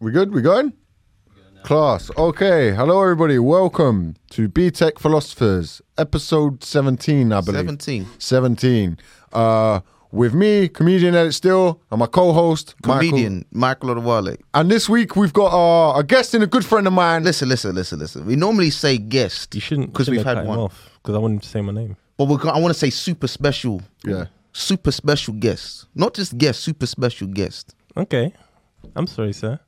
We good? We going? Class. Okay. Hello, everybody. Welcome to BTEC Philosophers, episode 17, I believe. 17. 17. Uh, with me, comedian Elliot Steel, and my co host, Comedian Michael Odewale. And this week, we've got uh, a guest and a good friend of mine. Listen, listen, listen, listen. We normally say guest. You shouldn't because we've had cut one. off because I wanted him to say my name. But we're, go- I want to say super special. Yeah. Super special guest. Not just guest, super special guest. Okay, I'm sorry, sir.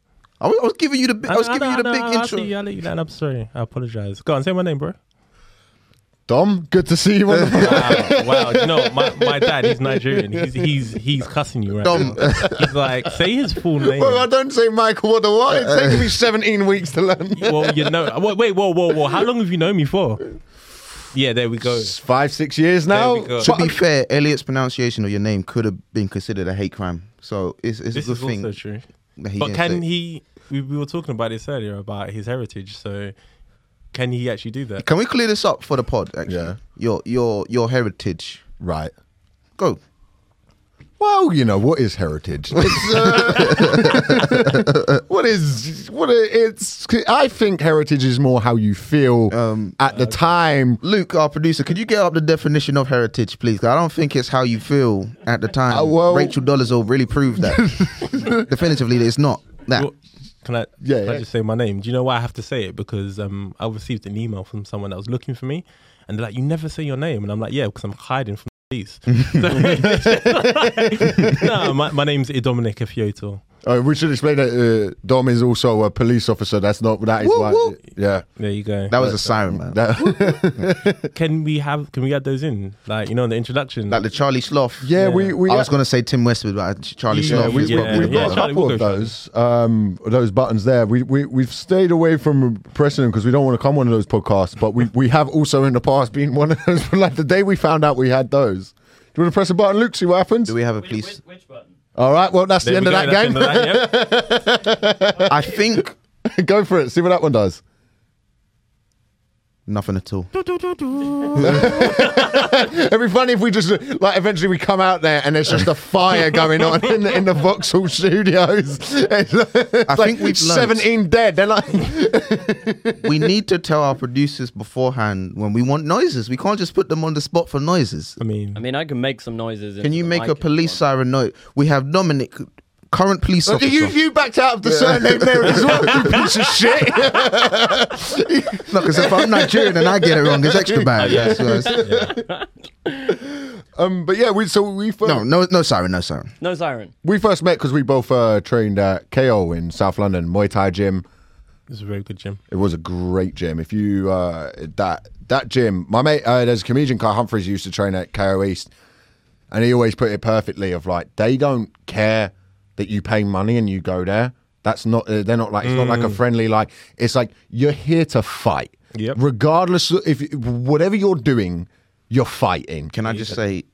I was, I was giving you the big, I was I- giving I- you the I- big I- I'll intro. let you- I'll let you land. I'm sorry. I apologize. Go on, say my name, bro. Dom, good to see you on the wow, wow. You know, my, my dad, he's Nigerian. He's he's he's cussing you right Dom. now. He's like, say his full name. Well, I don't say Michael what the what. It's uh, taken uh. me 17 weeks to learn. well, you know, wait, wait, whoa, whoa, whoa. How long have you known me for? Yeah, there we go. Five, six years now. we go. to be fair, Elliot's pronunciation of your name could have been considered a hate crime. So it's, it's This a good is thing. also true. But can say- he? We, we were talking about this earlier about his heritage. So, can he actually do that? Can we clear this up for the pod? Actually, Yeah. Your your your heritage. Right. Go. Well, you know what is heritage? It's, uh, what is what? i- It's. I think heritage is more how you feel Um, at the time. Luke, our producer, could you get up the definition of heritage, please? 'Cause I don't think it's how you feel at the time. Uh, well- Rachel Dolezal really proved that. Definitively, it's not that. Well, Can I? Yeah, Can I just say my name? Do you know why I have to say it? Because um, I received an email from someone that was looking for me, and they're like, "You never say your name," and I'm like, "Yeah, because I'm hiding from the police." no, my, my name's Dominic Ifioto. Uh, we should explain that uh, Dom is also a police officer. That's not that is Woo, why. woo. Yeah. There you go. that was a siren, man. That- can we have? Can we add those in? Like you know, in the introduction. like the Charlie Sloth. yeah, we we I was going to say Tim Westwood, but Charlie Yeah, Yeah, Sloth. we, is we, yeah, we've got yeah, a Charlie, couple we'll of those, um, those buttons there. We we we've stayed away from pressing them because we don't want to come one of those podcasts. But we we have also in the past been one of those. But like the day we found out we had those. Do you want to press a button, Luke? See what happens. Do we have a police? which, which button? All right. Well, that's There the end we of go, that that's the end of that, yeah. I think Go for it. See what that one does. Nothing at all. It'd be funny if we just like eventually we come out there and there's just a fire going on in the, in the Vauxhall Studios. It's like, I think we've learnt- 17 dead. They're like, we need to tell our producers beforehand when we want noises. We can't just put them on the spot for noises. I mean, I mean, I can make some noises. Can you make a police siren note? We have Dominic, current police officer. you you backed out of the surname there as well. You piece of shit. No, because if I'm Nigerian and I get it wrong, it's extra bad. yeah. so it's- um, but yeah, we so we first, no, no, no siren, no siren. No siren. we first met because we both uh, trained at KO in South London Muay Thai gym. it's a very good gym. It was a great gym. If you uh, that that gym, my mate, uh, there's a comedian Carl Humphreys who used to train at KO East, and he always put it perfectly. Of like, they don't care that you pay money and you go there. That's not. Uh, they're not like. It's not like a friendly. Like it's like you're here to fight. Yep. Regardless of if whatever you're doing, you're fighting. Can I just say,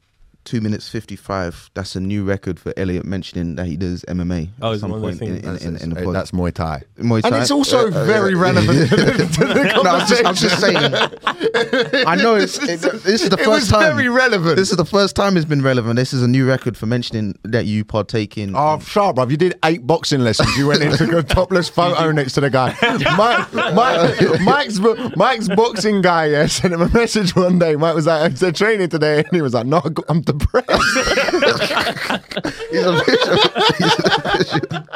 two minutes fifty-five? That's a new record for Elliot mentioning that he does MMA. Oh, at is some one of those point in, things? in, in, in the pod. That's Muay Thai. Muay Thai, And it's also Uh, uh, very uh, relevant to the no, I'm just, I'm just saying. I know it's, it, this is the It first was time. very relevant. This is the first time it's been relevant. This is a new record for mentioning that you partake in. Oh, sharp, bruv. You did eight boxing lessons. You went in took a topless photo next to the guy. Mike, Mike, Mike's, Mike's boxing guy yeah, sent him a message one day. Mike was like, "They're training today," and he was like, "No, I'm depressed." He's a-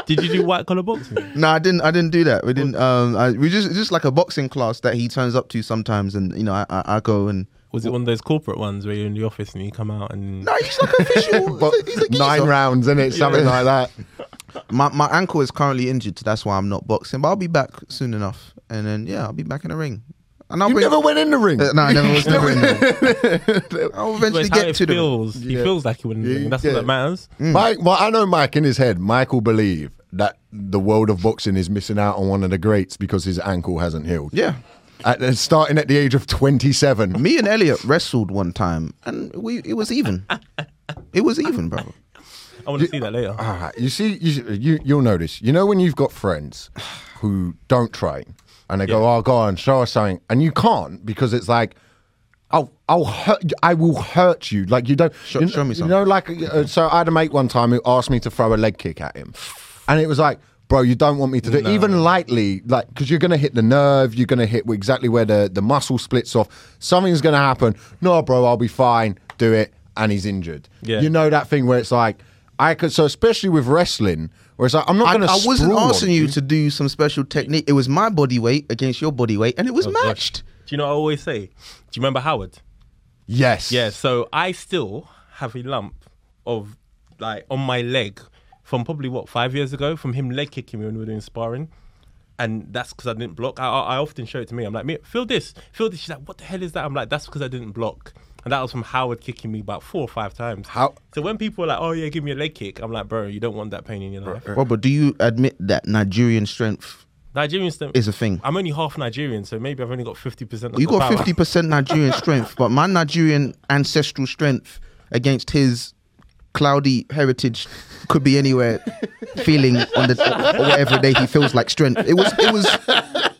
Did you do white collar boxing? No, I didn't. I didn't do that. We didn't. Um, I, we just just like a boxing class that he turns up to sometimes, and you know, I, I, I go and. Was it one of those corporate ones where you're in the office and you come out and No, he's like official. But he's a geezer. nine rounds in it, something like that. My my ankle is currently injured, so that's why I'm not boxing. But I'll be back soon enough, and then yeah, I'll be back in the ring. And I'll You bring. never went in the ring. Uh, no, I never was never in there. I'll eventually how get it to the. feels. He Yeah. feels like he wouldn't. Yeah, That's yeah. what that matters. Mike, well, I know Mike in his head. Mike will believe that the world of boxing is missing out on one of the greats because his ankle hasn't healed. Yeah, At, uh, starting at the age of 27. me and Elliot wrestled one time, and we it was even. It was even, bro. I want to see that later. All right, you see, you, you you'll notice. You know when you've got friends who don't train and they go, "Oh, go on, show us something," and you can't because it's like, "I'll, I'll hurt, you- I will hurt you." Like you don't. Show- you, show me something. You know, like uh, so. I had a mate one time who asked me to throw a leg kick at him, and it was like, bro, you don't want me to do it, No. even lightly, like because you're gonna hit the nerve, you're gonna hit exactly where the the muscle splits off. Something's gonna happen. No, bro, I'll be fine. Do it, and he's injured. Yeah. You know that thing where it's like I could. So especially with wrestling, where it's I'm not gonna. I wasn't asking you to do some special technique. It was my body weight against your body weight, and it was Oh, gosh. matched. Do you know what I always say? Do you remember Howard? Yes. Yeah, so I still have a lump of like on my leg from probably what five years ago from him leg kicking me when we were doing sparring, and that's because I didn't block. I, I I often show it to me. I'm like, feel this, feel this. She's like, what the hell is that? I'm like, that's because I didn't block, and that was from Howard kicking me about four or five times. How- So when people are like, oh yeah, give me a leg kick, I'm like, bro, you don't want that pain in your life. Robert, do you admit that Nigerian strength Nigerians don't- is a thing? I'm only half Nigerian, so maybe I've only got fifty percent. You got fifty percent Nigerian strength, but my Nigerian ancestral strength against his cloudy heritage could be anywhere. Feeling on the or whatever day he feels like strength. It was it was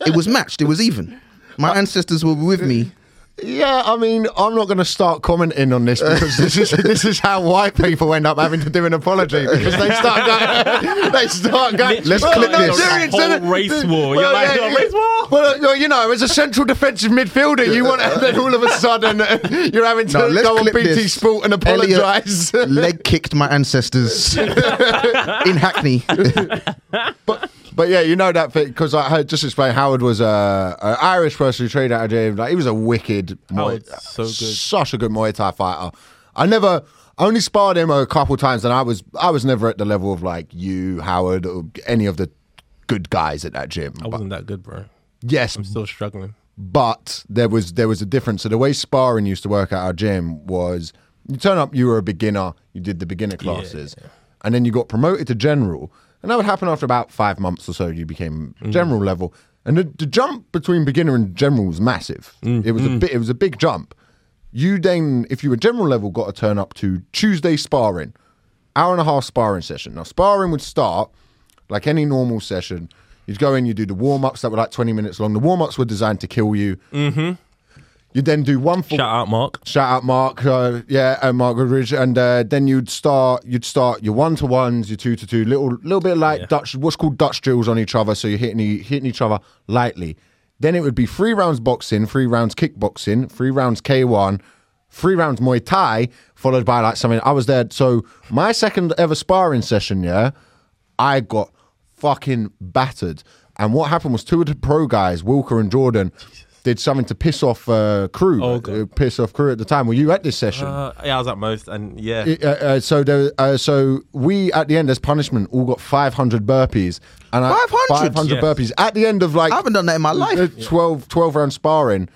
it was matched. It was even. My uh, ancestors were with me. Yeah, I mean, I'm not going to start commenting on this because this is this is how white people end up having to do an apology because they start going, they start going. Let's "Well, clip no, this." Nigerians, Whole race war. Well, You're like, yeah, "No, race war?" Well, uh, you know, as a central defensive midfielder, you want and then all of a sudden uh, you're having to No, let's go on clip BT this. Sport and apologise. leg kicked my ancestors in Hackney. but but yeah, you know that because I heard just explain. Howard was a, a Irish person who trained out of gym. Like he was a wicked, Muay, Howard's so good. such a good Muay Thai fighter. I never. I only sparred him a couple times, and I was I was never at the level of like you, Howard, or any of the good guys at that gym. I wasn't that good, bro. yes, I'm still struggling. but there was there was a difference. So the way sparring used to work at our gym was you turn up, you were a beginner, you did the beginner classes, and then you got promoted to general, and that would happen after about five months or so. You became mm. general level, and the, the jump between beginner and general was massive. Mm. It was a mm. bit, it was a big jump. You then, if you were general level, got to turn up to Tuesday sparring, hour and a half sparring session. Now sparring would start like any normal session. You'd go in, you do the warm ups that were like 20 minutes long. The warm ups were designed to kill you. Mm-hmm. You then do one full Shout out, Mark. shout out Mark, uh, yeah, and Mark Goodridge, and uh, then you'd start you'd start your one to ones, your two to two, little little bit like Yeah. Dutch, what's called Dutch drills on each other, so you're hitting hitting each other lightly. Then it would be three rounds boxing, three rounds kickboxing, three rounds K1, three rounds Muay Thai, followed by like something. I was there, so my second ever sparring session, yeah, I got fucking battered. And what happened was two of the pro guys, Wilker and Jordan, did something to piss off uh, crew, Oh, God. uh, piss off crew at the time. Were you at this session? Uh, yeah, I was at most, and yeah, Uh, uh, so there, uh, so we at the end as punishment all got 500 burpees and I- 500? 500 Yes. burpees at the end of like I haven't done that in my life. uh, 12 12 round sparring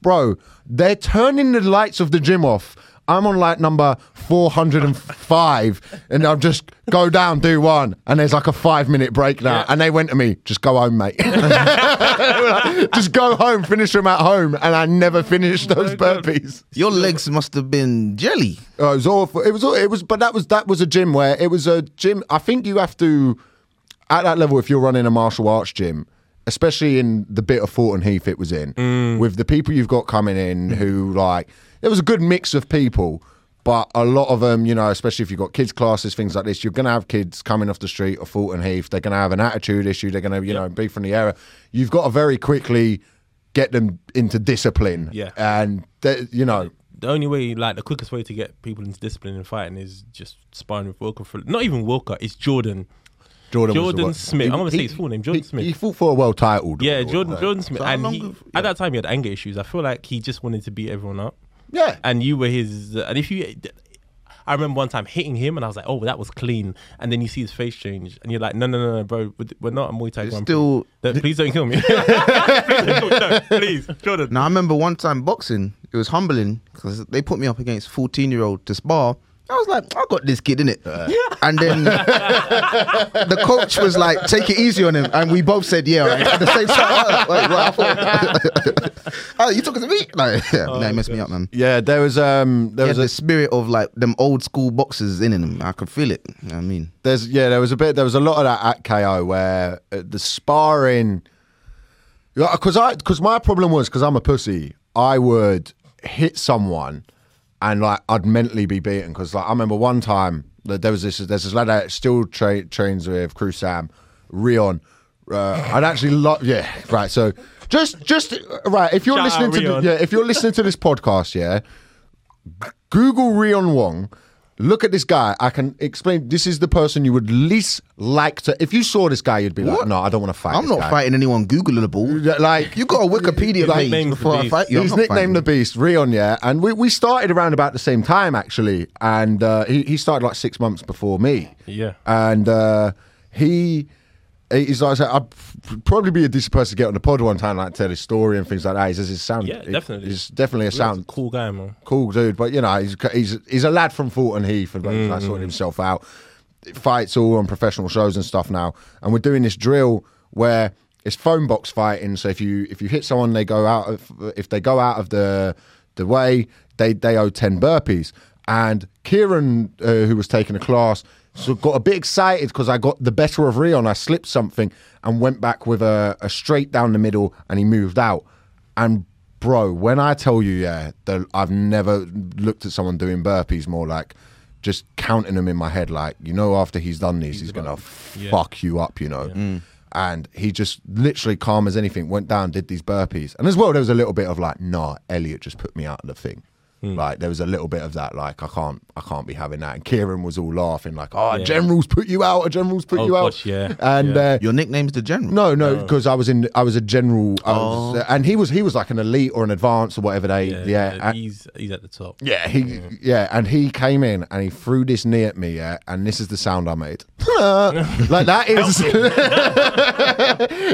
bro they're turning the lights of the gym off I'm on like number 405 and I'll just go down do one and there's like a 5 minute break now Yeah. and they went to me just go home mate just go home finish them at home and I never finished those God. burpees Your legs must have been jelly. Oh, it was awful. It was. aw- It was. But that was that was a gym where it was a gym. I think you have to at that level if you're running a martial arts gym, especially in the bit of Thornton Heath it was in, mm. with the people you've got coming in mm. who like there was a good mix of people. But a lot of them, you know, especially if you've got kids classes, things like this, you're going to have kids coming off the street of Thornton Heath. They're going to have an attitude issue. They're going to, you know, be from the area. You've got to very quickly get them into discipline. Yeah. And, they- you know, the only way, like the quickest way to get people into discipline and fighting is just sparring with Wilker. For, not even Wilker, it's Jordan. Jordan, Jordan one- Smith. I'm gonna say his full name, Jordan he, Smith. He fought for a world title. Yeah, Jordan, Jordan Smith, So and long he, have- at that time he had anger issues. I feel like he just wanted to beat everyone up, Yeah, and you were his. And if you, I remember one time hitting him, and I was like, "Oh, that was clean." And then you see his face change, and you're like, "No, no, no, no, bro, we're- not a Muay Thai." It's Grand still. No, please don't kill me. please, don't. No, please, Jordan. Now I remember one time boxing. It was humbling because they put me up against fourteen year old to spar. I was like, I got this kid in it, and then the coach was like, "Take it easy on him," and we both said, "Yeah." Right. At the same time, Wait, what? I thought, oh, you talking to me? Like, yeah, no, it messed me up, man. yeah. There was um, there He was had a, the spirit of like them old school boxers in him. I could feel it. You know what I mean, there's yeah, there was a bit, there was a lot of that at KO where uh, the sparring, because I because my problem was because I'm a pussy, I would hit someone and like I'd mentally be beaten because like I remember one time that there was this there's this lad that still tra- trains with Crew Sam Rion. Uh, I'd actually love, yeah, right. So just, just right. If you're Shout listening to, yeah, if you're listening to this podcast, yeah, Google Rion Wong. Look at this guy. I can explain. This is the person you would least like to. If you saw this guy, you'd be like, "No, I don't want to fight." I'm this not guy." fighting anyone Googleable. Like You got a Wikipedia Like, page name's before the I fight you. He's nicknamed the Beast, Rion, yeah. And we, we started around about the same time, actually. And uh, he, he started like six months before me. Yeah. And uh, he. He's like, I said, I'd probably be a decent person to get on the pod one time, like tell his story and things like that. He says his sound, Yeah, definitely. He's definitely a sound cool guy, man. cool dude. But you know, he's he's he's a lad from Thornton Heath and he's like sorting himself out. Fights all on professional shows and stuff now, and we're doing this drill where it's phone box fighting. So if you if you hit someone, they go out. Of, if they go out of the the way, they they owe ten burpees. And Kieran, uh, who was taking a class, so got a bit excited because I got the better of Rion. I slipped something and went back with a, a straight down the middle, and he moved out. And bro, when I tell you, yeah, that I've never looked at someone doing burpees more like just counting them in my head, like you know, after he's done these, he's, gonna Yeah. fuck you up, you know. Mm. And he just literally calm as anything went down, did these burpees, and as well there was a little bit of like, nah, Elliot just put me out of the thing. Hmm. Like there was a little bit of that, like I can't, I can't be having that. And Kieran was all laughing, like, "Oh, Yeah. generals put you out, a generals put Oh, you out." yeah, And yeah. Uh, Your nickname's the General. no, no, because I was in, I was a general, I was, Oh. uh, and he was, he was like an elite or an advance or whatever they, Yeah, yeah, yeah, and- he's he's at the top. yeah, he, yeah, and he came in and he threw this knee at me, yeah, and this is the sound I made, like that is,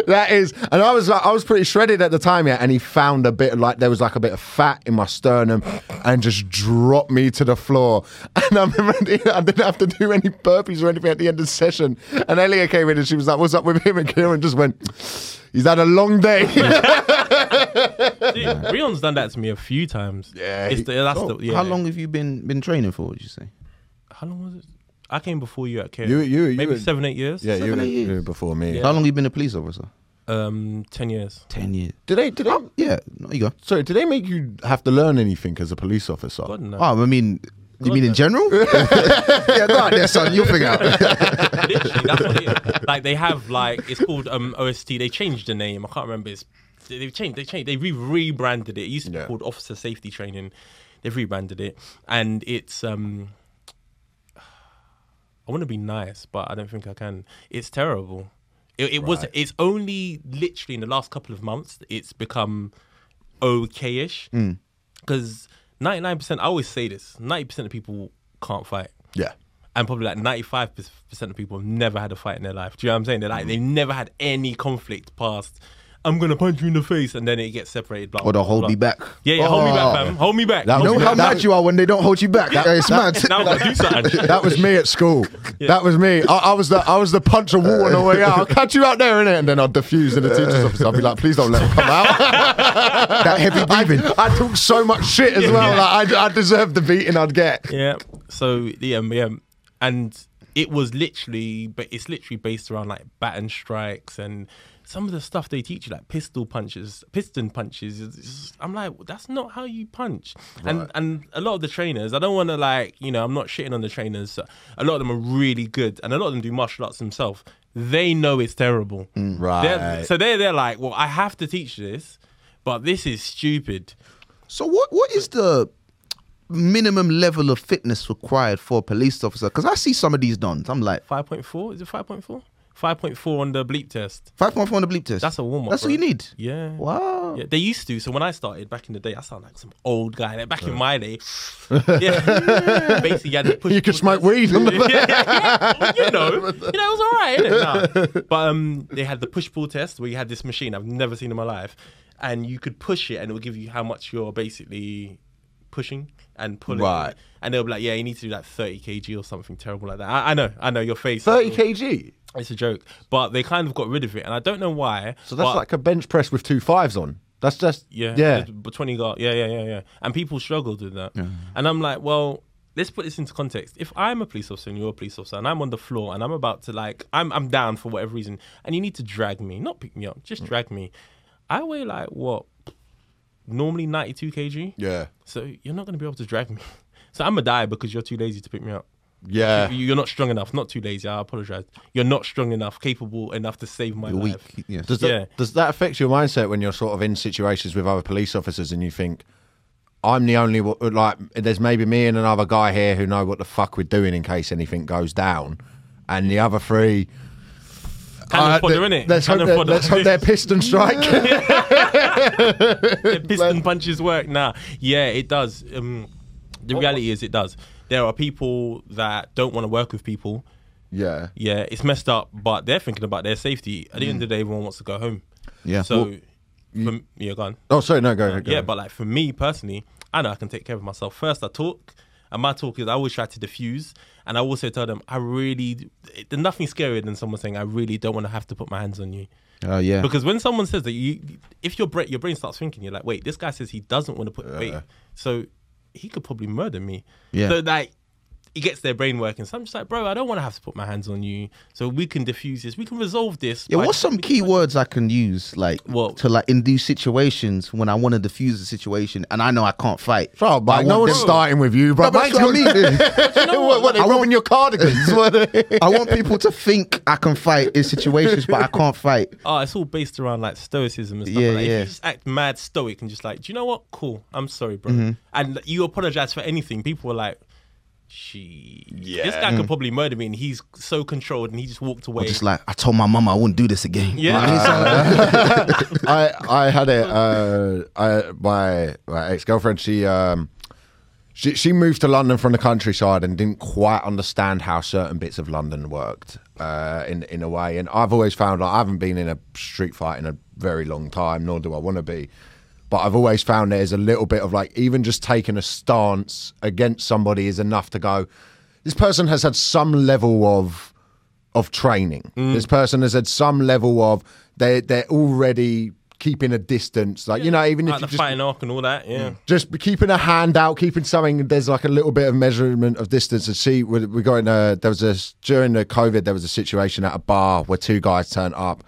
that is, and I was like, I was pretty shredded at the time, yeah, and he found a bit of like there was like a bit of fat in my sternum, and just dropped me to the floor, and I remember I didn't have to do any burpees or anything at the end of the session, and Elia came in and she was like, "What's up with him?" and Kieran just went, "He's had a long day." Dude, Rion's done that to me a few times. Yeah, it's the, that's Oh, the yeah. How long have you been been training for? Would you say? How long was it? I came before you at K. You- you- you maybe were- seven, eight years. yeah, you Seven, were, eight years. you were before me. How long have you been a police officer? Um, ten years. Ten years. Did they? Did they? Yeah. No, you go. Sorry, did they make you have to learn anything as a police officer? God no. Oh, I mean, you mean in general? yeah, go out there, son. You'll figure out. Literally, that's what it is. Like they have like it's called um OST. They changed the name. I can't remember. It's they- they've changed. They changed. They re- rebranded it. It used to Yeah. be called Officer Safety Training. They've rebranded it, and it's um. I want to be nice, but I don't think I can. It's terrible. It, it was. Right. It's only literally in the last couple of months it's become okay-ish mm. because ninety nine percent. I always say this: ninety percent of people can't fight Yeah. and probably like 95% of people have never had a fight in their life. Do you know what I'm saying? They're like, mm. they've never had any conflict past, I'm to punch you in the face, and then it gets separated. Blah, Or blah, the hold blah. me back. Yeah, yeah, hold me Oh. back, fam. Oh. Hold me back. That You know how that- mad you are when they don't hold you back. it's mad. back. Now I've do something. That was me at school. That was me. I, I was the I was the punch a wall on the way out. I'll catch you out there, innit? And then I'd diffuse in the teacher's office. I'd be like, please don't let him come out. that heavy breathing. I, I talk so much shit as well. Like I, I deserve the beating I'd get. Yeah. So yeah, yeah, and it was literally, but it's literally based around like baton strikes and some of the stuff they teach you, like pistol punches, piston punches. I'm like, that's not how you punch. And and a lot of the trainers, I don't want to like, you know, I'm not shitting on the trainers. A lot of them are really good, and a lot of them do martial arts themselves. They know it's terrible. Mm. They're- Right. so they're they're like, well, I have to teach this, but this is stupid. So what what is the minimum level of fitness required for a police officer? Because I see some of these dons. I'm like Five point four? Is it five point four? Five point four on the bleep test. five point four on the bleep test. That's a warm up. That's all you need. Yeah. Wow. Yeah, they used to. So when I started back in the day, I sound like some old guy. Like back in my day, yeah, basically you had to push. You could smoke weed. yeah, yeah, yeah. you know, you know, it was all right. No. But um, they had the push pull test where you had this machine I've never seen in my life, and you could push it, and it would give you how much you're basically pushing and pulling. Right. And they'll be like, yeah, you need to do like 30 kg or something terrible like that. I, I know, I know your face. 30 kg. It's a joke, but they kind of got rid of it, and I don't know why. So that's but- like a bench press with two fives on. That's just yeah, yeah. But twenty guard, yeah, yeah, yeah, yeah. And people struggled with that. And I'm like, well, let's put this into context. If I'm a police officer and you're a police officer, and I'm on the floor and I'm about to like, I'm I'm down for whatever reason, and you need to drag me, not pick me up, just mm. drag me. I weigh like what, normally 92 kg. Yeah. So you're not gonna be able to drag me. So I'm gonna die because you're too lazy to pick me up. Yeah. You- You're not strong enough. Not too lazy. I apologize. You're not strong enough, capable enough to save my You're weak. life. Yes. Does that, Yeah. does that affect your mindset when you're sort of in situations with other police officers and you think, I'm the only one, like, there's maybe me and another guy here who know what the fuck we're doing in case anything goes down, and the other three. Uh, fodder, th- innit? Let's hope, Cannon they're, fodder. let's hope they're piston strike. piston punches work. Nah, yeah, it does. Um, the reality is, it does. There are people that don't want to work with people. yeah. Yeah, it's messed up, but they're thinking about their safety. At the end of the mm. day, everyone wants to go home. Yeah. So, for, yeah, go on. Oh, sorry, no, go ahead. go Yeah, ahead. but like for me personally, I know I can take care of myself. First, I talk, and my talk is I always try to diffuse, and I also tell them I really there's nothing scarier than someone saying I really don't want to have to put my hands on you. Oh yeah. Because when someone says that, you if your brain your brain starts thinking, you're like, wait, this guy says he doesn't want to put wait, so he could probably murder me. Yeah. So like. It gets their brain working. So I'm just like, bro, I don't want to have to put my hands on you. So we can diffuse this. We can resolve this. Yeah, by- what's some key words I can use like What? to like in these situations when I want to diffuse the situation and I know I can't fight. Oh, but I no want one's starting with you, bro. No, but that's what I mean. what, what, they I robbing your cardigans? I want people to think I can fight in situations, but I can't fight. Oh, it's all based around like stoicism and stuff. Yeah, like that. If yeah. you just act mad stoic and just like, do you know what? Cool. I'm sorry, bro. Mm-hmm. And you apologize for anything. People were like, she. Yeah. This guy could probably murder me, and he's so controlled, and he just walked away. Just like I told my mum I wouldn't do this again. Yeah. You I I I had it. Uh, I my my ex girlfriend. She um. She, she moved to London from the countryside and didn't quite understand how certain bits of London worked uh, in in a way. And I've always found like I haven't been in a street fight in a very long time, nor do I want to be. But I've always found there's a little bit of like even just taking a stance against somebody is enough to go. This person has had some level of of training. Mm. This person has had some level of they they're already keeping a distance. Like you know, even if like you the just fighting arc and all that. Yeah. Mm. just keeping a hand out, keeping something. There's like a little bit of measurement of distance. And see, we we got in a there was a during the COVID there was a situation at a bar where two guys turned up.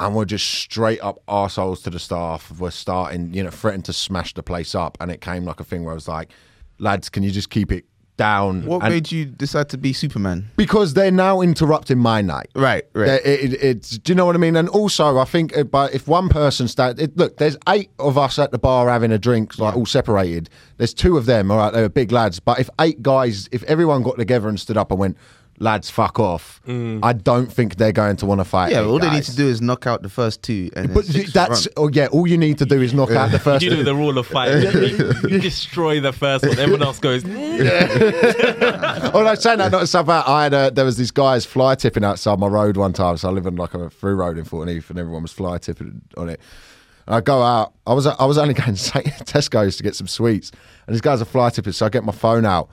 And we're just straight up arseholes to the staff. We're starting, you know, threatening to smash the place up. And it came like a thing where I was like, lads, can you just keep it down? what And- made you decide to be Superman? because they're now interrupting my night. Right, right. It, it, it's, do you know what I mean? And also, I think but if one person start, it, look, there's eight of us at the bar having a drink, like all separated. There's two of them, all right, they were big lads. But if eight guys, if everyone got together and stood up and went, lads, fuck off, I don't think they're going to want to fight. Mm. Yeah, eight all they need to do is knock out the first two, and But that's oh yeah, all you need to do is knock out the first. You do the rule of fight. you, you destroy the first one. Everyone else goes. Oh, no, saying that, not to sub out. I had a, there was these guys fly tipping outside my road one time. So I live on like a through road in Fort Heath, and everyone was fly tipping on it. And I go out. I was I was only going to Tesco's to get some sweets, and these guys are fly tipping. So I get my phone out,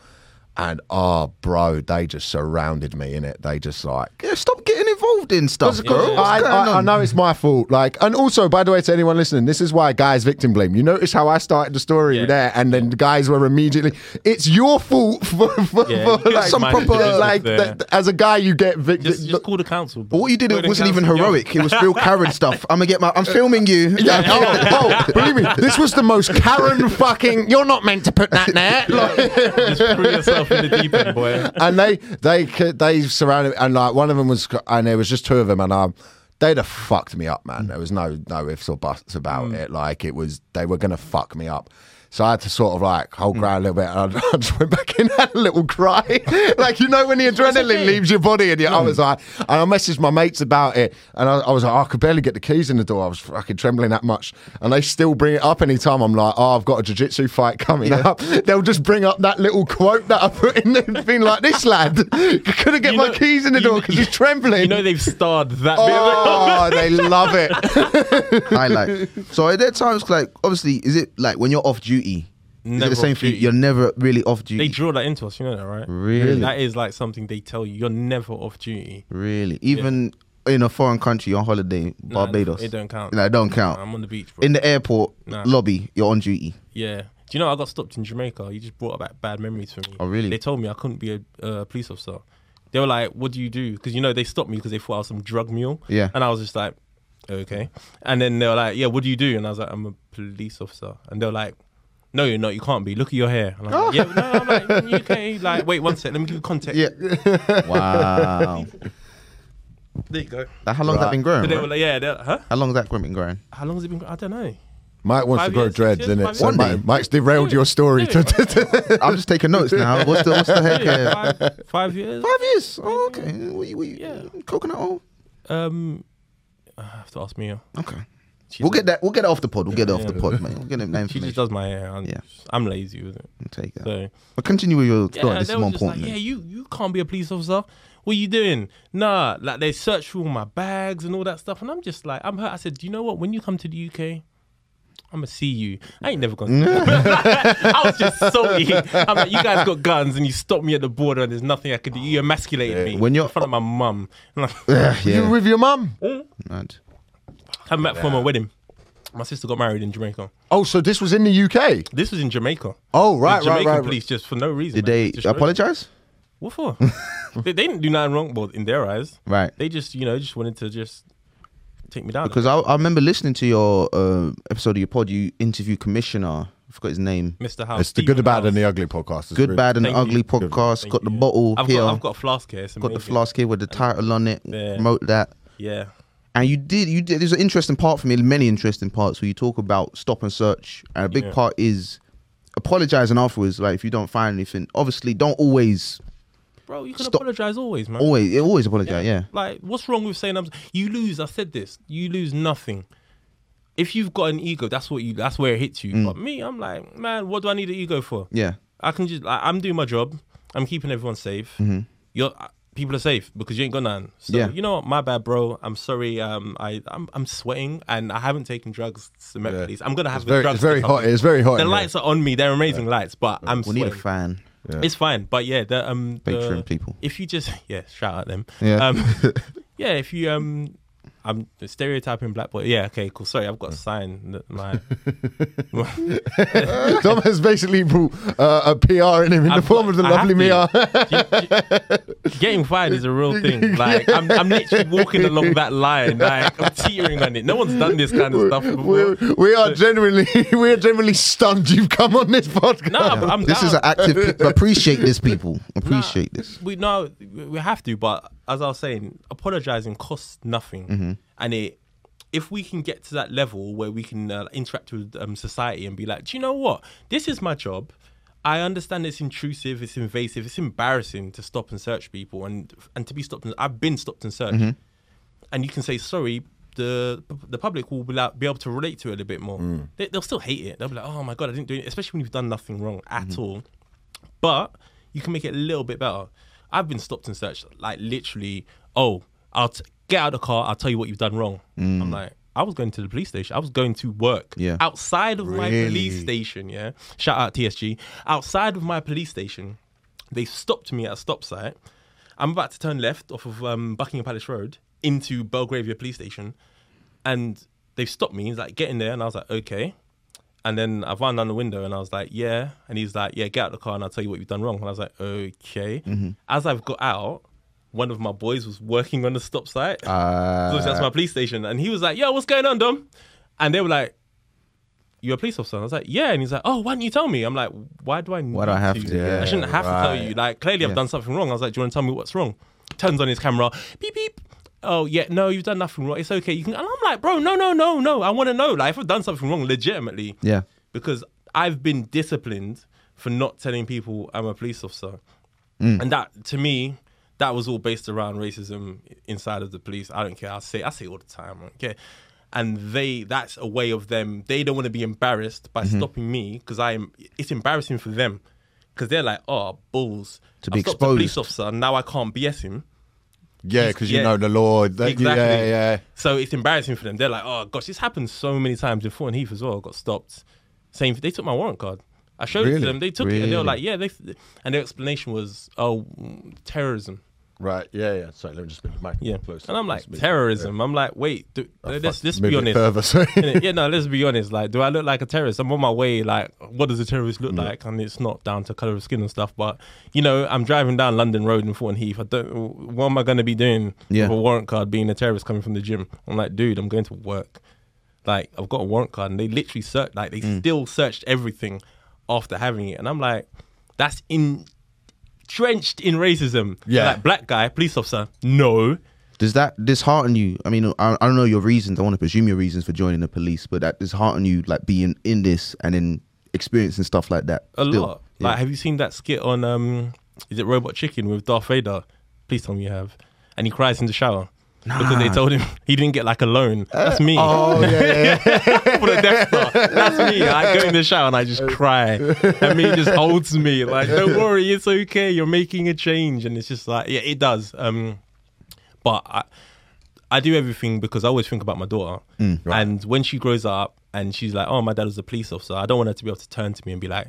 and oh, bro, they just surrounded me in it. They just like. yeah, stop getting involved in stuff, bro. What's I, I, I know it's my fault. Like, and also, by the way, to anyone listening, this is why guys victim blame. You notice how I started the story Yeah. there, and then the guys were immediately. It's your fault for, for, Yeah, for like some proper like there. th- as a guy you get victim. Just, just call the council. But what you did Go to wasn't even council, yo. heroic. It was real Karen stuff. I'm gonna get my. I'm filming you. Yeah, oh, oh, believe me, this was the most Karen fucking. You're not meant to put that there. Like, Just throw yourself in the deep end, boy. and they they they surrounded me, and like one of them was and there was just two of them and um they'd have fucked me up man. There was no no ifs or buts about it. Like it was they were gonna fuck me up so I had to sort of like hold hmm. ground a little bit and I, I just went back in and had a little cry. Like you know when the adrenaline leaves your body and you, I was hmm. like and I messaged my mates about it and I, I was like oh, I could barely get the keys in the door. I was fucking trembling that much. And they still bring it up anytime. I'm like oh I've got a jiu-jitsu fight coming up. They'll just bring up that little quote that I put in the thing like this lad couldn't get You my know- keys in the door because he's trembling. You know they've starred that oh they love it. Highlight. So are there times like obviously is it like when you're off duty? Is it the same thing? you? duty. You're never really off duty. They duty. draw that into us, you know that, right? Really? That is like something they tell you. You're never off duty. really, even in a foreign country, on holiday, Nah, Barbados. It don't count. No, it don't count. I'm on the beach, bro. In the airport Nah. lobby, you're on duty. Yeah. Do you know I got stopped in Jamaica? You just brought back bad memories for me. Oh, really? They told me I couldn't be a uh, police officer. They were like, "What do you do?" Because you know they stopped me because they thought I was some drug mule. Yeah. And I was just like, "Okay." And then they were like, "Yeah, what do you do?" And I was like, "I'm a police officer." And they were like, no, you're not. You can't be. Look at your hair. And I'm like, yeah, no, I'm like, in the UK. Like, wait one sec. Let me give you context. Yeah. wow. There you go. Like, how long has that Right. been growing? So they bro? were like, yeah, they're- huh? How long has that been growing? How long has it been? I don't know. Mike wants Five to grow years, six dreads, years, innit? five So years? Mike, Mike's derailed your story. Yeah. to- I'm just taking notes now. What's the what's the heck? Yeah, here? five, five years. Five years. Oh, okay. We, we, Yeah. Coconut oil. Um, I have to ask Mia. Okay. She We'll does- get that. We'll get it off the pod. We'll get it off Yeah. the pod, man. We'll get that She just does my hair. I'm, Yeah. I'm lazy with it. We'll take that. So But continue with your story. yeah, this is more just like, important. yeah, you you can't be a police officer. What are you doing? Nah, like they search through all my bags and all that stuff, and I'm just like, I'm hurt. I said, do you know what? When you come to the UK. I'm gonna see you. I ain't never gonna. I was just salty. I'm like, you guys got guns and you stopped me at the border and there's nothing I could do. You emasculated me When you're- in front of my mum. Like, yeah. You yeah. with your mum? Mm. Mad. I'm back from a wedding. My sister got married in Jamaica. Oh, so this was in the UK? This was in Jamaica. Oh, right, the right, Jamaican right. police just for no reason. Did man, they destroyed it. apologize? What for? they, they didn't do nothing wrong, well, in their eyes. Right. They just, you know, just wanted to just take me down. Because I, I remember listening to your uh, episode of your pod. You interview Commissioner. I forgot his name. Mr. House. It's the Stephen good, the bad, House. and the ugly podcast. It's Good, really- bad, and Thank ugly you. podcast. Thank got the you. bottle I've here. got, I've got a flask here. It's got the amazing. flask here with the title on it. Yeah. Promote that. Yeah. And you did, you did. There's an interesting part for me, many interesting parts where you talk about stop and search, and a big Yeah. part is apologizing afterwards. Like if you don't find anything, obviously don't always, Bro, you can Stop. apologize always, man. always, always apologize. Yeah, Like, what's wrong with saying I'm? You lose. I said this. You lose nothing. If you've got an ego, that's what you. That's where it hits you. Mm. But me, I'm like, man, what do I need an ego for? yeah, I can just. I, I'm doing my job. I'm keeping everyone safe. Mm-hmm. You're. People are safe because you ain't got none. So Yeah. you know what? My bad, bro. I'm sorry. Um, I I'm, I'm sweating and I haven't taken drugs. To Met Yeah. Police. I'm gonna have It's the very, drugs. it's very hot. It's very hot. The in here. lights are on me. They're amazing lights, but I'm we need a sweating. fan. It's fine, but yeah, the um, the, Patreon people. If you just yeah, shout out them. Yeah. um, yeah. If you um, I'm stereotyping black boy. Yeah, okay, cool. Sorry, I've got a sign that my Tom has basically brought uh, a PR in him in the I've form got- of the I lovely Mia. to. G- g- getting fired is a real thing. Like I'm, I'm literally walking along that line, like I'm teetering on it. No one's done this kind of stuff We're, before. we are genuinely, we are genuinely stunned you've come on this podcast. No, but I'm This down. is an active. appreciate this, people. Appreciate this. We know we have to. But as I was saying, apologizing costs nothing, Mm-hmm. and it. If we can get to that level where we can uh, interact with um, society and be like, do you know what? This is my job. I understand it's intrusive, it's invasive, it's embarrassing to stop and search people, and and to be stopped. And, I've been stopped and searched, Mm-hmm. and you can say sorry. The the public will be, like, be able to relate to it a little bit more. They, they'll still hate it. They'll be like, oh my god, I didn't do it. Especially when you've done nothing wrong at all but you can make it a little bit better. I've been stopped and searched, like literally. Oh, I'll t- get out of the car. I'll tell you what you've done wrong. I'm like, I was going to the police station. I was going to work. Yeah. Outside of my police station. Yeah. Shout out TSG. Outside of my police station, they stopped me at a stop site. I'm about to turn left off of um, Buckingham Palace Road into Belgravia Police Station, and they've stopped me. He's like, get in there, and I was like, okay. And then I found down the window and I was like, yeah. And he's like, yeah, get out the car and I'll tell you what you've done wrong. And I was like, okay. As I've got out, one of my boys was working on the stop site. Uh, So that's my police station. And he was like, yo, what's going on, Dom? And they were like, you're a police officer. And I was like, yeah. And he's like, oh, why didn't you tell me? I'm like, why do I need Why do I have to? Yeah, I shouldn't have to tell you. Like, clearly I've Yeah. done something wrong. I was like, do you want to tell me what's wrong? Turns on his camera, beep, beep. Oh, yeah, no, you've done nothing wrong. It's okay. You can. And I'm like, bro, no, no, no, no. I want to know. Like, if I've done something wrong, legitimately, yeah. because I've been disciplined for not telling people I'm a police officer. Mm. And that, to me, that was all based around racism inside of the police. I don't care. I say, I say it all the time. I don't care. And they, that's a way of them. They don't want to be embarrassed by Mm-hmm. stopping me because I am. It's embarrassing for them because they're like, oh, balls. To be stopped a police officer. Now I can't BS him. Yeah, because you Yeah. know the law. That, Exactly. Yeah, yeah. So it's embarrassing for them. They're like, oh gosh, this happened so many times in Thornton Heath as well. Got stopped. Same. They took my warrant card. I showed it to them. They took it and they were like, yeah. They and their explanation was, oh, terrorism. Right. Yeah, yeah. Sorry, let me just bring the mic Yeah. closer. And I'm like, bit- terrorism. I'm like, wait, do, Oh, let's, let's be honest. Further. Yeah, no, let's be honest. Like, do I look like a terrorist? I'm on my way. Like, what does a terrorist look like? And it's not down to color of skin and stuff. But you know, I'm driving down London Road in Thornton Heath. I don't. What am I going to be doing Yeah. with a warrant card? Being a terrorist coming from the gym? I'm like, dude, I'm going to work. Like, I've got a warrant card, and they literally searched. Like, they Mm. still searched everything after having it, and I'm like, that's in drenched in racism. Yeah. like black guy, police officer, no. Does that dishearten you? I mean, I, I don't know your reasons. I want to presume your reasons for joining the police, but that dishearten you, like being in this and then experiencing stuff like that. A still? lot. Yeah. Like, have you seen that skit on um, is it Robot Chicken with Darth Vader? Please tell me you have. And he cries in the shower because they told him he didn't get like a loan. That's me. Oh yeah, for the Death Star. That's me. I go in the shower and I just cry. And me just holds me like, don't worry, it's okay. You're making a change, and it's just like, yeah, it does. Um, but I, I do everything because I always think about my daughter. And when she grows up and she's like, oh, my dad was a police officer, I don't want her to be able to turn to me and be like.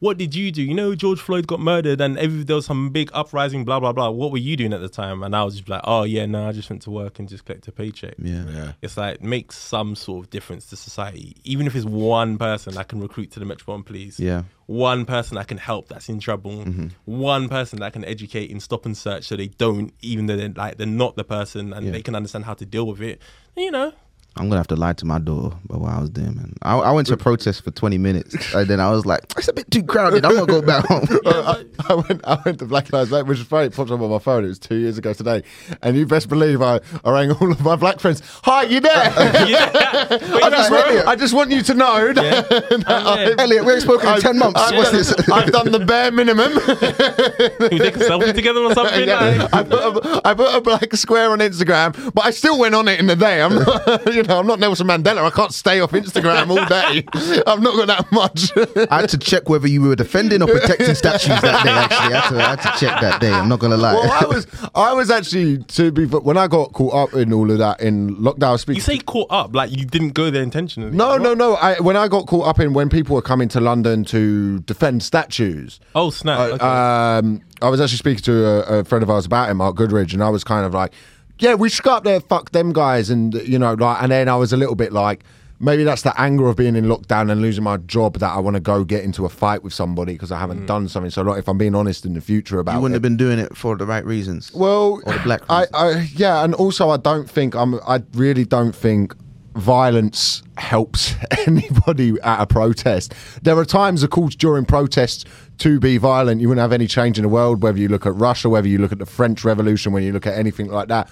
What did you do? You know, George Floyd got murdered, and every, there was some big uprising. Blah blah blah. What were you doing at the time? And I was just like, "Oh yeah, no, I just went to work and just collected a paycheck." Yeah. Yeah. It's like makes some sort of difference to society. Even if it's one person I can recruit to the Metropolitan Police. Yeah. One person I can help that's in trouble. Mm-hmm. One person that I can educate in stop and search so they don't, even though they're like they're not the person and Yeah. they can understand how to deal with it. You know. I'm gonna have to lie to my door but while I was there, man. I, I went to a protest for 20 minutes, and then I was like, "It's a bit too crowded. I'm gonna go back home." Uh, I, I went, I went to Black Lives Matter, which is funny. It popped up on my phone. It was two years ago today, and you best believe I, I rang all of my black friends. Hi, you there? yeah. I, just Right. want, I just want you to know that, Yeah. that Oh, yeah. I've- Elliot, we ain't spoken in 10 months. I've What's done- this? I've done the bare minimum. we take a selfie together or something. Yeah. I, put a, I put a black square on Instagram, but I still went on it in the day. I'm not, you know, I'm not Nelson Mandela. I can't stay off Instagram all day. I've not got that much. I had to check whether you were defending or protecting statues that day. Actually, I had, to, I had to check that day. I'm not gonna lie. well, I was, I was actually to be when I got caught up in all of that in lockdown. I speaking You say caught up, like you didn't go there intentionally. No, no, no. I, when I got caught up in when people were coming to London to defend statues, Oh snap! okay. um, I was actually speaking to a, a friend of ours about it, Mark Goodridge, and I was kind of like, "Yeah, we should go up there, fuck them guys," and you know, like, and then I was a little bit like. Maybe that's the anger of being in lockdown and losing my job that I want to go get into a fight with somebody because I haven't mm. done something. So, like, if I'm being honest in the future about you wouldn't it, have been doing it for the right reasons. well, Or the black I. I, yeah, and also I don't think I'm. I really don't think violence helps anybody at a protest. There are times, of course, during protests to be violent. You wouldn't have any change in the world, whether you look at Russia, whether you look at the French Revolution, when you look at anything like that.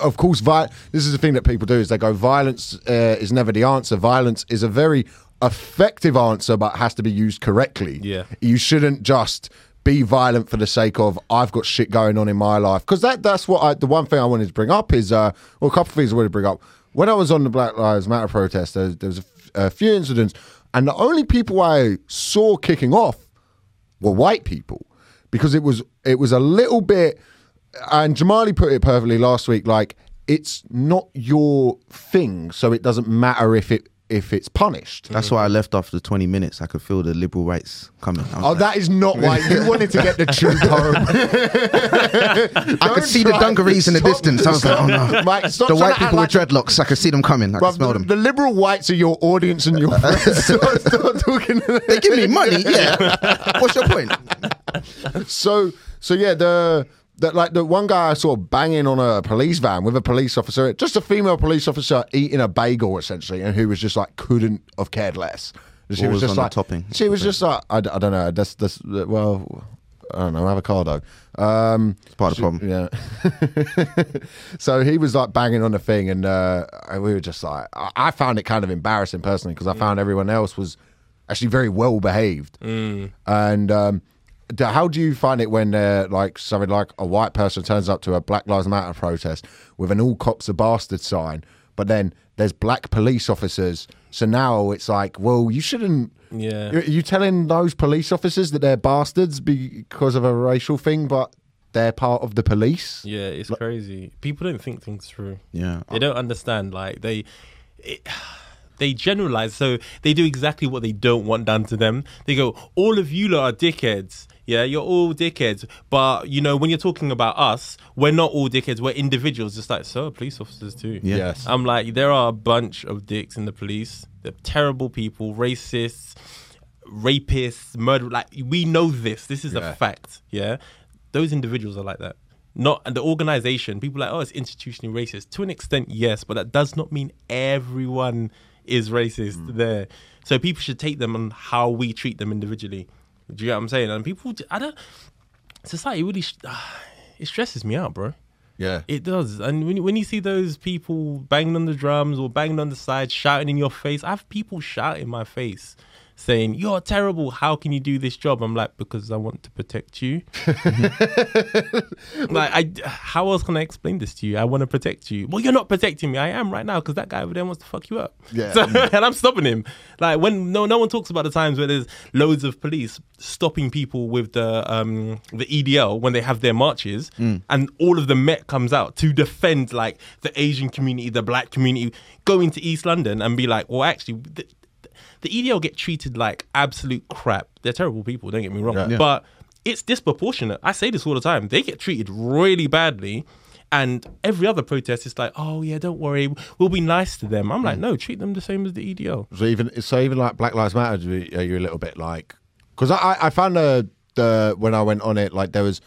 Of course, vi- this is the thing that people do is they go, violence uh, is never the answer. Violence is a very effective answer, but has to be used correctly. Yeah. You shouldn't just be violent for the sake of I've got shit going on in my life because that that's what I the one thing I wanted to bring up is uh well a couple of things I wanted to bring up when I was on the Black Lives Matter protest there, there was a, f- a few incidents and the only people I saw kicking off were white people because it was it was a little bit and Jamali put it perfectly last week like it's not your thing so it doesn't matter if it if it's punished That's why I left after 20 minutes. I could feel the liberal rights coming. Oh, like- that is not why you wanted to get the truth home. I could see the dungarees in the distance. I was like, oh no. Stop the white people with dreadlocks, I could see them coming. I could smell the, them. the liberal whites are your audience and your friends. talking. They give me money, yeah. What's your point? so, so yeah, the that like the one guy I saw banging on a police van with a police officer, just a female police officer eating a bagel essentially, and who was just like couldn't have cared less. She What was just on the like topping? She was just like I don't know. That's that's well. I don't know, avocado. Um, It's part of the problem. Yeah. so he was like banging on the thing, and uh, we were just like, I, I found it kind of embarrassing personally because I found everyone else was actually very well behaved. And um, d- how do you find it when uh, like something like a white person turns up to a Black Lives Matter protest with an "All cops are bastard" sign, but then there's black police officers? So now it's like, well, you shouldn't. Yeah. Are you telling those police officers that they're bastards because of a racial thing, but they're part of the police? Yeah, it's crazy. People don't think things through. Yeah. They don't understand. Like they, it, they generalize. So they do exactly what they don't want done to them. They go, "All of you lot are dickheads." Yeah, you're all dickheads. But you know, when you're talking about us, we're not all dickheads. We're individuals. Just like so, are police officers too. Yeah. Yes. I'm like, there are a bunch of dicks in the police. They're terrible people, racists, rapists, murder. Like we know this. This is Yeah. a fact. Yeah, those individuals are like that. Not and the organization. People are like, oh, it's institutionally racist. To an extent, yes, but that does not mean everyone is racist Mm. there. So people should take them on how we treat them individually. Do you get what I'm saying? And people, I don't. Society really, sh- ah, it stresses me out, bro. Yeah. It does. And when, you- when you see those people banging on the drums or banging on the side, shouting in your face, I have people shout in my face saying, You're terrible. How can you do this job? I'm like, Because I want to protect you. like, I, how else can I explain this to you? I want to protect you. Well, you're not protecting me. I am right now because that guy over there wants to fuck you up. Yeah. So- and I'm stopping him. Like when no no one talks about the times where there's loads of police stopping people with the um the EDL when they have their marches, and all of the Met comes out to defend like the Asian community, the black community, go into East London and be like, well, actually. The, the EDL get treated like absolute crap. They're terrible people, don't get me wrong. Yeah. But it's disproportionate. I say this all the time. They get treated really badly. And every other protest is like, oh yeah, don't worry, we'll be nice to them. I'm like, mm. no, treat them the same as the EDL. So even so, even like Black Lives Matter, you- are you a little bit like? Because I I I found the the when I went on it, like there was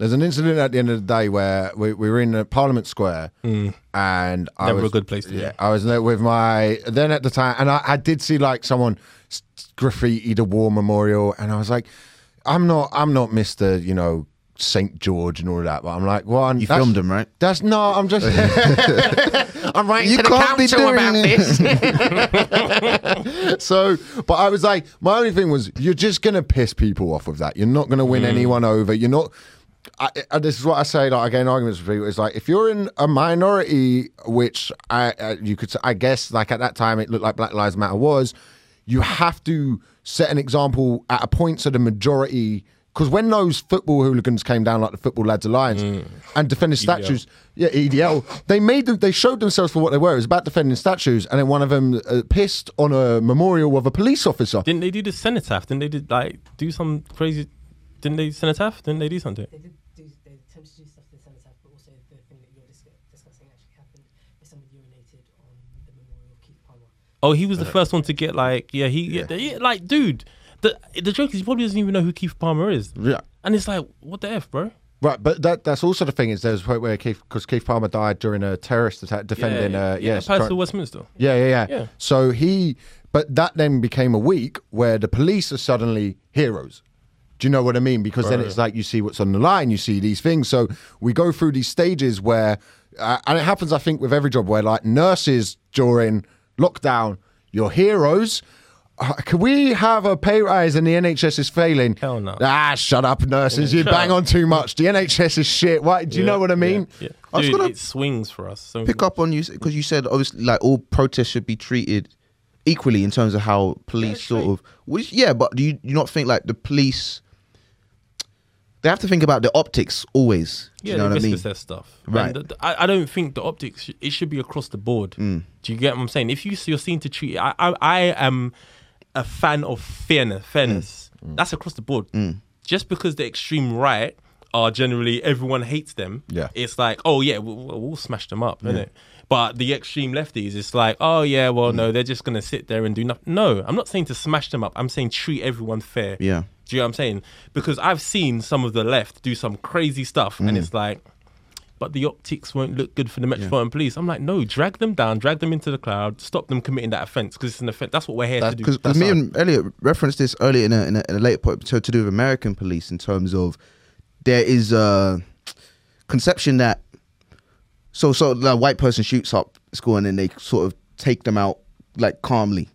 there's an incident at the end of the day where we, we were in uh, Parliament Square, and I Mm. Never was a good place to be. yeah, I was there with my then at the time, and I, I did see like someone s- graffiti the war memorial, and I was like, I'm not I'm not Mister you know Saint George and all of that, but I'm like, well, You filmed him, right? That's no, I'm just. I'm writing You to the can't be council doing about it. this. so, but I was like, my only thing was, you're just gonna piss people off with that. You're not gonna win anyone over. You're not. I, I, this is what I say. Like I get arguments with people. It's like if you're in a minority, which I uh, you could, I guess, like at that time, it looked like Black Lives Matter was. You have to set an example at a point so the majority. Because when those football hooligans came down, like the Football Lads Alliance, and defended statues, yeah, EDL, they made them. They showed themselves for what they were. It was about defending statues, and then one of them uh, pissed on a memorial of a police officer. Didn't they do the cenotaph? Didn't they did like do some crazy? Didn't they cenotaph? Didn't they do something? They did they attempted to do stuff to the cenotaph, but also the thing that you're dis- discussing actually happened is someone urinated on the memorial of Keith Palmer. Oh, he was the first one to get like, yeah, he, yeah. yeah, like, dude. The the joke is he probably doesn't even know who Keith Palmer is. Yeah. And it's like, what the f, bro? Right, but that that's also the thing is there's a point where Keith because Keith Palmer died during a terrorist attack defending uh yes Palace try- of Westminster. yeah, yeah yeah Yeah. so he but that then became a week where the police are suddenly heroes do you know what I mean because then it's like you see what's on the line you see these things so we go through these stages where uh, and it happens I think with every job where like nurses during lockdown you're heroes uh, can we have a pay rise and the NHS is failing? Hell no. Ah, shut up, nurses. You bang up. on too much. The NHS is shit. Why? Do you know what I mean? Yeah. I was Dude, gonna it swings for us. So Pick up on you because you said obviously like all protests should be treated equally in terms of how police sort of. Which yeah, but do you do you not think like the police? They have to think about the optics always. Yeah, you know what I mean? assess stuff. Right. And th- th- I, I don't think the optics it should be across the board. Mm. Do you get what I'm saying? If you you're seen to treat, I I, I am a fan of fairness. Fairness. Mm. That's across the board. Just because the extreme right are generally everyone hates them. Yeah. It's like oh yeah, we'll, we'll smash them up, innit? But the extreme lefties, it's like, oh yeah, well Mm. no, they're just gonna sit there and do nothing. No, I'm not saying to smash them up. I'm saying treat everyone fair. Yeah. Do you know what I'm saying? Because I've seen some of the left do some crazy stuff, and mm. it's like, but the optics won't look good for the Metropolitan Police. I'm like, no, drag them down, drag them into the cloud, stop them committing that offence because it's an offence. That's what we're here to do. Because me and Elliot referenced this earlier in a, in a, in a later point to, to do with American police in terms of there is a conception that so so the white person shoots up school and then they sort of take them out like calmly,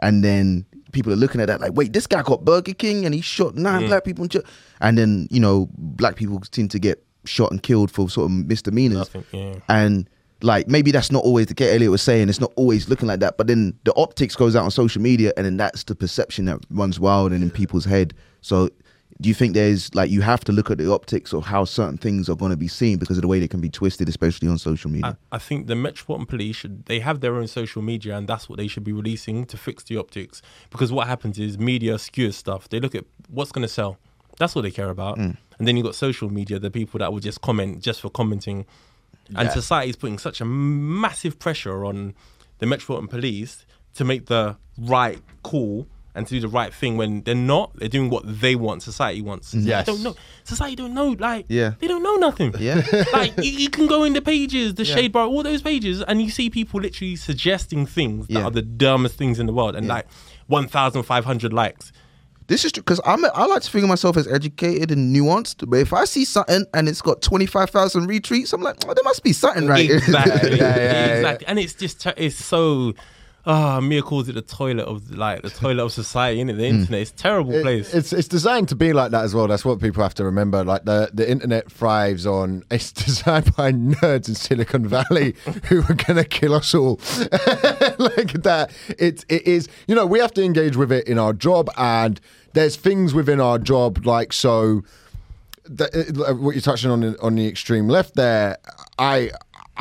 and then people are looking at that like, wait, this guy got Burger King and he shot nine black people, and, and then you know black people seem to get shot and killed for sort of misdemeanors, Nothing, yeah. and like maybe that's not always the case. Elliot was saying it's not always looking like that, but then the optics goes out on social media, and then that's the perception that runs wild and in people's head. So, do you think there's like you have to look at the optics of how certain things are going to be seen because of the way they can be twisted, especially on social media? I, I think the Metropolitan Police should they have their own social media and that's what they should be releasing to fix the optics. Because what happens is media skews stuff. They look at what's going to sell. That's what they care about. Mm. And then you've got social media, the people that will just comment just for commenting. And Yeah. society is putting such a massive pressure on the Metropolitan Police to make the right call and to do the right thing when they're not. They're doing what they want. Society wants. They don't know. Society don't know. Like, Yeah. they don't know nothing. Yeah. like you, you can go in the pages, the shade bar, all those pages, and you see people literally suggesting things that Yeah. are the dumbest things in the world, and like one thousand five hundred likes. This is true because I'm. I like to think of myself as educated and nuanced. But if I see something and it's got twenty five thousand retweets, I'm like, oh, there must be something right. Exactly. Yeah, yeah, yeah. exactly. And it's just it's so. Ah, Mia calls it the toilet of like the toilet of society, innit? The internet. It's a terrible It- place. it's it's designed to be like that as well. That's what people have to remember. Like the the internet thrives on. It's designed by nerds in Silicon Valley who are gonna kill us all. like that. It it is. You know, we have to engage with it in our job, and there's things within our job like so. that, uh, what you're touching on on the extreme left there, I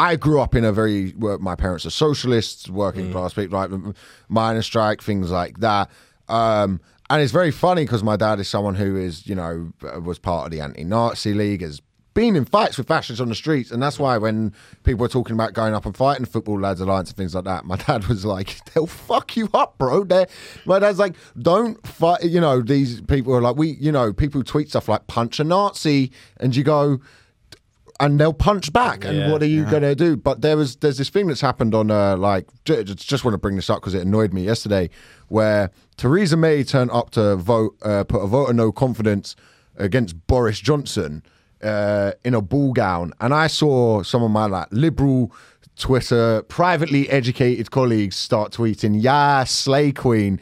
I grew up in a very well, my parents are socialists, working class people, like miners' strike, things like that. Um, and it's very funny because my dad is someone who is, you know, was part of the anti-Nazi league, has been in fights with fascists on the streets, and that's why when people were talking about going up and fighting Football Lads Alliance and things like that, my dad was like, "They'll fuck you up, bro." They're, my dad's like, "Don't fight." You know, these people are like, we, you know, people tweet stuff like "punch a Nazi," and you go, and they'll punch back. And Yeah. what are you gonna do? But there was there's this thing that's happened on uh, like j- j- just want to bring this up because it annoyed me yesterday, where Theresa May turned up to vote, uh, put a vote of no confidence against Boris Johnson uh, in a ball gown, and I saw some of my like liberal. Twitter, privately educated colleagues start tweeting, "Yeah, Slay Queen,"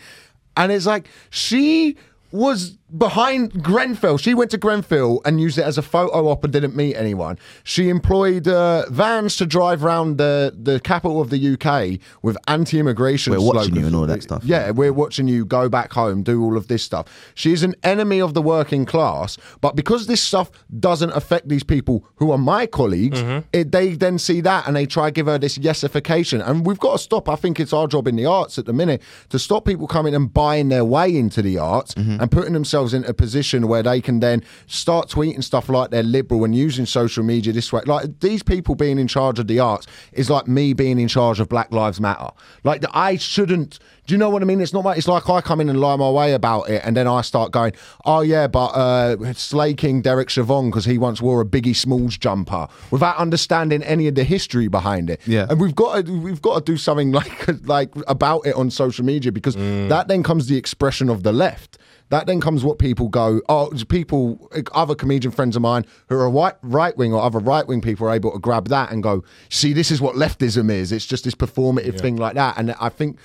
and it's like she was behind Grenfell. She went to Grenfell and used it as a photo op and didn't meet anyone. She employed uh, vans to drive around the, the capital of the UK with anti-immigration We're watching slogans. you and all that stuff. Yeah, we're watching you go back home, do all of this stuff. She's an enemy of the working class, but because this stuff doesn't affect these people who are my colleagues, it, they then see that and they try to give her this yesification. And we've got to stop. I think it's our job in the arts at the minute to stop people coming and buying their way into the arts and putting themselves in a position where they can then start tweeting stuff like they're liberal and using social media this way. Like these people being in charge of the arts is like me being in charge of Black Lives Matter. Like I shouldn't. Do you know what I mean? It's not like it's like I come in and lie my way about it, and then I start going, "Oh yeah, but uh, Slay King Derek Chauvin because he once wore a Biggie Smalls jumper," without understanding any of the history behind it. Yeah. and we've got to we've got to do something like like about it on social media because that then comes the expression of the left. That then comes what people go. Oh, people, other comedian friends of mine who are white, right wing or other right wing people are able to grab that and go, see, this is what leftism is. It's just this performative thing like that. And I think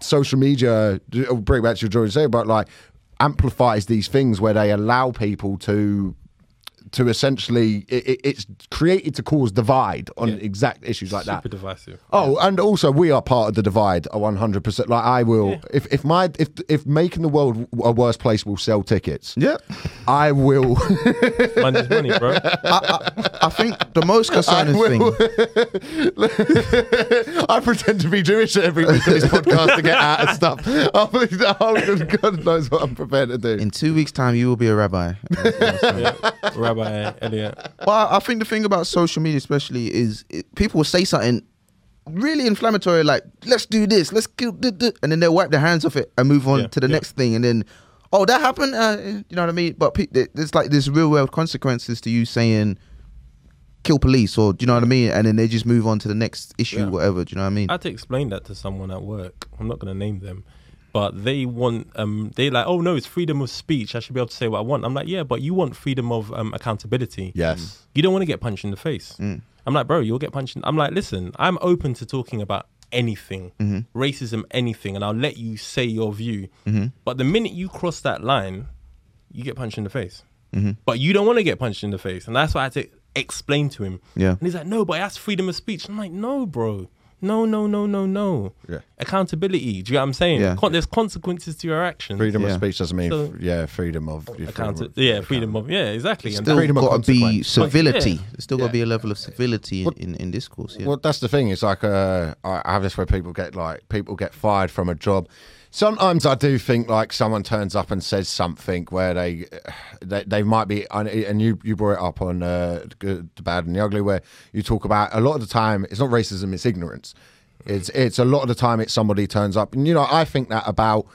social media, bring back to your Jordan say, but like amplifies these things where they allow people to to essentially it, it- it's created to cause divide on exact issues like that. Super divisive. Oh, and also we are part of the divide, one hundred percent. Like I will, if if my if if making the world a worse place will sell tickets, Yeah. I will. Money's money, bro. I, I, I think the most concerning will. thing. I pretend to be Jewish every week on this podcast to get out of stuff. Oh, oh God knows what I'm prepared to do. In two weeks' time, you will be a rabbi. yeah. Rabbi Elliot. Well, I think the thing about social media, especially, is it, people will say something really inflammatory, like "Let's do this, let's kill," duh, duh," and then they'll wipe their hands off it and move on Yeah, to the yeah. next thing, and then, oh, that happened. Uh, you know what I mean? But pe- there's like there's real world consequences to you saying "kill police" or do you know what I mean? And then they just move on to the next issue, Yeah. whatever. Do you know what I mean? I had to explain that to someone at work. I'm not going to name them, but they want um they like oh no it's freedom of speech. I should be able to say what I want. I'm like yeah, but you want freedom of um, accountability. Yes. Mm. You don't want to get punched in the face. Mm. I'm like bro, you'll get punched. In. I'm like listen, I'm open to talking about anything, mm-hmm. racism, anything, and I'll let you say your view. Mm-hmm. But the minute you cross that line, you get punched in the face. Mm-hmm. But you don't want to get punched in the face, and that's why I had to explain to him. Yeah. And he's like, no, but that's freedom of speech. I'm like, no, bro. No, no, no, no, no. Yeah. Accountability. Do you get what I'm saying? Yeah. Con- there's consequences to your actions. Freedom Yeah. of speech doesn't mean, So- yeah, freedom of your Account- freedom of- yeah, freedom of yeah, exactly. And Still freedom of got to be consequence. civility. Yeah. There's still got to be a level of civility in, in, in discourse. Yeah. Well, that's the thing. It's like uh, I I have this where people get like people get fired from a job. Sometimes I do think like someone turns up and says something where they they, they might be and- you you brought it up on uh, the good, the bad and the ugly where you talk about a lot of the time it's not racism it's ignorance. It's it's a lot of the time it's somebody turns up and you know I think that about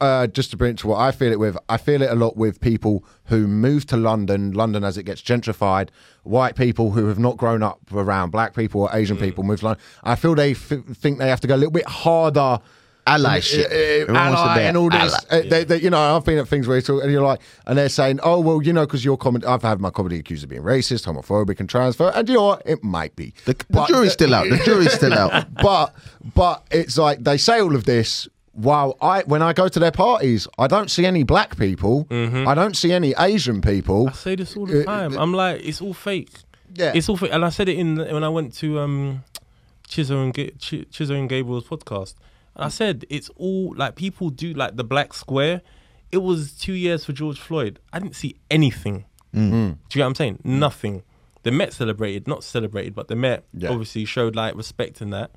uh, just to bring it to what I feel it with, I feel it a lot with people who move to London, London as it gets gentrified, white people who have not grown up around black people or Asian people move to London. I feel they f- think they have to go a little bit harder. Allyship. Uh, uh, Everyone wants to ally and all this. ally. Uh, they, they, you know, I've been at things where you talk, and you're like, and they're saying, "Oh, well, you know, because your comedy." I've had my comedy accused of being racist, homophobic, and transfer, and you know what? It might be. The, the But- jury's still out. The jury's still out. but but it's like they say all of this while I when I go to their parties, I don't see any black people. I don't see any Asian people. I say this all the time. I'm like, it's all fake. Yeah. It's all fake. And I said it in when I went to um, Chizzo and Ga- Ch- Chizzo and Gabriel's podcast. And I said it's all like people do like the black square. It was two years for George Floyd. I didn't see anything. Mm. Do you know what I'm saying? Nothing. The Met celebrated, not celebrated, but the Met Yeah. obviously showed like respect in that.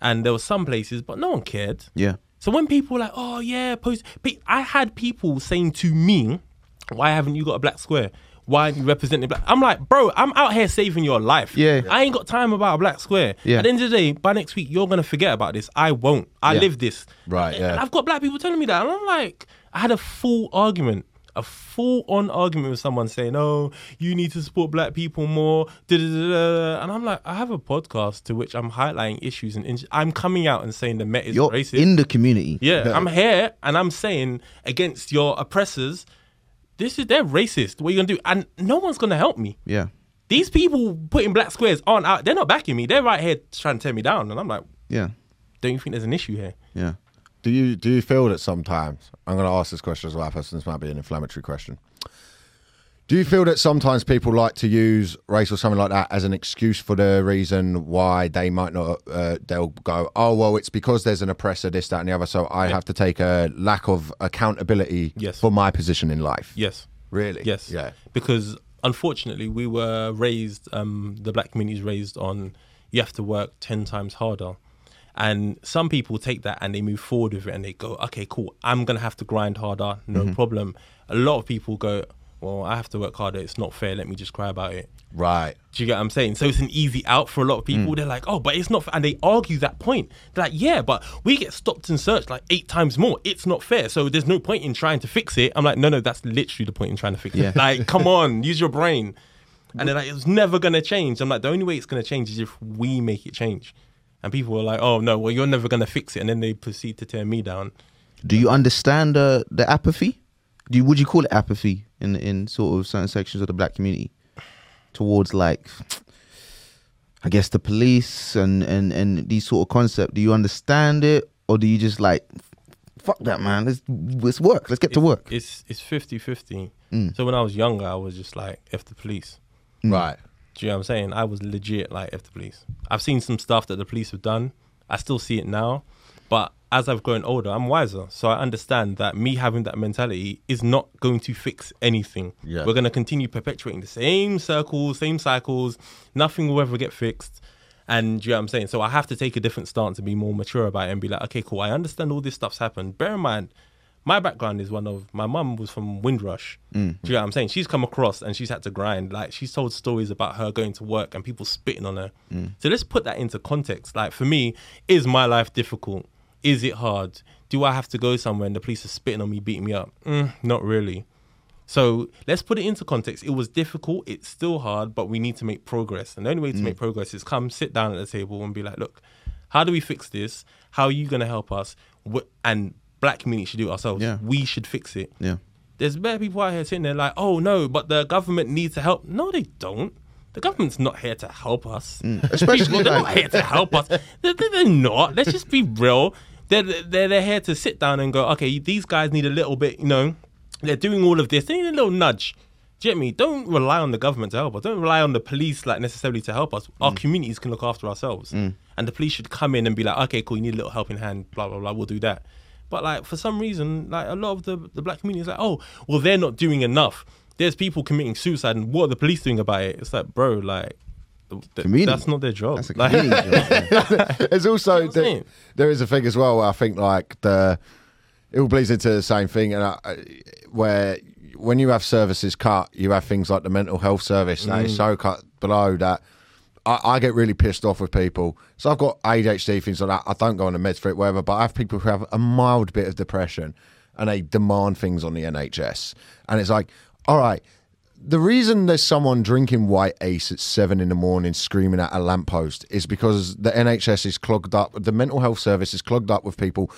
And there were some places, but no one cared. Yeah. So when people were like, oh yeah, post, I had people saying to me, why haven't you got a black square? Why aren't you representing black? I'm like, bro, I'm out here saving your life. Yeah. I ain't got time about a black square. Yeah. At the end of the day, by next week, you're gonna forget about this. I won't. I Yeah. live this. Right, yeah. And I've got black people telling me that, and I'm like, I had a full argument. A full on argument with someone saying, "Oh, you need to support black people more," da-da-da-da. and I'm like, I have a podcast to which I'm highlighting issues and in- I'm coming out and saying the Met is You're racist. in the community. Yeah, I'm here and I'm saying against your oppressors, this is they're racist. What are you gonna do? And no one's gonna help me. Yeah. These people putting black squares aren't out. They're not backing me. They're right here trying to tear me down. And I'm like, Yeah. don't you think there's an issue here? Yeah. Do you do you feel that sometimes? I'm going to ask this question as well, person. This might be an inflammatory question. Do you feel that sometimes people like to use race or something like that as an excuse for the reason why they might not? Uh, they'll go, oh well, it's because there's an oppressor, this, that, and the other. So I have to take a lack of accountability Yes. for my position in life. Yes. Really? Yes. Yeah. Because unfortunately, we were raised. Um, the black community is raised on you have to work ten times harder, and some people take that and they move forward with it and they go, okay, cool. I'm gonna have to grind harder. No Mm-hmm. problem. A lot of people go, well, I have to work harder. It's not fair. Let me just cry about it. Right. Do you get what I'm saying? So it's an easy out for a lot of Mm. people. They're like, oh, but it's not fair. And they argue that point. They're like, yeah, but we get stopped and searched like eight times more. It's not fair. So there's no point in trying to fix it. I'm like, no, no, that's literally the point in trying to fix Yeah. it. Like, come on, use your brain. And they're like, it's never going to change. I'm like, the only way it's going to change is if we make it change. And people are like, oh, no, well, you're never going to fix it. And then they proceed to tear me down. Do you understand uh, the apathy? Do you, would you call it apathy in in sort of certain sections of the black community towards like, I guess the police and and and these sort of concept? Do you understand it, or do you just like, fuck that man? Let's let's work. Let's get to work. It's it's 50 50. Mm. So when I was younger, I was just like, F the police. Right. Do you know what I'm saying? I was legit like F the police. I've seen some stuff that the police have done. I still see it now. But as I've grown older, I'm wiser. So I understand that me having that mentality is not going to fix anything. Yeah. We're going to continue perpetuating the same circles, same cycles. Nothing will ever get fixed. And do you know what I'm saying? So I have to take a different stance and be more mature about it and be like, okay, cool. I understand all this stuff's happened. Bear in mind, my background is one of my mum was from Windrush. Mm. Do you know what I'm saying? She's come across and she's had to grind. Like she's told stories about her going to work and people spitting on her. Mm. So let's put that into context. Like for me, is my life difficult? Is it hard? Do I have to go somewhere and the police are spitting on me, beating me up? Mm, not really. So let's put it into context. It was difficult. It's still hard, but we need to make progress. And the only way to make progress is come sit down at the table and be like, look, how do we fix this? How are you going to help us? And black community should do it ourselves. Yeah. We should fix it. Yeah. There's better people out here sitting there like, oh no, but the government needs to help. No, they don't. The government's not here to help us. Especially People, they're not here to help us. They're- they're not. Let's just be real. They're, they're they're here to sit down and go, okay, these guys need a little bit, you know, they're doing all of this. They need a little nudge. Do you get me? Don't rely on the government to help us. Don't rely on the police like necessarily to help us. Our mm. communities can look after ourselves. Mm. And the police should come in and be like, okay, cool, you need a little helping hand, blah, blah, blah, we'll do that. But like for some reason, like a lot of the, the black community is like, oh, well, they're not doing enough. There's people committing suicide and what are the police doing about it? It's like, bro, like th- th- that's not their job. That's a Like- job. There's also saying? there is a thing as well. Where I think like the it all bleeds into the same thing, and I, I- where when you have services cut, you have things like the mental health service that Mm. is so cut below that. I, I get really pissed off with people. So I've got ADHD things like that. I don't go on the meds for it, whatever. But I have people who have a mild bit of depression, and they demand things on the NHS. And it's like, all right, the reason there's someone drinking white ace at seven in the morning screaming at a lamppost is because the NHS is clogged up, the mental health service is clogged up with people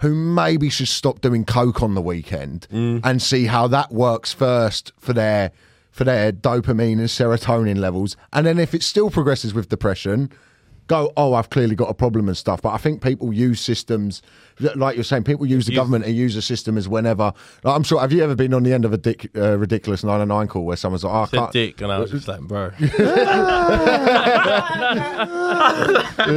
who maybe should stop doing coke on the weekend mm. and see how that works first for their for their dopamine and serotonin levels. And then if it still progresses with depression, go, oh, I've clearly got a problem and stuff. But I think people use systems, like you're saying, people use the Use- government and use a system as whenever. Like, I'm sure, have you ever been on the end of a dick, uh, ridiculous 909 call where someone's like, oh, I Said can't. dick, and I was just like, bro.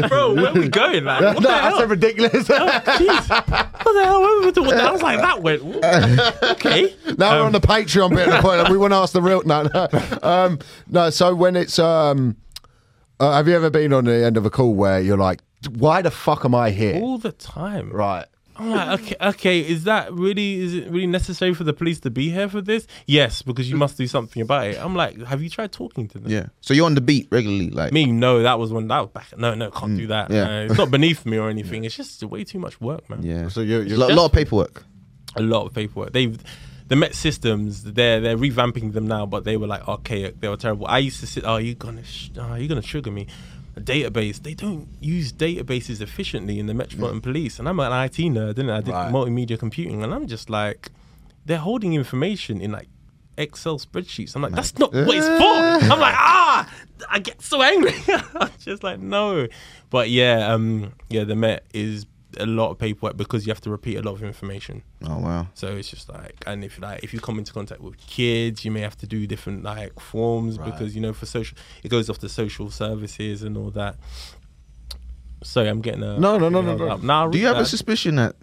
bro, where are we going? Like, what no, the I hell? said ridiculous. Jeez. What the hell? Where we doing? I was like, that went. Okay. Now we're on the Patreon bit of the point. We want to ask the real. No, no. Um, no. So when it's, um, uh, have you ever been on the end of a call where you're like, why the fuck am I here? All the time. Right. I'm like, okay, okay, is that really is it really necessary for the police to be here for this? Yes, because you must do something about it. I'm like, have you tried talking to them? Yeah. So you're on the beat regularly, like Me, no, that was when that was back. No, no, can't do that. yeah. Uh, it's not beneath me or anything. It's just way too much work, man. yeah. So you, a you lot, lot of paperwork. A lot of paperwork. They've the Met systems. They're they're revamping them now, but they were like archaic. They were terrible. I used to sit. Oh, you gonna sh- oh, you gonna trigger me? A database. They don't use databases efficiently in the Metropolitan Police, and I'm an IT nerd, didn't I? I did Right. multimedia computing, and I'm just like, they're holding information in like Excel spreadsheets. I'm like, that's not what it's for. I'm like, ah, I get so angry. I'm just like, no. But yeah, um, yeah, the Met is a lot of paperwork because you have to repeat a lot of information. Oh wow. So it's just like, and if like if you come into contact with kids, you may have to do different like forms Right. because you know for social, it goes off to social services and all that. Sorry, I'm getting a No, no, no, no, no. Up. Do you have a suspicion that,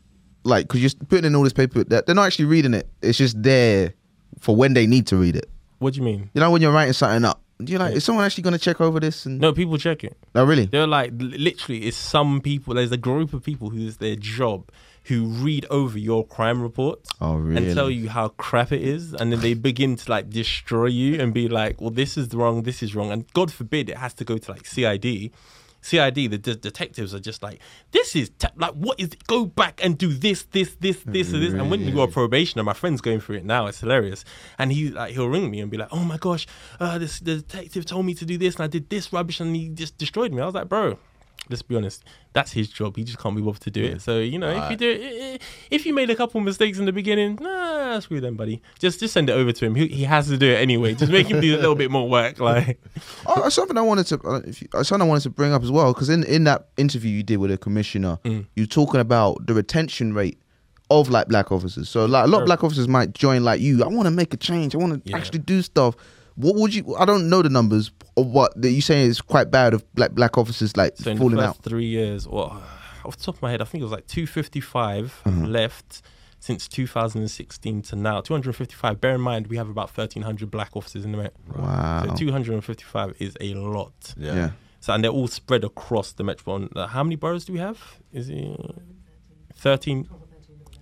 like, because you're putting in all this paper, that they're not actually reading it? It's just there for when they need to read it. What do you mean? You know, when you're writing something up, you're like, is someone actually going to check over this? And No, people check it. no, really. They're like literally, it's some people. There's a group of people who's their job who read over your crime report Oh, and tell you how crap it is, and then they begin to like destroy you and be like, "Well, this is wrong, this is wrong," and God forbid it has to go to like CID. CID, the de- detectives are just like, "This is te- like, what is? It? Go back and do this, this, this, this, and this." And when you go on probation, and my friend's going through it now, it's hilarious. And he like he'll ring me and be like, "Oh my gosh, uh, this the detective told me to do this, and I did this rubbish, and he just destroyed me." I was like, "Bro." Let's be honest. That's his job. He just can't be bothered to do it. So you know, if you do, it, if you made a couple mistakes in the beginning, nah, screw them, buddy. Just just send it over to him. He, he has to do it anyway. Just make him do a little bit more work. Like, Oh, something I wanted to, uh, if you, uh, something I wanted to bring up as well, because in, in that interview you did with the commissioner, Mm. you're talking about the retention rate of like black officers. So like a lot of black officers might join like you. I want to make a change. I want to Yeah. actually do stuff. What would you? I don't know the numbers of what that you saying is quite bad of black black officers like so in falling the out. three years, well, off the top of my head, I think it was like 255 Mm-hmm. left since 2016 to now. 255. Bear in mind, we have about 1,300 black officers in the Met. Wow. So 255 is a lot. Yeah. yeah. So and they're all spread across the metropolitan. Uh, how many boroughs do we have? Is it 13?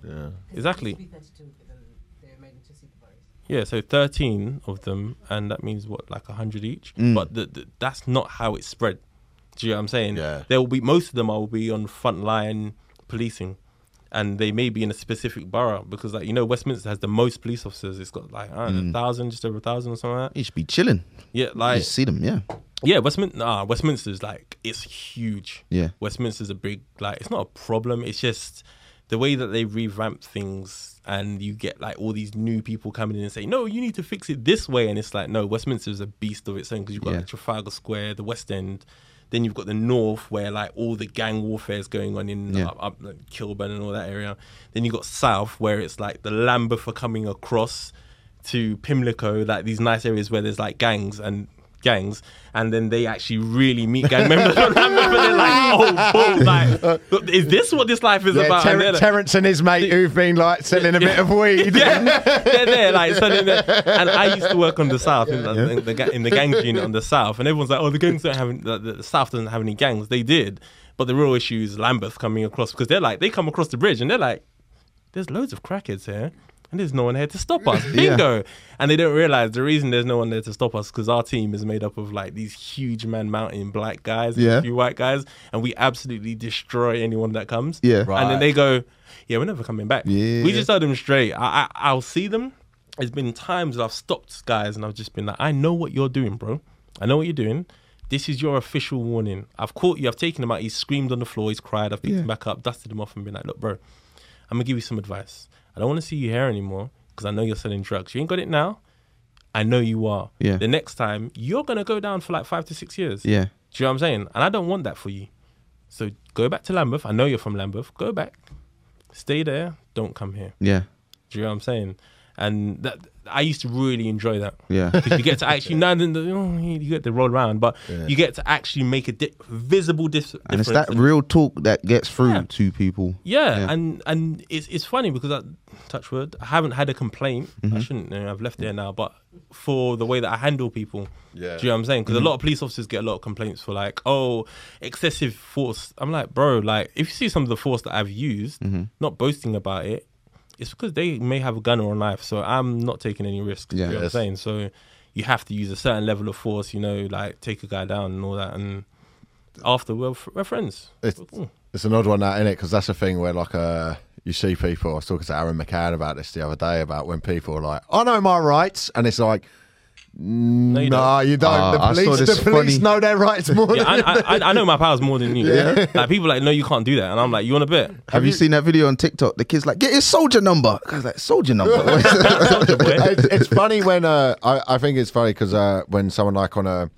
Yeah. Exactly. It used to be 32, but then they were made into super boroughs. Yeah, so 13 of them, and that means what, like 100 each? Mm. But the, the, that's not how it's spread. Do you know what I'm saying? Yeah. There will be, most of them will be on frontline policing. And they may be in a specific borough because, like, you know, Westminster has the most police officers. It's got, like, I don't a thousand, just over a thousand or something like that. You should be chilling. Yeah, like. You see them. Yeah. yeah, Westminster, nah, Westminster's, like, it's huge. Yeah. Westminster's a big like it's not a problem. It's just the way that they revamp things and you get like all these new people coming in and saying, No, you need to fix it this way and it's like, no, Westminster is a beast of its own because you've got Yeah. like, Trafalgar Square, the West End, then you've got the north where like all the gang warfare is going on in Yeah. up, up like, Kilburn and all that area. Then you got south where it's like the Lambeth are coming across to Pimlico, like these nice areas where there's like gangs and gangs, and then they actually really meet gang members from Lambeth, but they're like, oh, like, is this what this life is Yeah, about? Ter- And like- Terrence and his mate who've been like selling a bit of weed. yeah, they're there, like, selling there. and I used to work on the south in the, in the, in the gangs unit on the south, and everyone's like, "Oh, the gangs don't have the, the south doesn't have any gangs." They did, but the real issue is Lambeth coming across because they're like, they come across the bridge and they're like, "There's loads of crackheads here." And there's no one here to stop us. Bingo. And they don't realize the reason there's no one there to stop us because our team is made up of like these huge man mountain black guys, and Yeah. a few white guys, and we absolutely destroy anyone that comes. Yeah. Right. And then they go, yeah, we're never coming back. Yeah. We just tell them straight. I, I, I'll see them. There's been times I've stopped guys and I've just been like, I know what you're doing, bro. I know what you're doing. This is your official warning. I've caught you. I've taken him out. He's screamed on the floor. He's cried. I've picked Yeah. him back up, dusted him off, and been like, look, bro, I'm gonna give you some advice. I don't want to see you here anymore because I know you're selling drugs. You ain't got it now. I know you are. Yeah. The next time you're gonna go down for like five to six years. Yeah. Do you know what I'm saying? And I don't want that for you. So go back to Lambeth. I know you're from Lambeth. Go back. Stay there. Don't come here. Yeah. Do you know what I'm saying? And that I used to really enjoy that. Yeah. Because you get to actually, no, no, no, you get to roll around, but you get to actually make a di- visible dis- difference. And it's that real talk that gets through Yeah. to people. Yeah, Yeah. and and it's it's funny because I touch wood, I haven't had a complaint. Mm-hmm. I shouldn't. You know, I've left there now, but for the way that I handle people, Yeah. do you know what I'm saying? Because Mm-hmm. a lot of police officers get a lot of complaints for like, oh, excessive force. I'm like, bro, like if you see some of the force that I've used, Mm-hmm. not boasting about it, it's because they may have a gun or a knife, so I'm not taking any risks. Yeah. you know what I'm saying? So you have to use a certain level of force, you know, like take a guy down and all that, and after we're, we're friends. It's, Mm. it's an odd one, that, it Because that's the thing where, like, uh, you see people. I was talking to Aaron McCann about this the other day about when people are like, I know my rights. And it's like, no, you you don't. don't. Ah, the I saw police, this the police funny- know their rights more Yeah, than I, I, I know my powers more than you. Like people like, no, you can't do that, and I'm like, you want a bit? Have, you, seen that video on TikTok? The kid's like, get his soldier number. The guy's like, soldier number. it's, it's funny when uh, I, I think it's funny because uh, when someone like on a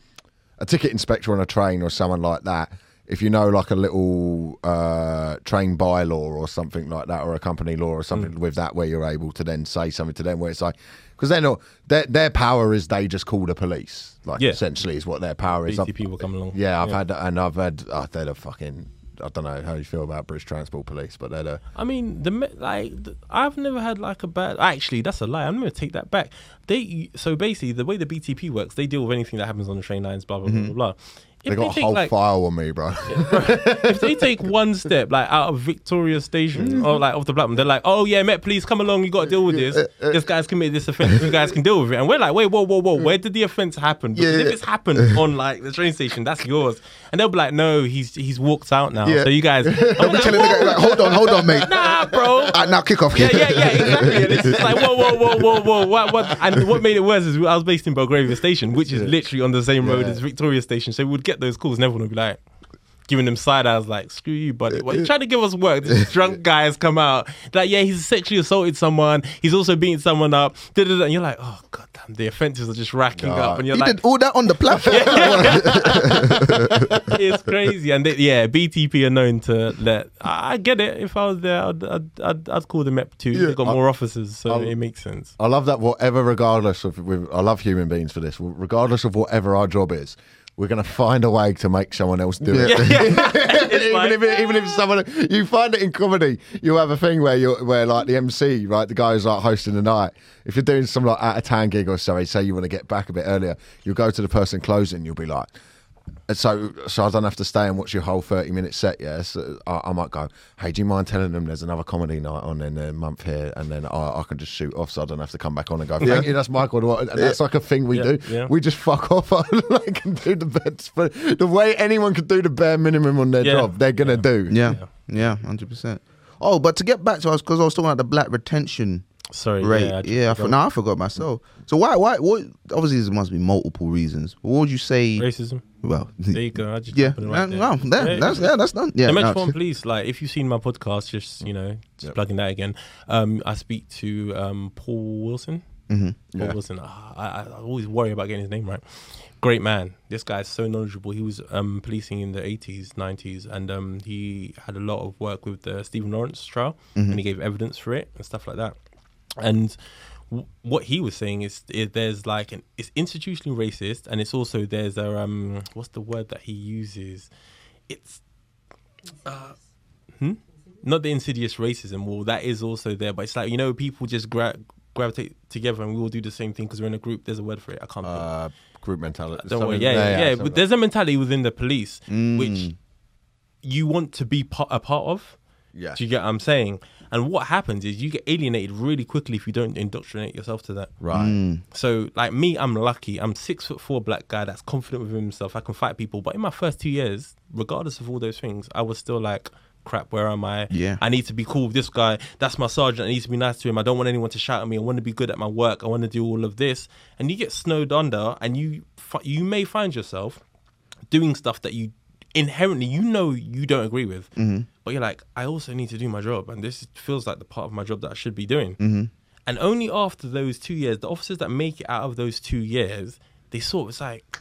a ticket inspector on a train or someone like that, if you know like a little uh, train bylaw or something like that, or a company law or something with that, where you're able to then say something to them, where it's like because they're not their their power is they just call the police, like Yeah. essentially is what their power is. BT people come along. Yeah, I've had and I've had oh, they're the fucking. I don't know how you feel about British Transport Police, but they're the I mean, the like the, I've never had like a bad. Actually, that's a lie. I'm gonna take that back. They so basically the way the BTP works, they deal with anything that happens on the train lines. Blah blah blah mm-hmm. blah. blah. They got a whole like, file on me, bro. if they take one step like out of Victoria Station or like off the platform, they're like, "Oh yeah, Met, please come along. You got to deal with this. This guy's committed this offense. You guys can deal with it." And we're like, "Wait, whoa, whoa, whoa. Where did the offense happen? Because Yeah. if it's happened on like the train station, that's yours." And they'll be like, "No, he's he's walked out now. Yeah. So you guys, I'm like, Telling the guy, like, hold on, hold on, mate. nah, bro." Ah, now kick off. Yeah, yeah, yeah, exactly. And it's just like, whoa, whoa, whoa, whoa, whoa. What, what? And what made it worse is I was based in Belgravia Station, which is literally on the same road Yeah. as Victoria Station. So we would get those calls, and everyone would be like, giving them side eyes, like, screw you, buddy. What, you trying to give us work? These drunk guys come out, like, yeah, he's sexually assaulted someone, he's also beating someone up, and you're like, oh, god damn, the offences are just racking God. up. And you're He like, did all that on the platform. it's crazy. And they, yeah, BTP are known to let. I, I get it. If I was there, I'd, I'd, I'd, I'd call them MEP too. Yeah, They've got I- more officers, so I'll- it makes sense. I love that. Whatever, regardless of, I love human beings for this. Regardless of whatever our job is, we're going to find a way to make someone else do it. even, like- if, even if someone you find it in comedy, you have a thing where you where like the MC, right, the guy who's like hosting the night. If you're doing some like out of town gig or sorry, say you want to get back a bit earlier, you'll go to the person closing. You'll be like. And so, so I don't have to stay and watch your whole thirty-minute set. Yeah, so I, I might go. Hey, do you mind telling them there's another comedy night on in a month here, and then I, I can just shoot off, so I don't have to come back on and go. Thank you, that's Michael. And that's like a thing we Yeah, do. yeah. We just fuck off like, and do the best. But the way anyone could do the bare minimum on their Yeah. job, they're gonna do. Yeah, yeah, hundred percent. Oh, but to get back to us, because I was talking about the black retention Sorry, rate. yeah, Yeah, I, for, no, I forgot myself. So why, why, what? Obviously, there must be multiple reasons. What would you say? racism. Well, There you go. I just yeah, right no, there. that- Yeah, that's yeah, that's done. Yeah, the no. Metropolitan Police, like if you've seen my podcast, just you know, just Yep. plugging that again. Um, I speak to um Paul Wilson. Mhm. Paul Yeah. Wilson. ah, I, I, always worry about getting his name right. Great man. This guy's so knowledgeable. He was um policing in the eighties, nineties, and um he had a lot of work with the Stephen Lawrence trial, and he gave evidence for it and stuff like that. And w- what he was saying is, is there's like an it's institutionally racist, and it's also there's a um what's the word that he uses? It's hmm? not the insidious racism. Well, that is also there, but it's like you know people just gra- gravitate together and we all do the same thing because we're in a group. There's a word for it. I can't. think. Uh, group mentality. Don't worry. something- Yeah, yeah. yeah, something But there's a mentality within the police Mm. which you want to be part, a part of. Yeah. Do you get what I'm saying? And what happens is you get alienated really quickly if you don't indoctrinate yourself to that. Right. Mm. So, like me, I'm lucky. I'm six foot four black guy that's confident with himself. I can fight people. But in my first two years, regardless of all those things, I was still like, crap, where am I? Yeah. I need to be cool with this guy. That's my sergeant. I need to be nice to him. I don't want anyone to shout at me. I want to be good at my work. I want to do all of this. And you get snowed under, and you you may find yourself doing stuff that you inherently you know you don't agree with mm-hmm. But you're like i also need to do my job and this feels like the part of my job that i should be doing. Mm-hmm. And only after those two years the officers that make it out of those two years they sort of it's like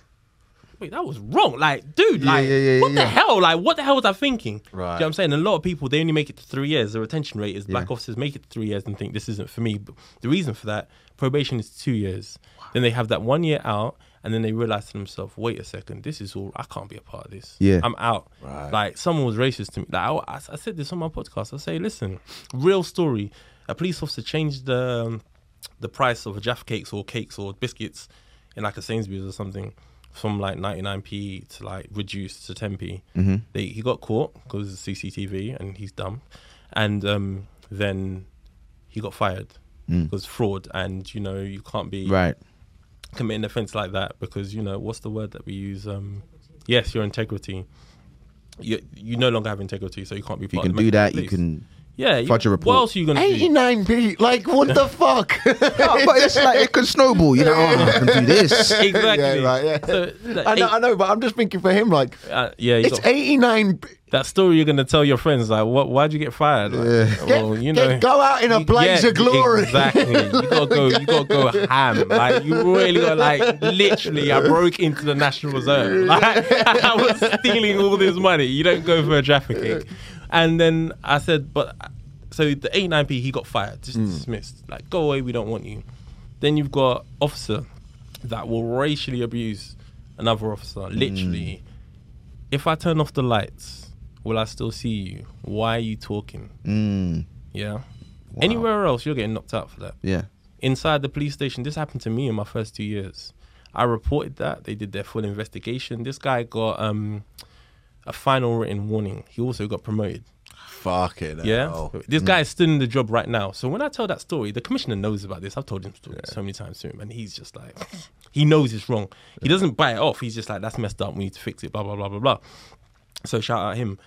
wait that was wrong. Like dude Yeah, like yeah, yeah, what the hell? Like what the hell was i thinking? Do you know Right. what i'm saying? A lot of people they only make it to three years. The retention rate is black officers make it to three years and think this isn't for me. But the reason for that probation is two years. Then they have that one year out and then they realize to themselves wait a second this is all i can't be a part of this Yeah. i'm out Right. like someone was racist to me like I, I said this on my podcast i say listen real story a police officer changed the um, the price of a jaffa cakes or cakes or biscuits in like a sainsbury's or something from like 99p to like reduced to 10p Mm-hmm. they, he got caught because of cctv and he's dumb and um, then he got fired because fraud and you know you can't be Mm. Right. Commit an offense like that because you know what's the word that we use um yes your integrity you you no longer have integrity so you can't be If you can of the do that, Metropolitan you can. yeah you, fudge a what else are you gonna do 89p. Like, what the fuck? No, but it's like it can snowball. You know, oh, I can do this. exactly Yeah, right, yeah. so, like, I know, eight- I know, but I'm just thinking for him, like, uh, yeah you it's got- 89. That story you're gonna tell your friends like what why'd you get fired like, Get, well you know get- go out in a blaze yeah, of glory. Exactly. You gotta go. You gotta go ham. Like you really got like literally. I broke into the National Reserve. Like I was stealing all this money. You don't go for a Jaffa cake. And then I said, but so the 89p he got fired, just hmm. dismissed. Like go away. We don't want you. Then you've got officer that will racially abuse another officer. Literally, hmm. if I turn off the lights, will I still see you? Why are you talking? Mm, Yeah. Anywhere else, you're getting knocked out for that. yeah. Inside the police station, this happened to me in my first two years. I reported that. They did their full investigation. This guy got um, a final written warning. He also got promoted. Fucking Yeah. hell. This guy is still in the job right now. So when I tell that story, the commissioner knows about this. I've told him so, so many times to him, and he's just like, he knows it's wrong. He doesn't buy it off. He's just like, that's messed up. We need to fix it. Blah blah blah blah blah. So shout out him.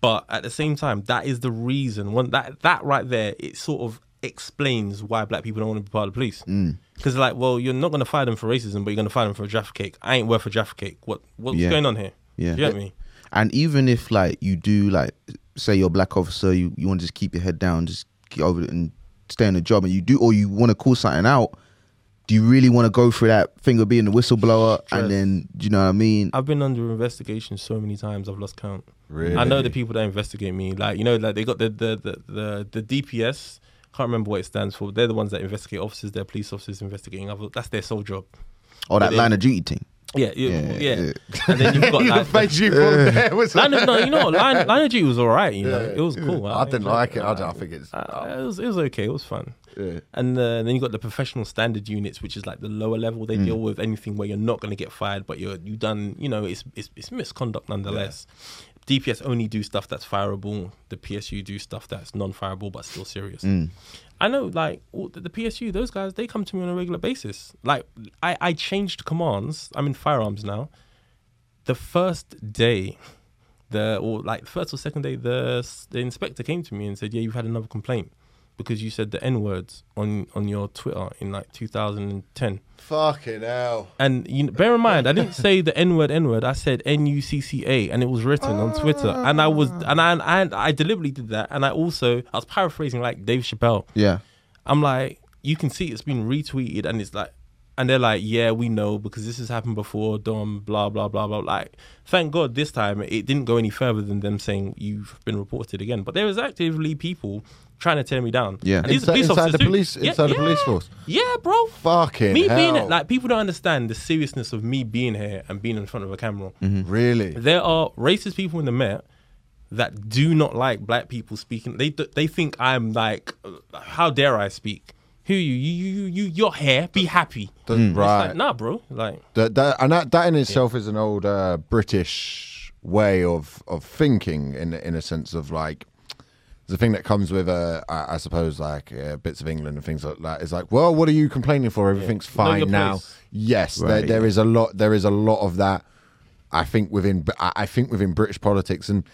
But at the same time, that is the reason. One that that right there, it sort of explains why black people don't want to be part of the police. Mm. Because like, well, you're not going to fire them for racism, but you're going to fire them for a Jaffa cake. I ain't worth a Jaffa cake. What what's Yeah. going on here? Yeah. Do you get me? And even if like you do like say you're a black officer, you, you want to just keep your head down, just get over it and stay in the job and you do or you want to call something out, do you really want to go through that thing of being a whistleblower Trust. and then do you know what I mean? I've been under investigation so many times I've lost count. Really? I know the people that investigate me. Like you know, like they got the the the the, the DPS. Can't remember what it stands for. They're the ones that investigate officers. They're police officers investigating other. That's their sole job. Or that But line of duty thing. Yeah, yeah, Yeah, yeah. yeah. And then you've got the face you pulled there was line of, no, you know, line, line of duty was all right. You know, Yeah. it was cool. I didn't like it. I, don't, I think it's. Uh, it was it was okay. It was fun. Yeah. And uh, then you got the professional standard units, which is like the lower level. Mm. They deal with anything where you're not going to get fired, but you're you done. You know, it's it's, it's misconduct nonetheless. DPS only do stuff that's fireable. The PSU do stuff that's non-fireable but still serious. I know, like the, PSU, those guys, they come to me on a regular basis. Like I, I changed commands. I'm in firearms now. The first day, the or like first or second day, the the inspector came to me and said, "Yeah, you've had another complaint because you said the N words on on your Twitter in like 2010." Fucking hell. And you know, bear in mind, I didn't say the N word, N word. I said N U C C A, and it was written on Twitter. And I was, ah. and I, and I deliberately did that. And I also, I was paraphrasing like Dave Chappelle. Yeah. I'm like, you can see it's been retweeted, and it's like, and they're like, yeah, we know because this has happened before. Dom, blah blah blah blah. Like, thank God this time it didn't go any further than them saying you've been reported again. But there was actively people trying to tear me down. Yeah. And these Inside, are police inside officers the too. police, Yeah, inside the police force. Yeah, bro. Fucking Me hell. being it, like people don't understand the seriousness of me being here and being in front of a camera. really. There are racist people in the Met that do not like black people speaking. They they think I'm like, how dare I speak? Who you you you you you're here. Be happy. The- It's right. like, nah, bro. Like That, that, and that, that in itself is an old uh, British way of of thinking, in in a sense of like the thing that comes with, uh, I, I suppose, like uh, bits of England and things like that is like, well, what are you complaining for? Everything's Know fine now. place. Yes, there, Right, there yeah. a lot. There is a lot of that. I think within, I I think within British politics and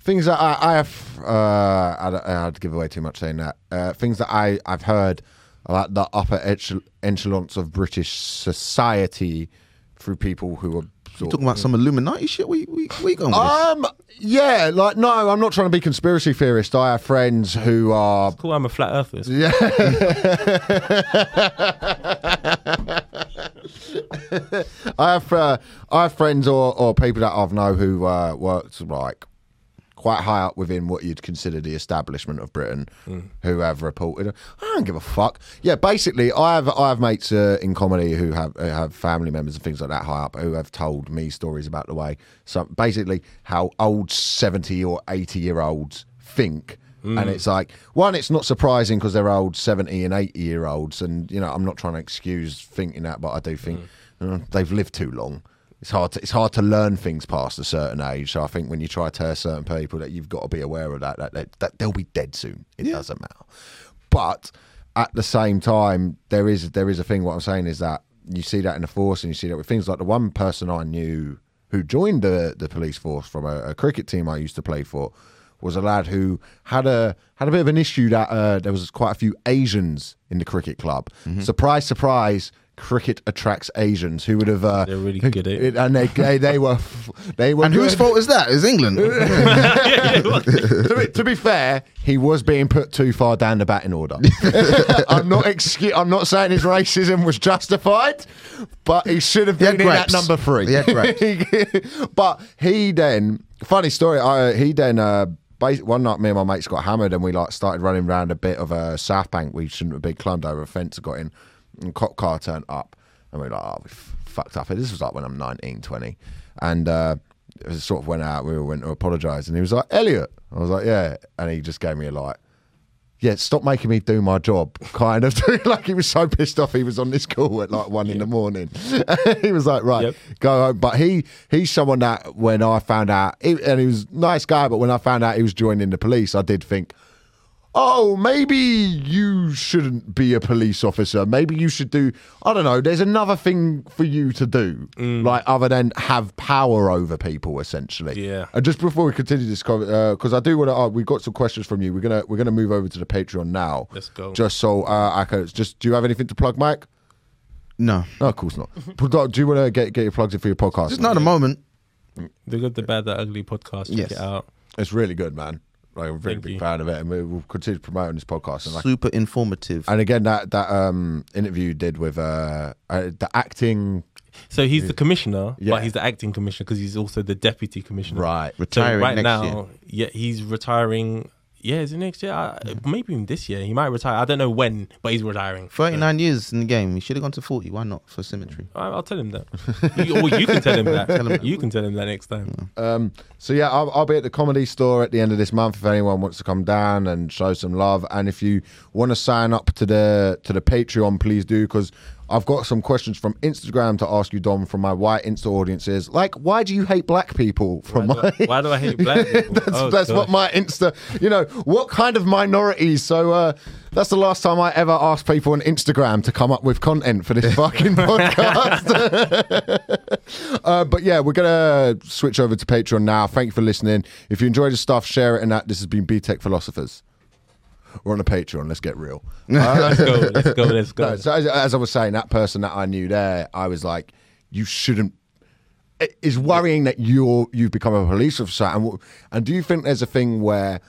things that I, I have. Uh, I don't- I'd give away too much saying that. Uh, things that I I've heard about the upper echel- echelons of British society through people who are. Sort Talking about some Illuminati shit. Where, you- where, you- going with this? um, yeah, like no, I'm not trying to be conspiracy theorist. I have friends who are Cool, I'm a flat earther. yeah. I have uh, I have friends or, or people that I've know who uh, worked like quite high up within what you'd consider the establishment of Britain, who have reported. I don't give a fuck. Yeah, basically, I have I have mates uh, in comedy who have who have family members and things like that high up who have told me stories about the way. So basically, how old seventy or eighty year olds think. And it's like one, it's not surprising because they're old seventy and eighty year olds, and you know I'm not trying to excuse thinking that, but I do think uh, they've lived too long. It's hard to it's hard to learn things past a certain age. So I think when you try to tell certain people that you've got to be aware of that, that, that, that they'll be dead soon. It doesn't matter. But at the same time, there is there is a thing. What I'm saying is that you see that in the force, and you see that with things like the one person I knew who joined the the police force from a, a cricket team I used to play for was a lad who had a had a bit of an issue that uh, there was quite a few Asians in the cricket club. Mm-hmm. Surprise, surprise. Cricket attracts Asians who would have. Uh, They're really good at it. and they they, they were f- they were. and whose fault is that? Is England? to, be, to be fair, he was being put too far down the batting order. I'm not excu- I'm not saying his racism was justified, but he should have been in that number three. Yeah, had gripes. but he then, funny story. I, he then. Uh, one night, me and my mates got hammered, and we like started running around a bit of a South Bank. We shouldn't have been clumbed over a fence. Got in, and cop car turned up, and we were like, "Oh, we f- fucked up." This was like when I'm 19, 20, and uh, it was sort of went out. We went to apologise, and he was like, "Elliot," I was like, "Yeah," and he just gave me a like. Yeah, stop making me do my job. Kind of like he was so pissed off. He was on this call at like one in the morning. he was like, "Right, Yep. go home." But he he's someone that when I found out, he, and he was nice guy. But when I found out he was joining the police, I did think, "Oh, maybe you shouldn't be a police officer. Maybe you should do. I don't know. There's another thing for you to do, like other than have power over people, essentially." Yeah. And just before we continue this, because I do want to, uh, we've got some questions from you. We're gonna we're gonna move over to the Patreon now. Let's go. Just so uh, I can just. Do you have anything to plug, Mike? no, No, of course not. Do you want to get get your plugs in for your podcast? just not at the moment. The Good, the Bad, the Ugly podcast. Check Yes. it out. It's really good, man. Like, I'm a very Thank big you. fan of it, and we will continue promoting this podcast. And, like, Super informative. and again, that that um interview you did with uh, uh the acting So he's the commissioner, Yeah. but he's the acting commissioner because he's also the deputy commissioner. right. So Retiring right next now, year. yeah, he's retiring. Yeah, is it next year? I, maybe even this year. He might retire. I don't know when, but he's retiring. 39 years in the game. He should have gone to 40. Why not? For symmetry. I- I'll tell him that. you, or you can tell him that. Tell him that. You can tell him that next time. Um, so yeah, I'll, I'll be at the comedy store at the end of this month if anyone wants to come down and show some love. And if you want to sign up to the to the Patreon, please do because I've got some questions from Instagram to ask you, Dom, from my white Insta audiences. Like, why do you hate black people? From Why my do, I, why do I hate black people? that's Oh, that's what my Insta. You know, what kind of minorities? So uh, that's the last time I ever asked people on Instagram to come up with content for this fucking podcast. uh, but yeah, we're gonna switch over to Patreon now. Thank you for listening. If you enjoyed the stuff, share it. And that this has been BTEC Philosophers. We're on a Patreon. Let's get real. Let's go. Let's go. Let's go. No, so as, as I was saying, that person that I knew there, I was like, you shouldn't. It is worrying that you're you've become a police officer, and w- and do you think there's a thing where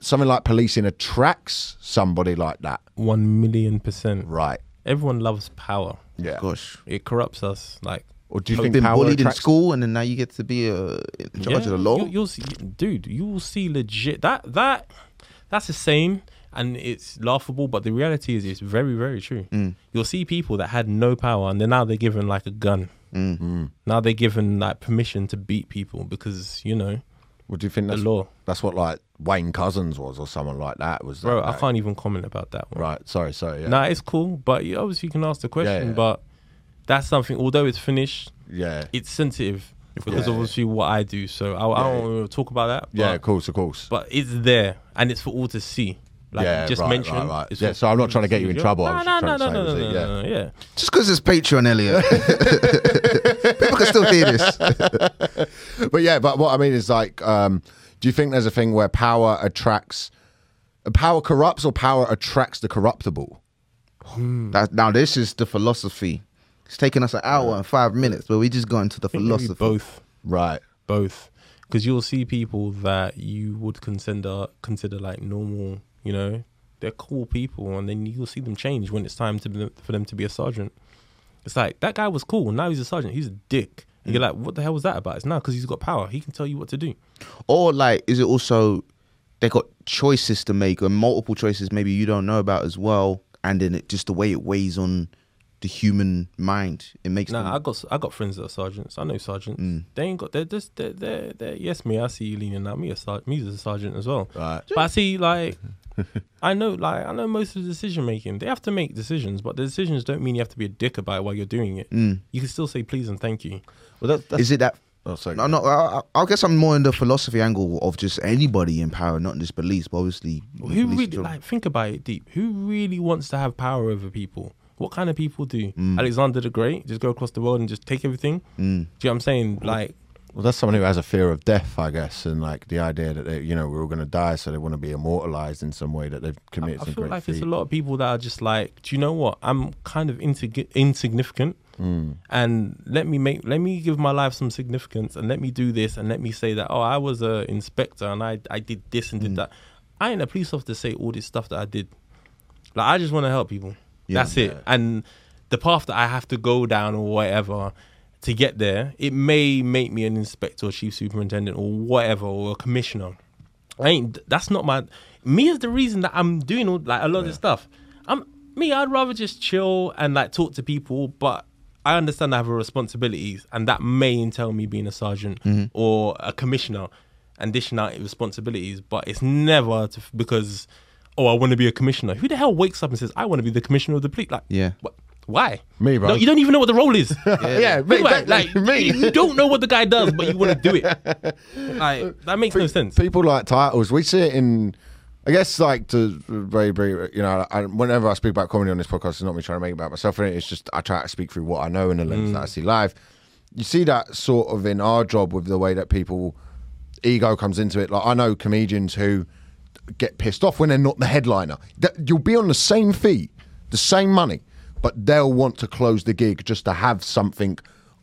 something like policing attracts somebody like that? One million percent. Right. Everyone loves power. Yeah. Gosh. It corrupts us. Like Or do you You've think been power bullied in school and then now you get to be a, in charge of the law. You, you'll see, dude. You will see legit that that that's a saying and it's laughable, but the reality is it's very very true. Mm. You'll see people that had no power and then now they're given like a gun. Mm. Now they're given like permission to beat people because you know What do you think the that's law. That's what like Wayne Couzens was, or someone like that was. Bro, that, I can't even comment about that one. Right. Sorry. Sorry. Yeah. Nah, it's cool, but you, obviously you can ask the question. yeah. But that's something. Although it's finished, Yeah. it's sensitive. because of obviously what I do. So I, I don't want to talk about that. But, Yeah, of course, of course. but it's there and it's for all to see. Like Yeah, just right, mention. right, right. Yeah, so I'm not trying to get you in trouble, I No, no, no, no, no, say, no, no, no, yeah. Just because it's Patreon, Elliot. People can still hear this. But yeah, but what I mean is like, um, do you think there's a thing where power attracts, power corrupts or power attracts the corruptible? That, now, this is the philosophy. It's taken us an hour and five minutes, but we just got into the I think maybe philosophy. both. Right. both because you'll see people that you would consider consider like normal you know? They're cool people and then you'll see them change when it's time to be, for them to be a sergeant. It's like that guy was cool now he's a sergeant he's a dick. And you're mm. like what the hell was that about? It's now because he's got power he can tell you what to do. Or like, is it also they got choices to make or multiple choices maybe you don't know about as well, and then it just the way it weighs on the human mind, it makes them. Nah, I got I got friends that are sergeants. I know sergeants. Mm. They ain't got. They're just. They're, they're, they're. Yes, me. I see you leaning out. Me a ser- me as a sergeant as well. Right. But I see like. I know, like I know most of the decision making. They have to make decisions, but the decisions don't mean you have to be a dick about it while you're doing it. Mm. You can still say please and thank you. Well, that, that's, is it that? oh, sorry. No, no. I, I I guess I'm more in the philosophy angle of just anybody in power, not just police, but obviously. Who really like think about it deep? Who really wants to have power over people? What kind of people do? Mm. Alexander the Great just go across the world and just take everything? Mm. Do you know what I'm saying? Like Well, that's someone who has a fear of death, I guess, and like the idea that they, you know, we're all going to die, so they want to be immortalized in some way that they've committed I some feel like feat. there's a lot of people that are just like, do you know what? I'm kind of insig- insignificant, Mm. and let me make, let me give my life some significance, and let me do this, and let me say that, oh, I was a inspector, and I I did this and Mm. did that. I ain't a police officer to say all this stuff that I did. Like I just want to help people. Yeah. That's it. And the path that I have to go down or whatever to get there, it may make me an inspector or chief superintendent or whatever or a commissioner. I ain't. That's not my. Me is the reason that I'm doing all like a lot of this stuff. I'm me. I'd rather just chill and like talk to people, but I understand I have a responsibilities, and that may entail me being a sergeant mm-hmm. or a commissioner and dishing out responsibilities. But it's never to, because oh, I want to be a commissioner. Who the hell wakes up and says I want to be the commissioner of the police? Like, Yeah. wh- why? Me, bro. No, you don't even know what the role is. yeah, me, about it, like me. you don't know what the guy does, but you want to do it. Like that makes no sense. People like titles. We see it in. I guess like to very very you know I, whenever I speak about comedy on this podcast, it's not me trying to make it about myself. It's just I try to speak through what I know and the lens mm. that I see live. You see that sort of in our job with the way that people ego comes into it. Like I know comedians who get pissed off when they're not the headliner. That you'll be on the same fee, the same money, but they'll want to close the gig just to have something.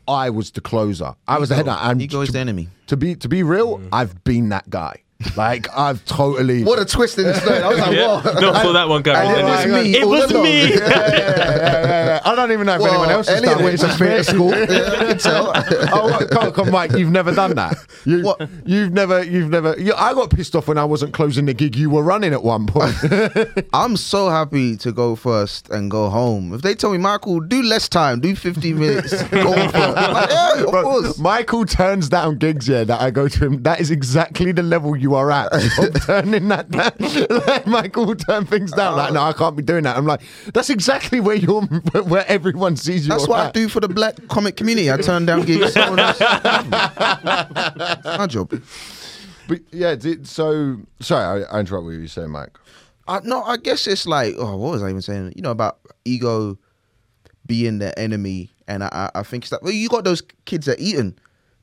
I was the closer. I was the headliner. And Ego is to- the enemy. to be to be real, mm. I've been that guy. Like I've totally. What a twist in the story. I was like, Yeah, whoa. no, saw that one coming. It was me It was me. yeah, yeah, yeah, yeah. I don't even know if Well, anyone else has Elliot done went it. to theatre school. Yeah, I can tell. oh, come, come, Mike, you've never done that. You, What? You've never, you've never. You, I got pissed off when I wasn't closing the gig you were running at one point. I'm so happy to go first and go home. If they tell me, Michael, do less time, do 15 minutes, go on first. Like, yeah, of Bro, course. Michael turns down gigs, yeah, that I go to him. That is exactly the level you are at of turning that down. Like, Michael turn things down. Like, no, I can't be doing that. I'm like, that's exactly where you're, where everyone sees you. That's what I do for the black comic community. I turn down gigs. Someone else- It's my job. But yeah, did, so sorry, I, I interrupt what you were saying, Mike. I, no, I guess it's like, oh, what was I even saying? You know, about ego being the enemy. And I, I think it's that, well, you got those kids at Eton.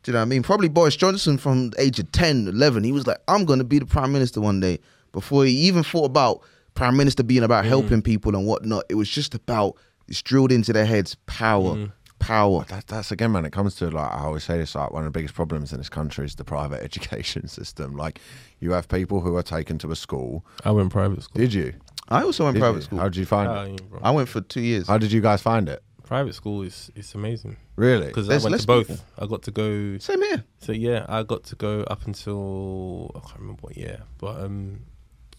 Do you know what I mean? Probably Boris Johnson from the age of 10, 11. He was like, I'm going to be the prime minister one day. Before he even thought about prime minister being about helping people and whatnot, it was just about, it's drilled into their heads power, power. That, that's again, man. It comes to like I always say this. Like one of the biggest problems in this country is the private education system. Like you have people who are taken to a school. I went private school. Did you? I also went Did private you? school. How did you find Ah, it? I went for two years. How did you guys find it? Private school is it's amazing Really? because I went to both. people. I got to go. Same here. So yeah, I got to go up until I can't remember what year, but um,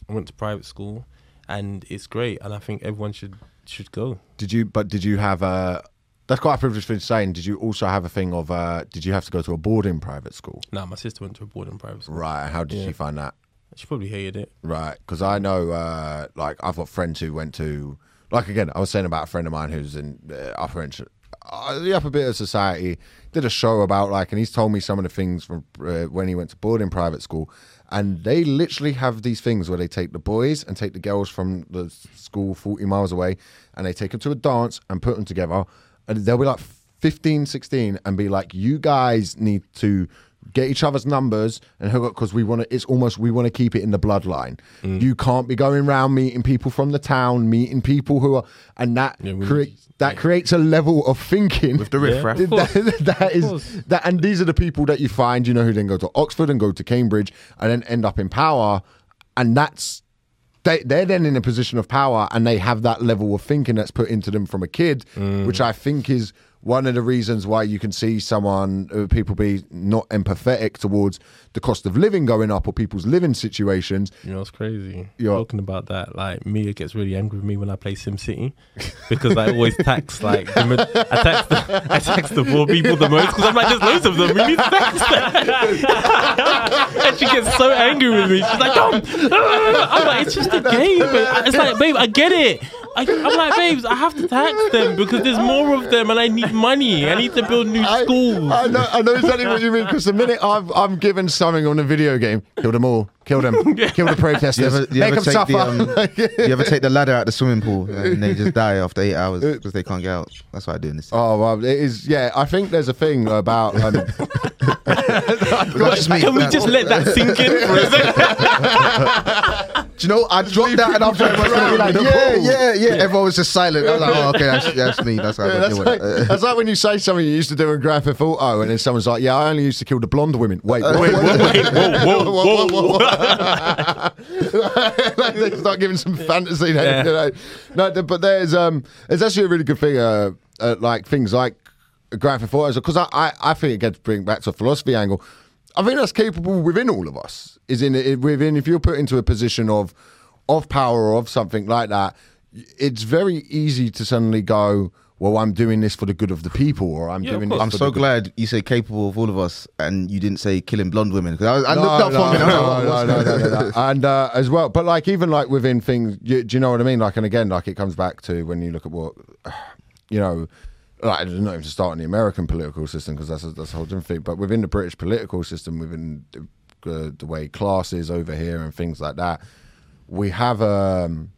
I went to private school, and it's great, and I think everyone should should go. Did you? But did you have a? That's quite a privileged thing to say. And did you also have a thing of? Uh, did you have to go to a boarding private school? Nah, my sister went to a boarding private school. Right. How did Yeah. you find that? She probably hated it. Right, because I know, uh, like, I've got friends who went to, like, again, I was saying about a friend of mine who's in uh, upper Inch, uh, the upper bit of society. Did a show about like, and he's told me some of the things from uh, when he went to boarding private school, and they literally have these things where they take the boys and take the girls from the school forty miles away, and they take them to a dance and put them together, and they'll be like 15, 16, and be like, you guys need to get each other's numbers and hook up because we want to it's almost we want to keep it in the bloodline. You can't be going around meeting people from the town meeting people who are and that Yeah, we- create that creates a level of thinking. With the riffraff. Of course. that, that is that and these are the people that you find you know who then go to oxford and go to cambridge and then end up in power and that's they, they're then in a position of power and they have that level of thinking that's put into them from a kid which i think is one of the reasons why you can see someone uh, people be not empathetic towards the cost of living going up or people's living situations You know, it's crazy. Yeah. Talking about that, like Mia gets really angry with me when I play SimCity because I always tax like the, I tax the, I tax the poor people the most because I'm like, there's loads of them. We need to tax them. and she gets so angry with me. She's like, ah." I'm like, it's just a game. It's like, babe, I get it. I, I'm like, babes, I have to tax them because there's more of them and I need money. I need to build new I- schools. I, know, I know exactly what you mean because the minute I'm, I'm given something on a video game, kill them all, kill them, kill the protesters, You ever, you make ever them take suffer. the, um, you ever take the ladder out the swimming pool and they just die after eight hours because they can't get out? That's why I do in this. oh well, it is. Yeah, I think there's a thing about. Um, just me. Can we That- just let that sink in for a second? Do you know? I dropped that and I thought everyone's gonna be like, around. yeah, yeah, yeah. Everyone was just silent. I was like, oh, okay, that's, that's me. That's how I Yeah, got that's, like, it. that's like when you say something you used to do in Grand Theft Auto, and then someone's like, "Yeah, I only used to kill the blonde women." Wait, wait, Wait, wait, whoa, whoa, whoa, whoa. like they start giving some fantasy. Then, Yeah. you know. No, but there's um, there's actually a really good thing. Uh, uh, like things like Grand Theft Auto, because I, I I think it gets bring back to a philosophy angle. I think that's capable within all of us. Is in it within if you're put into a position of of power or of something like that, it's very easy to suddenly go, "Well, I'm doing this for the good of the people," or "I'm Yeah, doing this." I'm for so the good- glad you say capable of all of us and you didn't say killing blonde women. Because I, I No, looked up no, for me. and I was like, no, no, no, that? no, no, no. and uh, as well, but like even like within things, you, do you know what I mean? Like, and again, like it comes back to when you look at what, you know, like not even to start in the American political system because that's a, that's a whole different thing. But within the British political system, within the, uh, the way class is over here and things like that, we have um,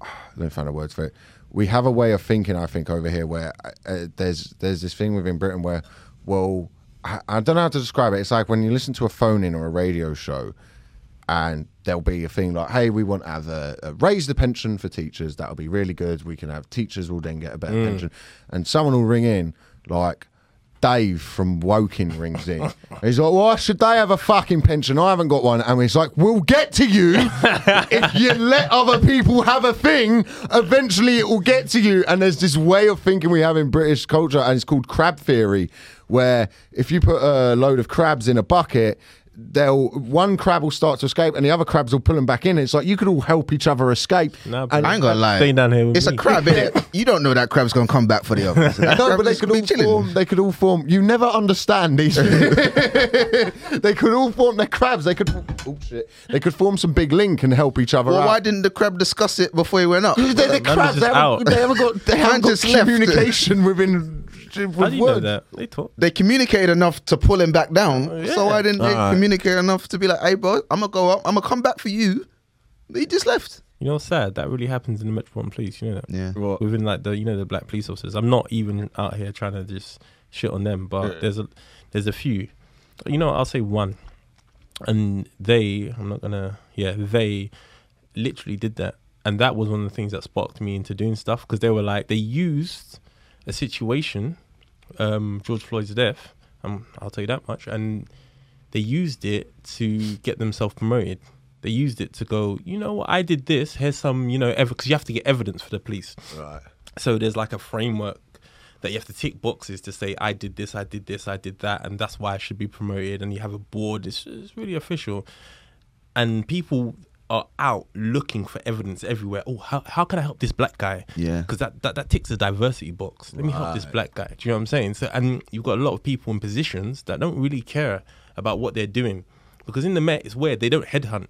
let me find the words for it. We have a way of thinking, I think, over here where uh, there's there's this thing within Britain where, well, I, I don't know how to describe it. It's like when you listen to a phone in or a radio show, and there'll be a thing like, "Hey, we want to have a, a raise the pension for teachers. That'll be really good. We can have teachers will then get a better pension." And someone will ring in like. Dave from Woking rings in. He's like, "Why should they have a fucking pension? I haven't got one." And he's like, "We'll get to you if you let other people have a thing. Eventually, it will get to you." And there's this way of thinking we have in British culture, and it's called crab theory, where if you put a load of crabs in a bucket, they'll one crab will start to escape, and the other crabs will pull them back in. It's like you could all help each other escape. Nah, and I ain't gonna lie. Staying down here with It's a me. crab, innit? You don't know that crab's gonna come back for the other. That No, but they could all chilling. form. They could all form. You never understand these. they could all form. They're crabs. They could. Oh shit! They could form some big link and help each other Well, out. why didn't the crab discuss it before he went up? They're, they're Man was crabs. They just haven't, they haven't got. They haven't got communication within. With How do you words. know that? They talk. They communicated enough to pull him back down. Oh, yeah. So why didn't they Alright. communicate enough to be like, "Hey, bro, I'm gonna go up. I'm gonna come back for you." He just left. You know what's sad? That really happens in the Metropolitan Police. You know that? Yeah. What? Within like the you know the black police officers. I'm not even out here trying to just shit on them, but there's a there's a few. You know, I'll say one, and they. I'm not gonna. Yeah, they literally did that, and that was one of the things that sparked me into doing stuff because they were like they used a situation, um, George Floyd's death. Um, I'll tell you that much, and they used it to get themselves promoted. They used it to go, you know what, I did this. Here's some, you know, because you have to get evidence for the police. Right. So there's like a framework that you have to tick boxes to say, I did this, I did this, I did that, and that's why I should be promoted. And you have a board. It's, it's really official. And people are out looking for evidence everywhere. Oh, how, how can I help this black guy? Yeah. Because that, that, that ticks the diversity box. Let me help this black guy. Do you know what I'm saying? So, and you've got a lot of people in positions that don't really care about what they're doing. Because in the Met, it's weird. They don't headhunt.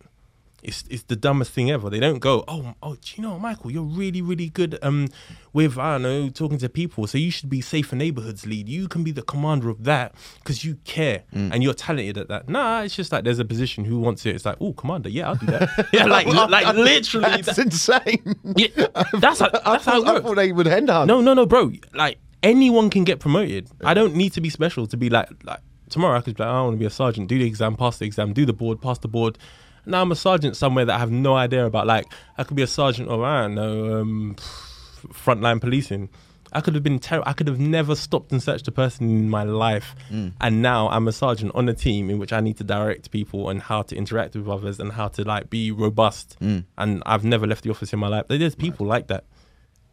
It's it's the dumbest thing ever. They don't go, oh, oh, do you know, Michael, you're really, really good um with I don't know talking to people. So you should be safer neighborhoods lead. You can be the commander of that because you care and you're talented at that. Nah, it's just like there's a position who wants it. It's like, oh, commander, yeah, I'll do that. yeah, like like literally. That's insane. yeah, that's how, I that's how thought, I it works. thought they would hand hunt. No, no, no, bro. Like anyone can get promoted. I don't need to be special to be like like tomorrow. I could be like, I want to be a sergeant. Do the exam, pass the exam, do the board, pass the board. Now I'm a sergeant somewhere that I have no idea about. Like I could be a sergeant or I don't know um, frontline policing. I could have been terrible. I could have never stopped and searched a person in my life, and now I'm a sergeant on a team in which I need to direct people on how to interact with others and how to like be robust. And I've never left the office in my life. There's people like that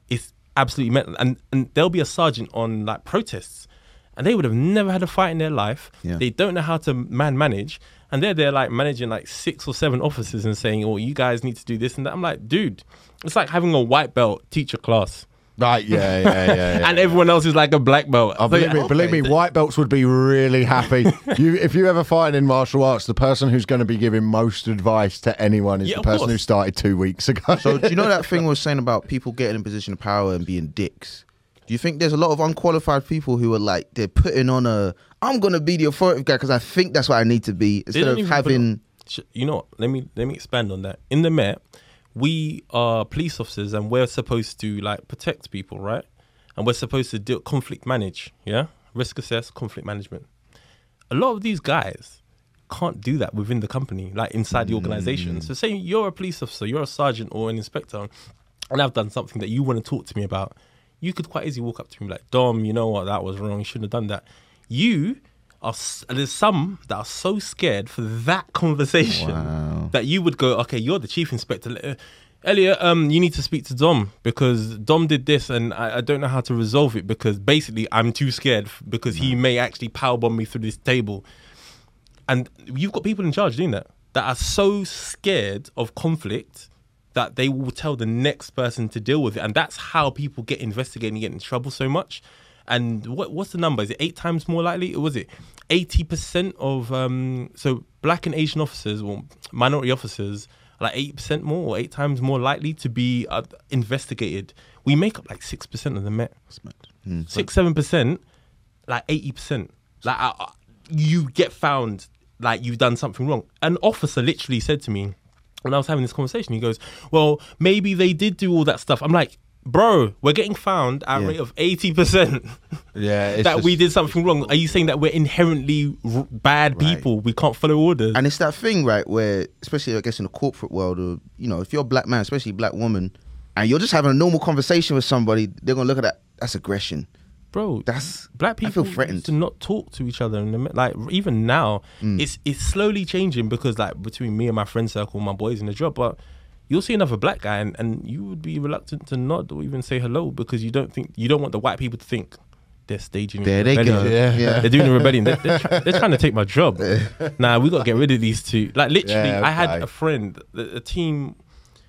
it's absolutely mental. And and there'll be a sergeant on like protests, and they would have never had a fight in their life. Yeah. They don't know how to man manage, and they're there like managing like six or seven officers and saying, "Oh, you guys need to do this and that." I'm like, dude, it's like having a white belt teach a class, Right, yeah, yeah, yeah. yeah. and everyone else is like a black belt. Oh, believe me, believe me, white belts would be really happy. you, if you ever fight in martial arts, the person who's going to be giving most advice to anyone is Yeah, the person course. who started two weeks ago. So do you know that thing we was saying about people getting in position of power and being dicks? Do you think there's a lot of unqualified people who are like they're putting on a I'm gonna be the authoritative guy because I think that's what I need to be instead of put having you know what? Let me let me expand on that. In the Met, we are police officers and we're supposed to like protect people, right? And we're supposed to do conflict manage, yeah, risk assess, conflict management. A lot of these guys can't do that within the company, like inside the organization. Mm. So, say you're a police officer, you're a sergeant or an inspector, and I've done something that you want to talk to me about. You could quite easily walk up to me like, Dom, you know what, that was wrong. You shouldn't have done that. You are. There's some that are so scared for that conversation that you would go, okay, you're the chief inspector. Uh, Elliot, um, you need to speak to Dom because Dom did this and I, I don't know how to resolve it because basically I'm too scared because he may actually powerbomb me through this table. And you've got people in charge doing that that are so scared of conflict that they will tell the next person to deal with it. And that's how people get investigated and get in trouble so much. And what what's the number? Is it eight times more likely? Or was it eighty percent of um so black and Asian officers or minority officers are like eight percent more or eight times more likely to be uh, investigated? We make up like six percent of the Met. Six seven percent, like eighty percent. Like uh, uh, you get found like you've done something wrong. An officer literally said to me when I was having this conversation, he goes, "Well, maybe they did do all that stuff." I'm like, "Bro, we're getting found at a Yeah. rate of eighty percent yeah, it's that just- we did something wrong." Are you saying that we're inherently r- bad Right. people? We can't follow orders. and it's that thing right where especially I guess in the corporate world or you know if you're a black man especially a black woman and you're just having a normal conversation with somebody they're gonna look at that that's aggression bro. That's- black I people feel threatened. used to not talk to each other, and like even now, Mm. it's it's slowly changing because like between me and my friend circle, my boys in the job, but. You'll see another black guy, and, and you would be reluctant to nod or even say hello because you don't think you don't want the white people to think they're staging. there they rebellion. go Yeah. yeah, They're doing a rebellion. They're, they're, try- they're trying to take my job. nah, we got to get rid of these two. Like literally, Yeah, I had a friend, a, a team.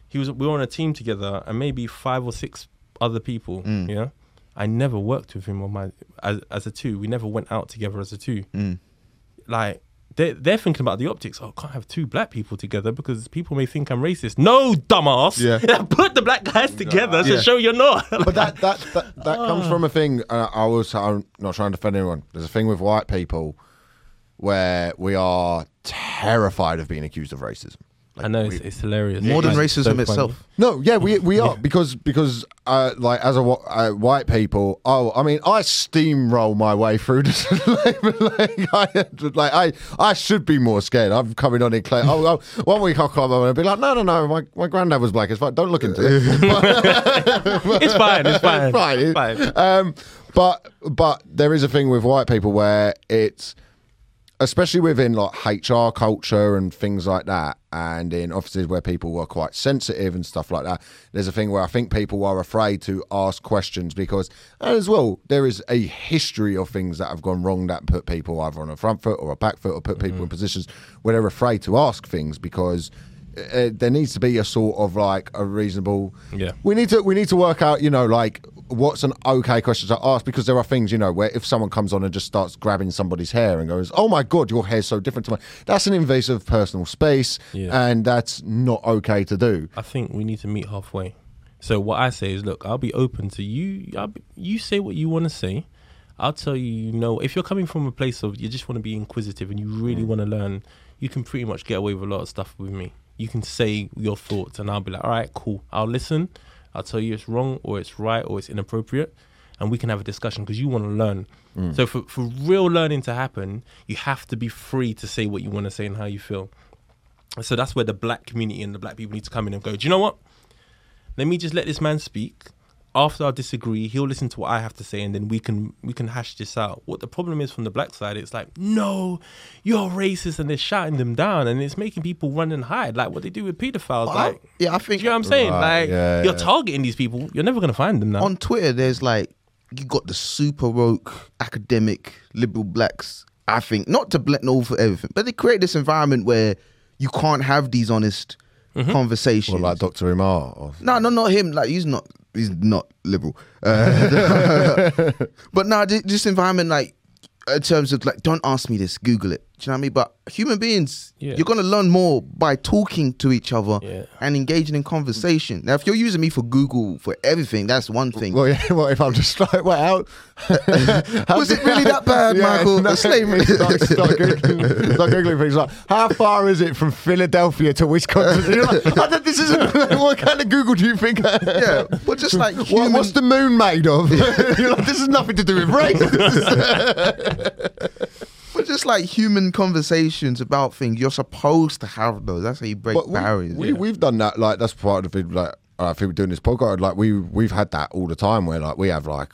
He was we were on a team together, and maybe five or six other people. Mm. Yeah, I never worked with him on my as as a two. We never went out together as a two. Mm. Like. They're, they're thinking about the optics. Oh, I can't have two black people together because people may think I'm racist. No, dumbass. Yeah. Put the black guys together to show you're not. but that that that, that comes Ah. from a thing. Uh, I was I'm not trying to defend anyone. There's a thing with white people where we are terrified of being accused of racism. I know it's, it's hilarious. more than It's so racism funny. itself No, yeah, we we are because because uh, like as a wh- uh, white people, oh, I mean, I steamroll my way through this. like, like, I, like I I should be more scared. I'm coming on in clear. Oh, oh, one week I'll come on and be like, no, no, no, my, my granddad was black. It's fine. Don't look into it. It's fine. It's fine. fine. It's fine. Um, but but there is a thing with white people where it's especially within like HR culture and things like that, and in offices where people were quite sensitive and stuff like that. There's a thing where I think people are afraid to ask questions because, as well, there is a history of things that have gone wrong that put people either on a front foot or a back foot or put people in positions where they're afraid to ask things because. Uh, there needs to be a sort of like a reasonable. Yeah. We need to we need to work out. You know, like what's an okay question to ask? Because there are things, you know, where if someone comes on and just starts grabbing somebody's hair and goes, "Oh my god, your hair's so different to mine," that's an invasive personal space, Yeah. and that's not okay to do. I think we need to meet halfway. So what I say is, look, I'll be open to you. Be, you say what you want to say. I'll tell you, you know, if you're coming from a place of you just want to be inquisitive and you really mm. want to learn, you can pretty much get away with a lot of stuff with me. You can say your thoughts, and I'll be like, all right, cool. I'll listen. I'll tell you it's wrong or it's right or it's inappropriate, and we can have a discussion because you want to learn. Mm. So for for real learning to happen, you have to be free to say what you want to say and how you feel. So that's where the black community and the black people need to come in and go, do you know what? Let me just let this man speak. After I disagree, he'll listen to what I have to say and then we can we can hash this out. What the problem is from the black side, it's like, no, you're racist and they're shouting them down and it's making people run and hide, like what they do with pedophiles. Well, I- like yeah, I do think you know what I'm saying? Right, like yeah, you're yeah. targeting these people, you're never gonna find them now. on Twitter, there's like you got the super woke academic liberal blacks. I think not to blend over everything, but they create this environment where you can't have these honest mm-hmm. conversations. Or like Dr. Umar. Or, No, no, not him. Like he's not. He's not liberal. Uh, but no, thi- this environment, like in terms of like, don't ask me this. Google it. Do you know what I mean? But human beings, Yeah. you're gonna learn more by talking to each other Yeah. and engaging in conversation. Now, if you're using me for Google for everything, that's one thing. well, yeah, well, if I'm just like, well, how, how Was it really that bad, Michael? no, Slavery. Start, start, googling, start googling things like, how far is it from Philadelphia to Wisconsin? You're like, I don't- this isn't. What kind of Google do you think? yeah, but just like What, what's the moon made of? You're like, this has nothing to do with race. Just like human conversations about things, you're supposed to have those. That's how you break But we, barriers. We, We've done that. Like that's part of the thing. Like I think we're doing this podcast. Like we we've had that all the time. Where like we have like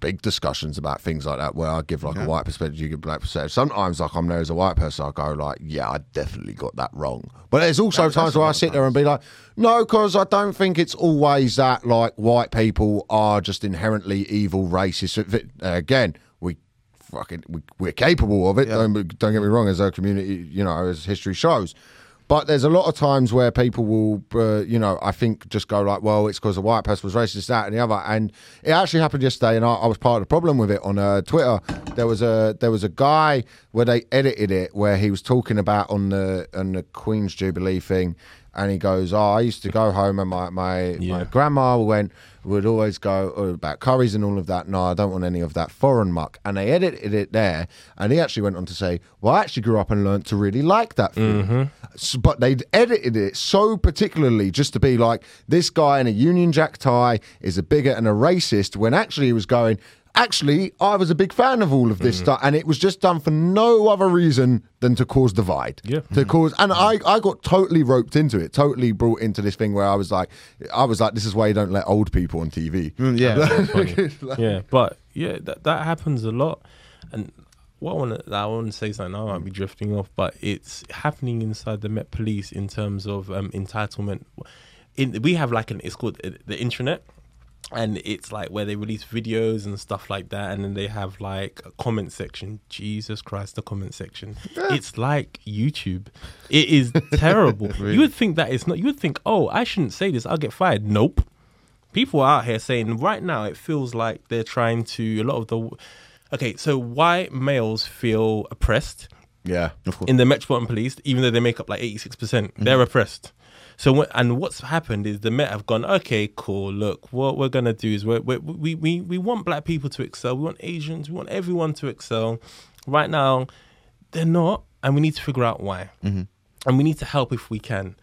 big discussions about things like that. Where I give like a white perspective, you give black perspective. Sometimes like I'm there as a white person, I go like, yeah, I definitely got that wrong. But there's also times where I sit there and be like, no, because I don't think it's always that like white people are just inherently evil, racist. Uh, again, we fucking we, we're capable of it. Don't, don't get me wrong, as a community, you know, as history shows. But there's a lot of times where people will, uh, you know, I think just go like, well, it's because a white person was racist, that and the other. And it actually happened yesterday, and I, I was part of the problem with it on uh, Twitter. There was a there was a guy where they edited it where he was talking about on the on the Queen's Jubilee thing, and he goes, "Oh, I used to go home and my my, my grandma went would always go oh, about curries and all of that. No, I don't want any of that foreign muck. And they edited it there, and he actually went on to say, "Well, I actually grew up and learned to really like that food." Mm-hmm. S- But they'd edited it so particularly just to be like, "This guy in a Union Jack tie is a bigot and a racist," when actually he was going. Actually, I was a big fan of all of this stuff, and it was just done for no other reason than to cause divide. Yeah. To cause, and I, I got totally roped into it, totally brought into this thing where I was like, I was like, this is why you don't let old people on TV. Mm, yeah. That's funny. yeah, but yeah, that that happens a lot. And what I want to I want to say something. I might be drifting off, but it's happening inside the Met Police in terms of um, entitlement. In we have like an it's called uh, the intranet. And it's like where they release videos and stuff like that, and then they have like a comment section. Jesus Christ, the comment section! It's like YouTube. It is terrible. You would think that it's not. You would think, oh, I shouldn't say this. I'll get fired. Nope people are out here saying right now it feels like they're trying to a lot of the okay so why males feel oppressed Yeah. in the metropolitan police even though they make up like 86% they're mm-hmm. oppressed so wh- and what's happened is the met have gone okay cool look what we're gonna do is we're, we we we we want black people to excel. We want asians. We want everyone to excel. Right now they're not and we need to figure out why. Mm-hmm. And we need to help if we can.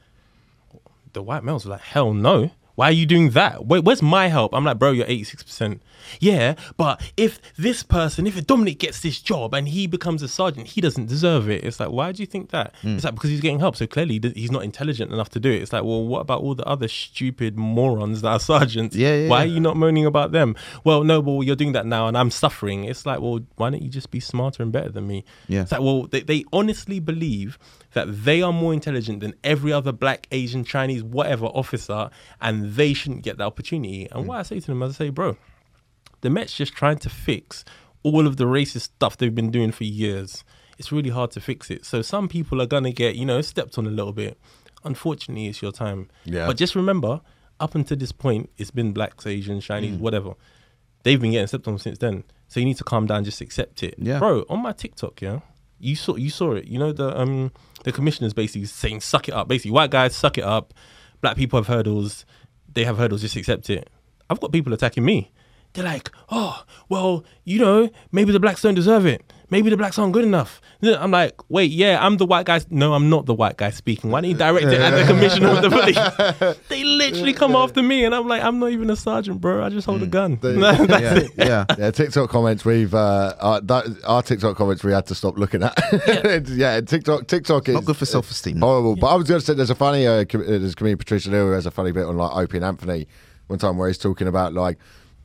The white males were like, hell no. Why are you doing that? Wait, where's my help? I'm like, bro, you're 86%. Yeah, but if this person, if Dominic gets this job and he becomes a sergeant, he doesn't deserve it. It's like, why do you think that? Hmm. It's like, because he's getting help. So clearly he's not intelligent enough to do it. It's like, well, what about all the other stupid morons that are sergeants? Yeah, yeah, Why yeah. are you not moaning about them? Well, no, well, you're doing that now and I'm suffering. It's like, well, why don't you just be smarter and better than me? Yeah. It's like, well, they, they honestly believe that they are more intelligent than every other black, Asian, Chinese, whatever officer, and they shouldn't get that opportunity. And mm. what I say to them, is I say, bro, the Mets just trying to fix all of the racist stuff they've been doing for years. It's really hard to fix it. So some people are gonna get, you know, stepped on a little bit. Unfortunately, it's your time. Yeah. But just remember, up until this point, it's been blacks, Asians, Chinese, mm. whatever. they've been getting stepped on since then. So you need to calm down, just accept it. Yeah. Bro, on my TikTok, yeah, you saw you saw it. You know the um the commissioners basically saying suck it up. Basically, white guys suck it up. Black people have hurdles. They have hurdles. Just accept it. I've got people attacking me. They're like, oh, well, you know, maybe the blacks don't deserve it. Maybe the blacks aren't good enough. I'm like, wait, yeah, I'm the white guy. No, I'm not the white guy speaking. Why don't you direct it at the commissioner of the police? They literally come after me, and I'm like, I'm not even a sergeant, bro. I just hold a gun. They- That's yeah, it. yeah. Yeah, TikTok comments. We've uh, our, that, our TikTok comments. We had to stop looking at. yeah, TikTok. TikTok is Not good for self-esteem. Horrible. But I was going to say, there's a funny. Uh, com- uh, there's comedian Patrice O'Neal who has a funny bit on like Opie and Anthony one time where he's talking about like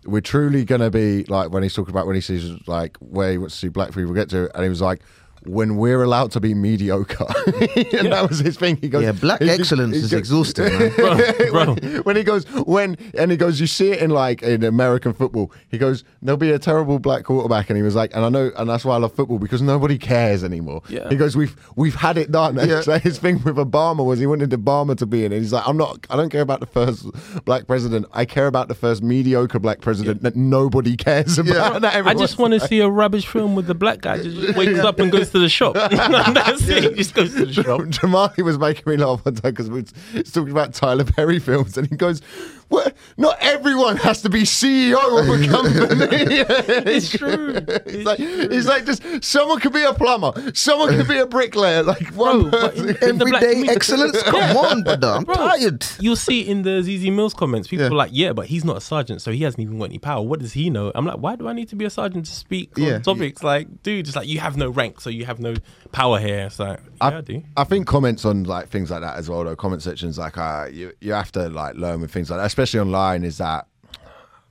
we're truly going to be like when he's talking about when he sees like where he wants to see black people get to, and he was like. When we're allowed to be mediocre, and that was his thing. He goes, Yeah, black he- he- excellence he is exhausting, man. Bro, when, when he goes when and he goes, you see it in like in American football. He goes, there'll be a terrible black quarterback, and he was like, and I know, and that's why I love football because nobody cares anymore. Yeah. He goes, we've we've had it done. And so his thing with Obama was he wanted Obama to be in it. He's like, I'm not, I don't care about the first black president. I care about the first mediocre black president that nobody cares about. That I just want to see a rubbish film with the black guy just wakes up and goes to the shop. That's it. He just goes to the shop. Jamali was making me laugh one time because we was talking about Tyler Perry films, and he goes, "What? Not everyone has to be CEO of a company." It's true. He's like, he's like, just someone could be a plumber, someone could be a bricklayer, like one Bro, but person. in- in the black excellence. Come on, brother. I'm Bro, tired. You'll see in the ZZ Mills comments. People Yeah. are like, yeah, but he's not a sergeant, so he hasn't even got any power. What does he know? I'm like, why do I need to be a sergeant to speak Yeah. on topics? Like, dude, it's like you have no rank, so you have no power here. It's like, yeah, I, I, do. I think comments on like things like that as well. Though comment sections, like uh, you you have to like learn with things like that, especially online. Is that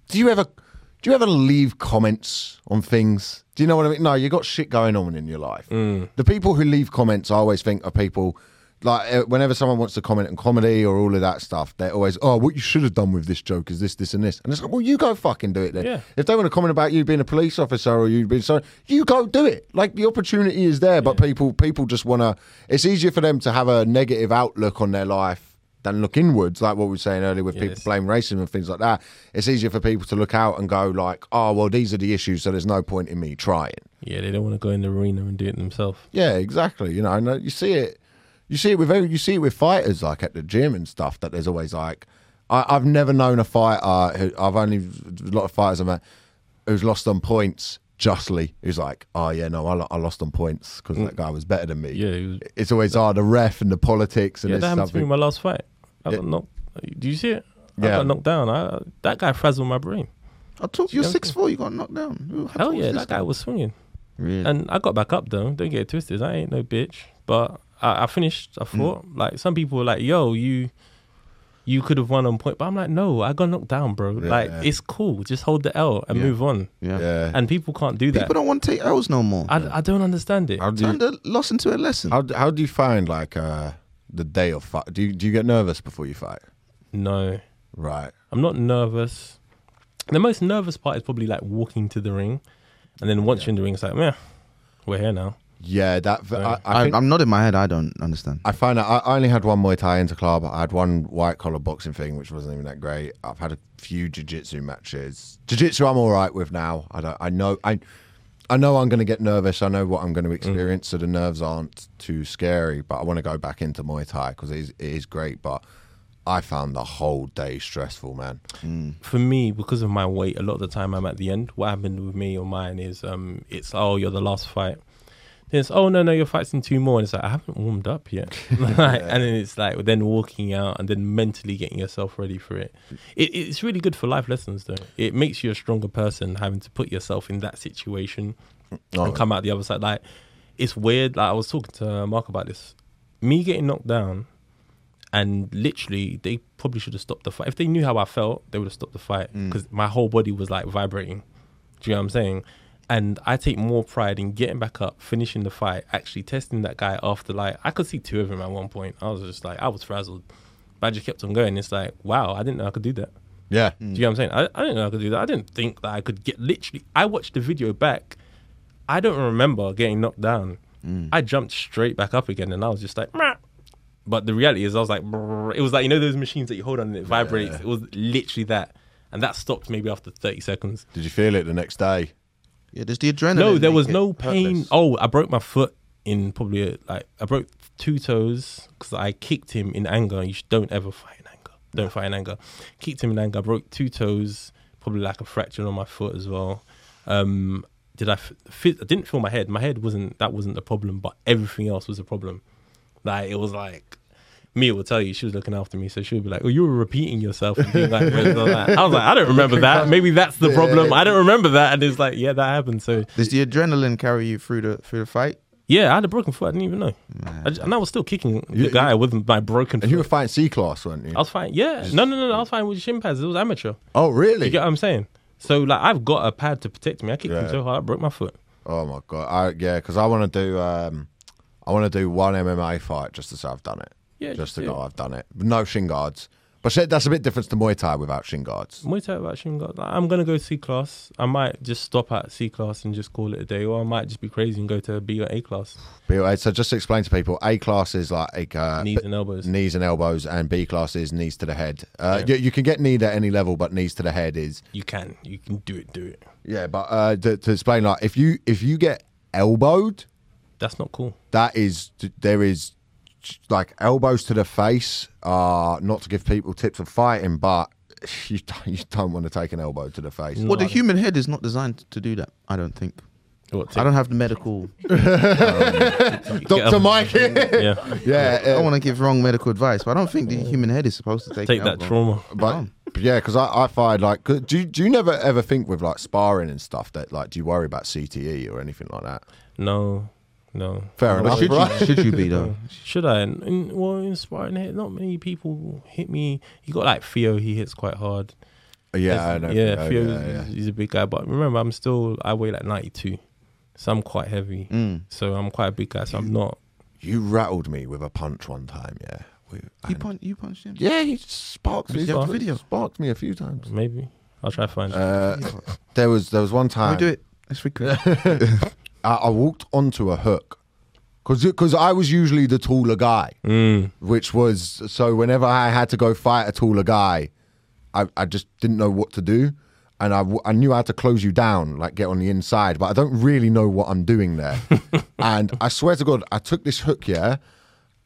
do you ever do you ever leave comments on things? Do you know what I mean? No, you got shit going on in your life. The people who leave comments, I always think are people. Like uh, whenever someone wants to comment on comedy or all of that stuff, they're always, "Oh, what you should have done with this joke is this, this, and this." And it's like, "Well, you go fucking do it then." Yeah. If they want to comment about you being a police officer or you being so, you go do it. Like the opportunity is there, but people people just want to. It's easier for them to have a negative outlook on their life than look inwards, like what we were saying earlier with people Yes. blame racism and things like that. It's easier for people to look out and go like, "Oh, well, these are the issues, so there's no point in me trying." Yeah, they don't want to go in the arena and do it themselves. Yeah, exactly. You know, and uh, you see it. You see it with you see it with fighters like at the gym and stuff. That there's always like, I, I've never known a fighter. Who, I've only a lot of fighters I've met who's lost on points justly. Who's like, oh yeah, no, I, lo- I lost on points because that guy was better than me. Mm. Yeah, he was- it's always oh the ref and the politics and Yeah, that happened to me in my last fight. I Yeah. got knocked. Do you see it? I Yeah. got knocked down. I, that guy frazzled my brain. I told you, you're six four. You got knocked down. Who- how Hell tall yeah, this that guy was swinging. Really? And I got back up though. Don't get it twisted. I ain't no bitch. But I, I finished. I thought like some people were like, "Yo, you, you could have won on point." But I'm like, no, I got knocked down, bro. like Yeah. it's cool. Just hold the L and Yeah. move on. yeah. Yeah. And people can't do that. People don't want to take L's no more. I, I don't understand it. How do you, Turned a loss into a lesson. how, how do you find like uh, the day of fight? Do you do you get nervous before you fight? No, Right. I'm not nervous. The most nervous part is probably like walking to the ring, and then once you're in the ring, it's like, yeah, we're here now. Yeah, that I, I I, think, I'm nodding my head. I don't understand. I find out I I only had one Muay Thai inter club. I had one white collar boxing thing, which wasn't even that great. I've had a few jiu jitsu matches. Jiu jitsu, I'm all right with now. I don't. I know. I. I know I'm going to get nervous. I know what I'm going to experience, so the nerves aren't too scary. But I want to go back into Muay Thai because it is, it is great. But I found the whole day stressful, man. for me, because of my weight, a lot of the time I'm at the end. What happened with me or mine is um, it's oh you're the last fight. Then it's oh no no you're fighting two more. And it's like I haven't warmed up yet. like, and then it's like then walking out and then mentally getting yourself ready for it. it. It's really good for life lessons though. It makes you a stronger person having to put yourself in that situation Oh. and come out the other side. Like it's weird. Like I was talking to uh, Mark about this. Me getting knocked down and literally they probably should have stopped the fight. If they knew how I felt, they would have stopped the fight mm. because my whole body was like vibrating. Do you know what I'm saying? And I take more pride in getting back up, finishing the fight, actually testing that guy after like I could see two of them at one point. I was just like I was frazzled, but I just kept on going. It's like wow, I didn't know I could do that. Yeah. Mm. Do you know what I'm saying? I, I didn't know I could do that. I didn't think that I could get literally. I watched the video back. I don't remember getting knocked down. Mm. I jumped straight back up again, and I was just like, "Meh." but the reality is, I was like, "Brrr." it was like you know those machines that you hold on and it vibrates. It was literally that, and that stopped maybe after 30 seconds. Did you feel it the next day? Yeah, there's the adrenaline. No, there was no pain. hurtless. Oh, I broke my foot in probably uh, like I broke two toes because I kicked him in anger. You should, don't ever fight in anger. Don't fight in anger. Kicked him in anger. I broke two toes. Probably like a fracture on my foot as well. Um, did I? F- fit, I didn't feel my head. My head wasn't that wasn't the problem, but everything else was a problem. Like it was like. Mia will tell you she was looking after me, so she would be like, "Oh, you were repeating yourself." And being like, "Where's all that?" I was like, "I don't remember that. Maybe that's the problem. I don't remember that." And it's like, "Yeah, that happened." So Does the adrenaline carry you through the through the fight? yeah, I had a broken foot. I didn't even know. I just, and I was still kicking the guy with my broken foot. And you were fighting C class, weren't you? I was fine. Yeah. No, no, no, no. I was fine with shin pads. It was amateur. oh, really? You get what I'm saying? So, like, I've got a pad to protect me. I kicked him Yeah. so hard, I broke my foot. Oh my god! I, yeah, because I want to do. Um, I want to do one MMA fight just to say I've done it. Yeah, just just to go. I've done it. No shin guards, but that's a bit different to Muay Thai without shin guards. Muay Thai about shin guards. I'm going to go C class. I might just stop at C class and just call it a day, or I might just be crazy and go to B or A class. But, uh, So just to explain to people, A class is like uh, Knees and elbows. knees and elbows, and B class is knees to the head. Uh, Yeah. you, you can get knee at any level, but knees to the head is You can. You can do it. Do it. yeah. But uh, to, to explain, like if you if you get elbowed, That's not cool. that is there is like elbows to the face are not to give people tips of fighting, but you don't, you don't want to take an elbow to the face. No. Well, the I don't- human head is not designed to do that. I don't think. What, I don't have the medical. Um, Dr. Mike, Yeah. yeah, I don't want to give wrong medical advice, but I don't think the human head is supposed to take Take that trauma. but Oh. yeah, because I, I find like, do you, do you never ever think with like sparring and stuff that like, do you worry about CTE or anything like that? No. No. Fair enough, Should right? you, should you be though? Should I? In, in, well, in sparring, hit, not many people hit me. You got like Theo, he hits quite hard. Yeah, I know. yeah, yeah, Theo, yeah, yeah. he's a big guy. But remember, I'm still, I weigh like 92. So I'm quite heavy. Mm. So I'm quite a big guy. So I'm not. You rattled me with a punch one time, yeah. We- You and- punch, you punched him. yeah, he sparked me. You have the video? Sparked me a few times. Maybe. I'll try to find. Uh, there was there was one Can we time do it? Let's record. I, I walked onto a hook because I was usually the taller guy, Mm. which was so whenever I had to go fight a taller guy, I, I just didn't know what to do. And I knew how to close you down, like get on the inside, but I don't really know what I'm doing there. and I swear to God, I took this hook, yeah,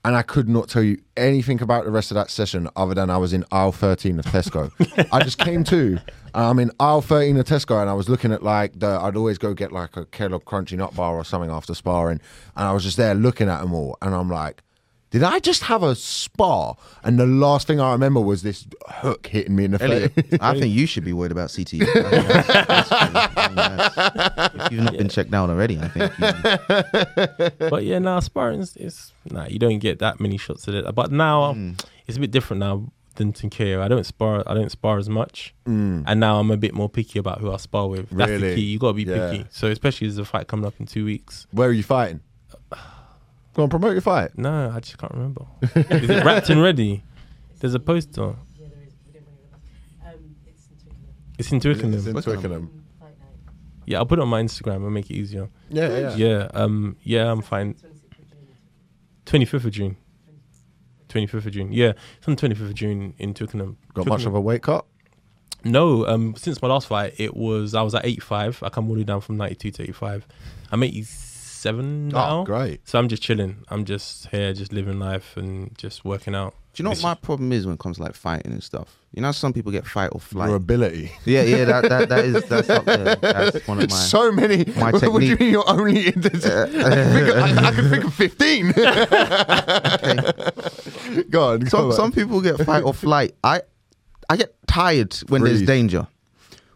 and I could not tell you anything about the rest of that session other than I was in aisle 13 of Tesco. I just came to, and I'm in aisle 13 of Tesco, and I was looking at like the, I'd always go get like a Kellogg Crunchy Nut Bar or something after sparring, and I was just there looking at them all, and I'm like, did I just have a spar? And the last thing I remember was this hook hitting me in the face. I think you should be worried about CTE. I think that's- that's- I think that's- if you've not been checked out already, I think. You, but yeah, now sparring is, is nah, you don't get that many shots at it. But now Hmm. it's a bit different now than Tinkeo. I don't spar. I don't spar as much, and now I'm a bit more picky about who I spar with. That's. Really? the key. You got to be Yeah. picky. So especially as the fight coming up in two weeks. Where are you fighting? Go on, promote your fight. No, I just can't remember. is it wrapped and ready? There's a poster. Yeah, there is. We didn't bring it with. Um, it's in Twickenham. It's in Twickenham. It's in Twickenham. Twickenham. Fight night. Yeah, I'll put it on my Instagram and make it easier. Yeah, yeah. Yeah, um, yeah, I'm fine. 26th of June. 25th of June. 25th of June. Yeah, it's on 25th of June in Twickenham. Got much of a weight cut? No, um, since my last fight, it was I was at 85. I come all the way down from 92 to 85. I'm 87 now. Oh, great. So I'm just chilling. I'm just here, just living life and just working out. do you know what my problem is when it comes to like fighting and stuff? You know, some people get fight or flight. Your ability. yeah, yeah, that, that that is that's up there. That's one of my. so many. my what do you technique. mean you're only into? Uh, I, can think of, I, I can think of fifteen. Go on. Go some on. some people get fight or flight. I I get tired when there's danger,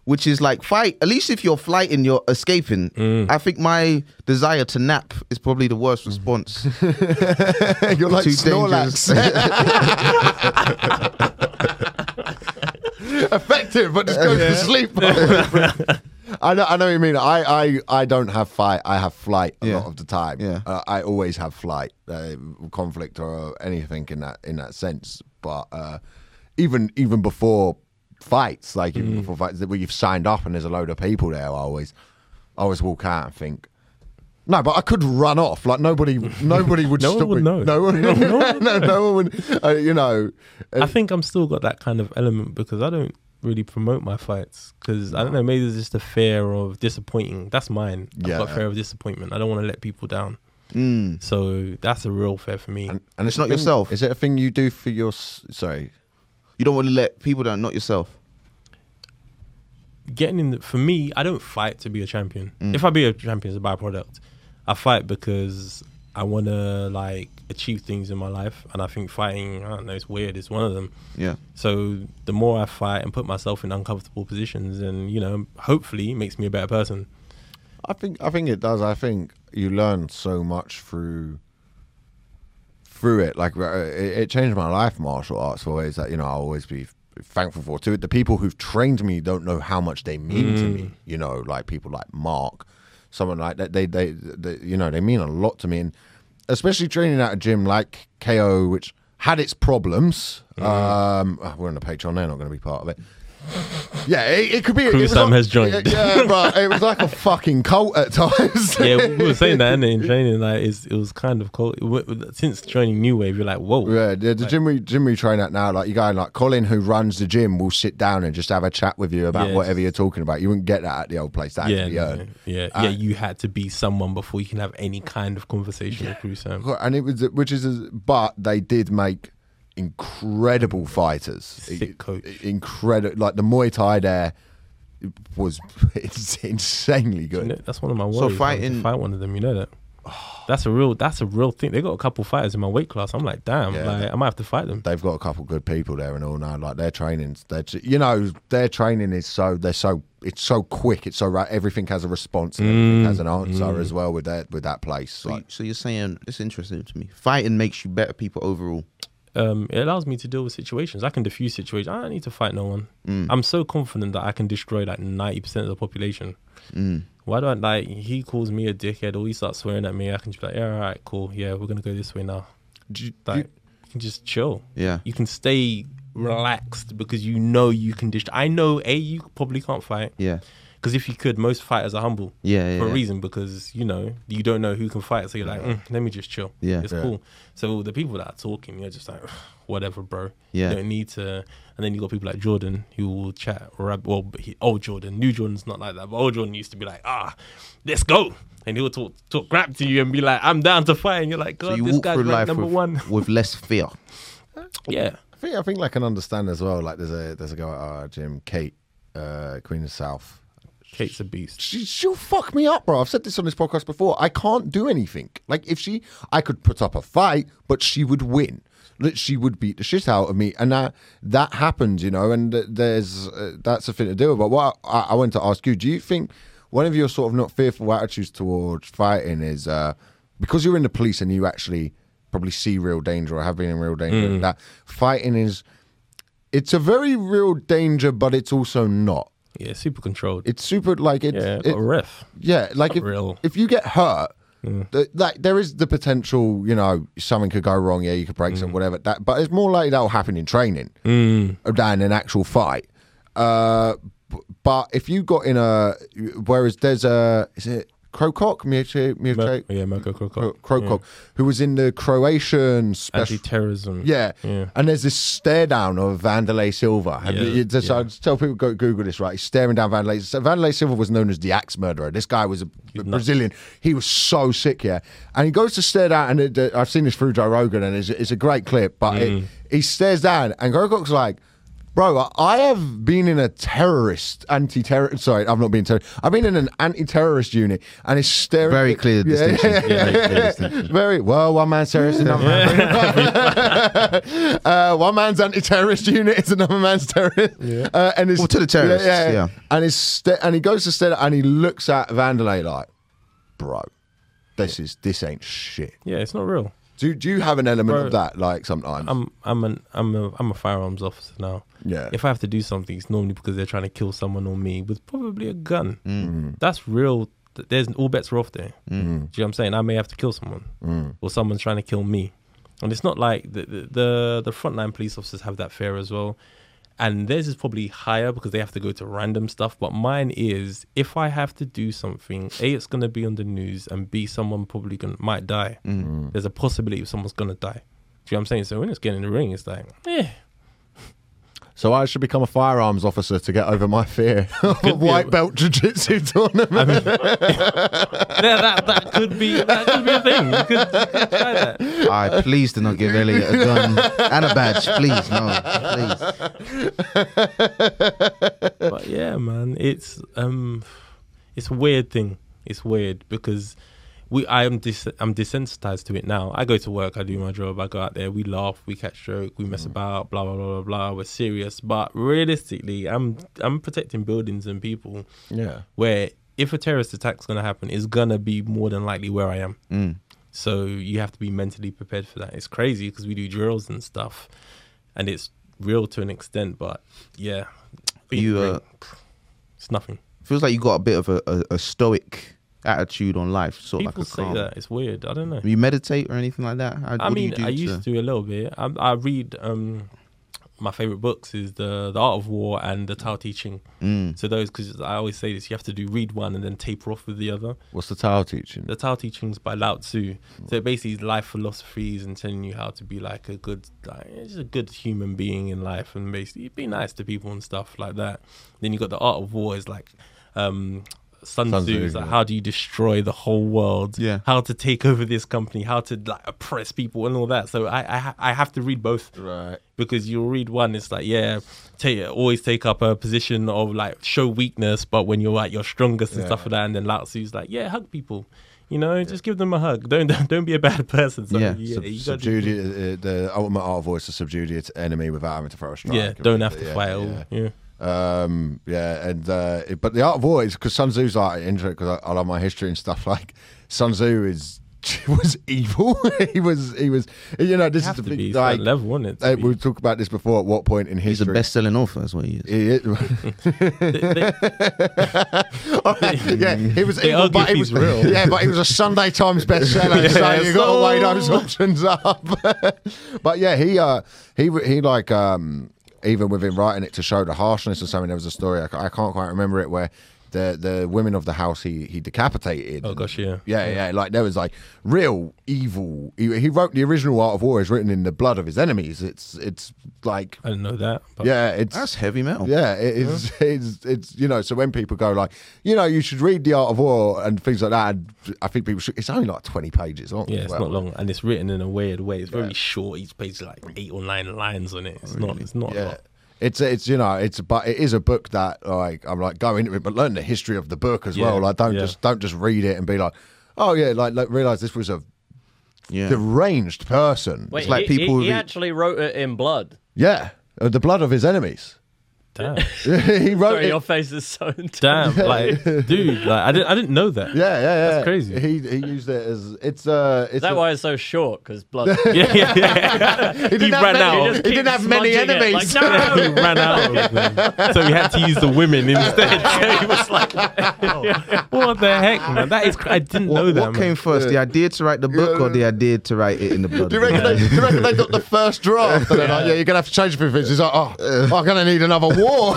which is like fight. At least if you're flighting, you're escaping. Mm. I think my desire to nap is probably the worst response. you're like Too Snorlax. Effective, but just goes to sleep. I know, I know what you mean. I, I, I don't have fight. I have flight a Yeah. lot of the time. Yeah. Uh, I always have flight, uh, conflict or anything in that in that sense. But uh, even even before fights, like even before fights, where you've signed up and there's a load of people there, I always I always walk out and think. No, but I could run off. Like nobody, nobody would No one stop would me. know. No one, no, no, no, one would. Uh, you know, I think I'm still got that kind of element because I don't really promote my fights because I don't know. Maybe there's just a fear of disappointing. That's mine. I've got fear of disappointment. I don't want to let people down. Mm. So that's a real fear for me. And, and It's not thing- yourself. Is it a thing you do for your? Sorry. You don't want to let people down, not yourself. getting in the, for me, I don't fight to be a champion. Mm. If I be a champion, it's a byproduct. I fight because I want to like achieve things in my life, and I think fighting, I don't know, it's weird. It's one of them. Yeah. So the more I fight and put myself in uncomfortable positions, and you know, hopefully, it makes me a better person. I think I think it does. I think you learn so much through through it. Like uh, it, it changed my life, martial arts, for ways that you know I'll always be thankful for. To the people who've trained me don't know how much they mean to me. You know, like people like Mark, someone like that. They, they they you know they mean a lot to me, and especially training at a gym like KO, which had its problems. Um, oh, we're on the Patreon; they're not going to be part of it. Yeah, it, it could be. Crew Sam like- has joined. Yeah, but it was like a fucking cult at times. yeah, we were saying that in training. Like, it's, it was kind of w- Since joining New Wave, you're like, whoa. Yeah, the, the gym we gym we train at now, like you go and like Colin, who runs the gym, will sit down and just have a chat with you about Yes. whatever you're talking about. You wouldn't get that at the old place. That Yeah, no, yeah, Uh, yeah. You had to be someone before you can have any kind of conversation with Crew Sam. and it was which is, but they did make incredible fighters. Sick coach. incredible. Like the Muay Thai there was it's insanely You good. know, that's one of my So worries. So fighting- fight one of them, you know that. That's a real. That's a real thing. They got a couple fighters in my weight class. I'm like, damn, Yeah. like I might have to fight them. They've got a couple good people there and all now. Like their training's, their you know their training is so they're so it's so quick. It's so right. Everything has a response. And everything Mm, has an answer as well with that with that place. So, Like, you, so you're saying it's interesting to me. Fighting makes you better people overall. Um, it allows me to deal with situations. I can diffuse situations. I don't need to fight no one. Mm. I'm so confident that I can destroy like ninety percent of the population. Mm. Why do I like? He calls me a dickhead, or he starts swearing at me. I can just be like, yeah, all right, cool. Yeah, we're gonna go this way now. you- Like, you- you can just chill. Yeah. You can stay relaxed because you know you can dist- I know a you probably can't fight Yeah. Because if you could, most fighters are humble. Yeah. yeah for a yeah. reason because you know you don't know who can fight, so you're like, mm, let me just chill. Yeah. it's Yeah. cool. So the people that are talking, you're just like, whatever, bro. Yeah. you don't need to. And then you got people like Jordan who will chat. Rab- well, he, old Jordan, new Jordan's not like that. But old Jordan used to be like, ah, let's go. And he'll talk talk crap to you and be like, I'm down to fight. And you're like, God, So you this guy's through ranked life number with, one. with less fear. yeah. I think I think I can understand as well. Like there's a there's a girl at our gym, Kate, uh, Queen of South. Kate's a beast. She, she'll fuck me up, bro. I've said this on this podcast before. I can't do anything. Like if she, I could put up a fight, but she would win. That she would beat the shit out of me, and that that happened, you know. And there's uh, that's a thing to do. But what I, I want to ask you: Do you think one of your sort of not fearful attitudes towards fighting is uh, because you're in the police and you actually probably see real danger or have been in real danger? That fighting is it's a very real danger, but it's also not. Yeah, super controlled. It's super like it's yeah, it- ref. yeah, like if, real. if you get hurt, th- like there is the potential, you know, something could go wrong. Yeah, you could break some whatever. That, but it's more likely that will happen in training Mm. than an actual fight. Uh, but if you got in a, whereas there's a, is it Krokok, Miecie, Mer- Miecie, yeah, Mirko Kro- Cro Cop. Krokok, who was in the Croatian special. Anti-terrorism. Yeah. Yeah. and there's this stare down of Wanderlei Silva. Yeah, you- just, yeah. I just tell people go Google this. Right, he's staring down Wanderlei. So Wanderlei Silva was known as the axe murderer. This guy was a nuts. Brazilian. He was so sick, yeah. And he goes to stare down, and it, uh, I've seen this through Joe Rogan, and it's, it's a great clip. But it, Mm. he stares down, and Krokok's like. Bro, I- I have been in a terrorist anti-terror. Sorry, I've not been terror. I've been in an anti-terrorist unit, and it's staring. Very clear Yeah, distinction. yeah, yeah, Very yeah. distinction. Very well. One man's terrorist, is another man. uh, one man's anti-terrorist unit is another man's terrorist. Yeah. Uh, and it's Well, to the terrorists, yeah. And he's sta- and he goes to stare and he looks at Wanderlei like, bro, this is this ain't shit. Yeah, it's not real. Do do you have an element Bro, of that like sometimes? I'm I'm an I'm a I'm a firearms officer now. yeah. If I have to do something, it's normally because they're trying to kill someone or me with probably a gun. Mm. That's real. There's all bets are off there. Mm. Do you know what I'm saying? I may have to kill someone, or someone's trying to kill me, and it's not like the the the, the frontline police officers have that fear as well. And theirs is probably higher because they have to go to random stuff. But mine is if I have to do something, A, it's gonna be on the news, and B, someone probably gonna might die. Mm. There's a possibility someone's gonna die. Do you know what I'm saying? So when it's getting in the ring, it's like, eh, So I should become a firearms officer to get over my fear of a white belt jiu-jitsu tournament. yeah, that, that could be that could be a thing. You could, you could try that. I please do not give Elliot a gun and a badge. Please, no, please. But yeah, man, it's um, it's a weird thing. It's weird because we I am dis- I'm desensitized to it now. I go to work, I do my job, I go out there, we laugh, we catch joke, we mess about, blah blah blah blah blah. We're serious, but realistically, I'm I'm protecting buildings and people. yeah. Where if a terrorist attack's gonna happen, it's gonna be more than likely where I am. Mm. So you have to be mentally prepared for that. It's crazy because we do drills and stuff, and it's real to an extent. But yeah, You, uh, it's nothing. Feels like you got a bit of a, a, a stoic attitude on life, sort of like a calm. say that it's weird. I don't know. You meditate or anything like that? How, I mean, do you do I used to? a little bit. I, I read. Um, my favorite books is the the Art of War and the Tao Te Ching. Mm. So those, because I always say this, you have to do read one and then taper off with the other. What's the Tao Te Ching? The Tao Te Ching is by Lao Tzu. So basically is life philosophies and telling you how to be like a good, like, just a good human being in life and basically be nice to people and stuff like that. Then you got the Art of War is like. Um, Sun, Sun Tzu like yeah. how do you destroy the whole world? Yeah. How to take over this company? How to like oppress people and all that? So I I, ha- I have to read both Right. because you'll read one, it's like, yeah, take always take up a position of like show weakness, but when you're at your strongest and stuff like that, and then Lao Tzu's like, yeah, hug people, you know, just give them a hug. Don't don't be a bad person. So, Yeah. yeah, Sub- subdue the, uh, the ultimate art is to subdue the enemy without having to throw a strike. yeah, don't have to Yeah, fight. yeah. All. Yeah. Um, yeah, and uh, it- but the art of war is because Sun Tzu's like interesting because I, I love my history and stuff. Like Sun Tzu is was evil. he was he was you know this You is the to be thing. it's Like, level, isn't it? uh, we talked about this before. At what point in history? He's a best-selling author. That's what he is. He is- yeah, he was They evil, argue but he was real. Yeah, but he was a Sunday Times bestseller, so Yeah, you got to weigh those options up. but yeah, he uh, he he like um, even within writing it to show the harshness or something. There was a story I, I can't quite remember it where. The, the women of the house he he decapitated. Oh, gosh, yeah. yeah, yeah. Like there was like real evil. He, he wrote the original Art of War is written in the blood of his enemies. It's it's like I didn't know that. But yeah, it's That's heavy metal. yeah, it is. It's, it's you know. So when people go like, you know, you should read the Art of War and things like that. I think people should. It's only like twenty pages long. Yeah, it's well. not long, and it's written in a weird way. It's very Yeah. short. Each page is like eight or nine lines on it. It's not. It's not. a Yeah. lot. It's it's you know it's but it is a book that like I'm like go into it but learn the history of the book as Yeah, well like don't yeah. just don't just read it and be like oh yeah like, like realize this was a Yeah. deranged person Wait, like he, people he, he who- actually wrote it in blood. Yeah uh, the blood of his enemies Damn. he wrote Sorry, it your face is so intense. Damn. Like, dude. Like, I didn't. I didn't know that. yeah yeah yeah That's crazy. he he used it as it's uh it's Is that a- why it's so short? Because blood. Yeah, yeah, yeah. he didn't have ran many, out. You just he didn't have many smudging it, enemies Like, no! he ran out of them. So he had to use the women instead. So he was like, what the heck, man? That is, cr- I didn't What, know that. what man. came first, the idea to write the book or the idea to write it in the blood? Do you, reckon they, do you reckon they got the first draft? And they're like, yeah, you're going to have to change a few things. He's like, oh, I'm going to need another war.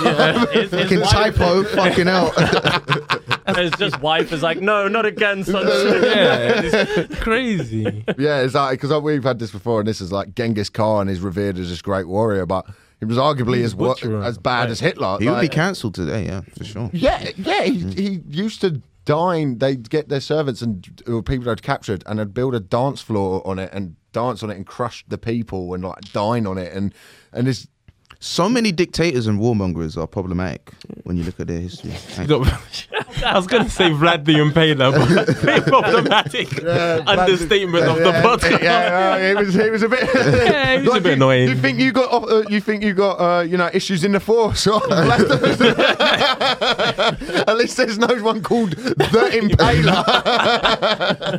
His, his Fucking wife, typo, fucking hell. his just wife is like, no, not again, son. Yeah, it's crazy. yeah, exactly. Because uh, we've had this before, and this is like Genghis Khan is revered as this great warrior, but he was arguably as wo- butcher, as bad right. as Hitler. He would be Like, cancelled today, yeah, for sure. yeah, yeah. He, mm. he used to dine. They'd get their servants and or people they'd captured, and they'd build a dance floor on it and dance on it and crush the people and like dine on it and and this. So many dictators and warmongers are problematic when you look at their history. I was going to say Vlad the Impaler, but very problematic understatement of the yeah, podcast. Yeah, uh, it was. It was a bit. Yeah, it was a bit you, annoying. You think you got? Uh, you think you got? Uh, you know, issues in the force? At least there's no one called the Impaler.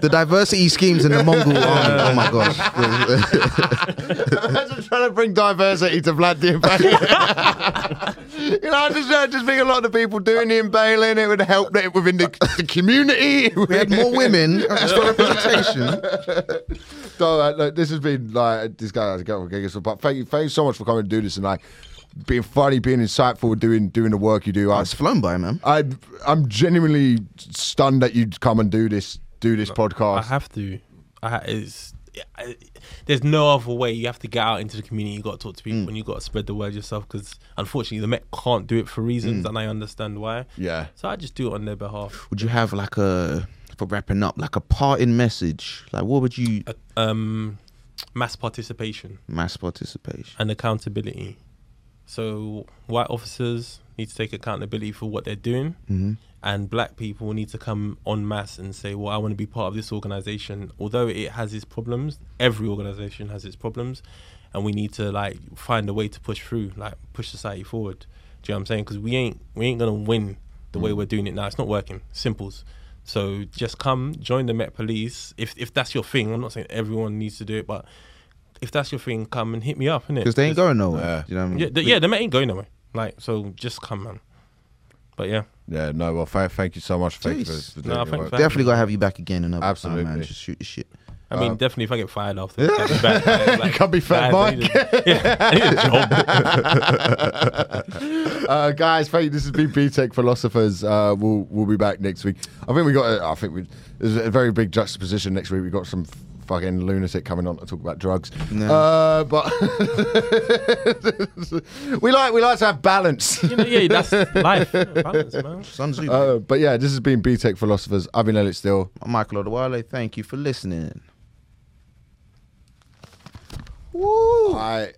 the diversity schemes in the Mongol army. Oh my gosh. Imagine trying to bring diversity to Vlad the Impaler. you know, I just, I just think a lot of the people doing the impaling it would help it within the, the community. we had more women just for representation. So uh, look, this has been like this guy has got but thank you, thank you so much for coming to do this and like being funny, being insightful, doing doing the work you do. Oh, I, it's flown by, man. I I'm genuinely stunned that you'd come and do this do this podcast. I have to. I ha- it's I- there's no other way. You have to get out into the community. You got to talk to Mm. people, and you got to spread the word yourself. Because unfortunately, the Met can't do it for reasons, Mm. and I understand why. Yeah. So I just do it on their behalf. Would you have like a for wrapping up, like a parting message? Like what would you Uh, um, mass participation mass participation? and accountability. So white officers need to take accountability for what they're doing, Mm-hmm. and black people need to come en masse and say, "Well, I want to be part of this organization." Although it has its problems, every organization has its problems, and we need to like find a way to push through, like push society forward. Do you know what I'm saying? Because we ain't we ain't gonna win the way we're doing it now. It's not working. Simples. So just come join the Met Police if if that's your thing. I'm not saying everyone needs to do it, but if that's your thing, come and hit me up, innit? Because they ain't going nowhere. You know what I mean? Yeah, the, yeah, the Met ain't going nowhere. Like, so just come, man. But yeah, Yeah, no, well, th- thank you so much. Thank you for, Jeez. for No, doing your thanks work. for- Definitely gotta have you back again another Absolutely. time, man. Just shoot the shit. I mean, Uh, definitely if I get fired after, I'll be back. Like, like, Can't be fed, guys, I Mike. need a- yeah, I need a job. uh, guys, thank you. This has been BTEC Philosophers. Uh, we'll we'll be back next week. I think we got. A, I think we there's a very big juxtaposition next week. We got some fucking lunatic coming on to talk about drugs. No. Uh, but we like we like to have balance. You know, yeah, that's life. Balance, man. Sun Tzu. Uh, but yeah, this has been BTEC Philosophers. I've been Elliot Steel. I'm Michael Odewale. Thank you for listening. Woo! I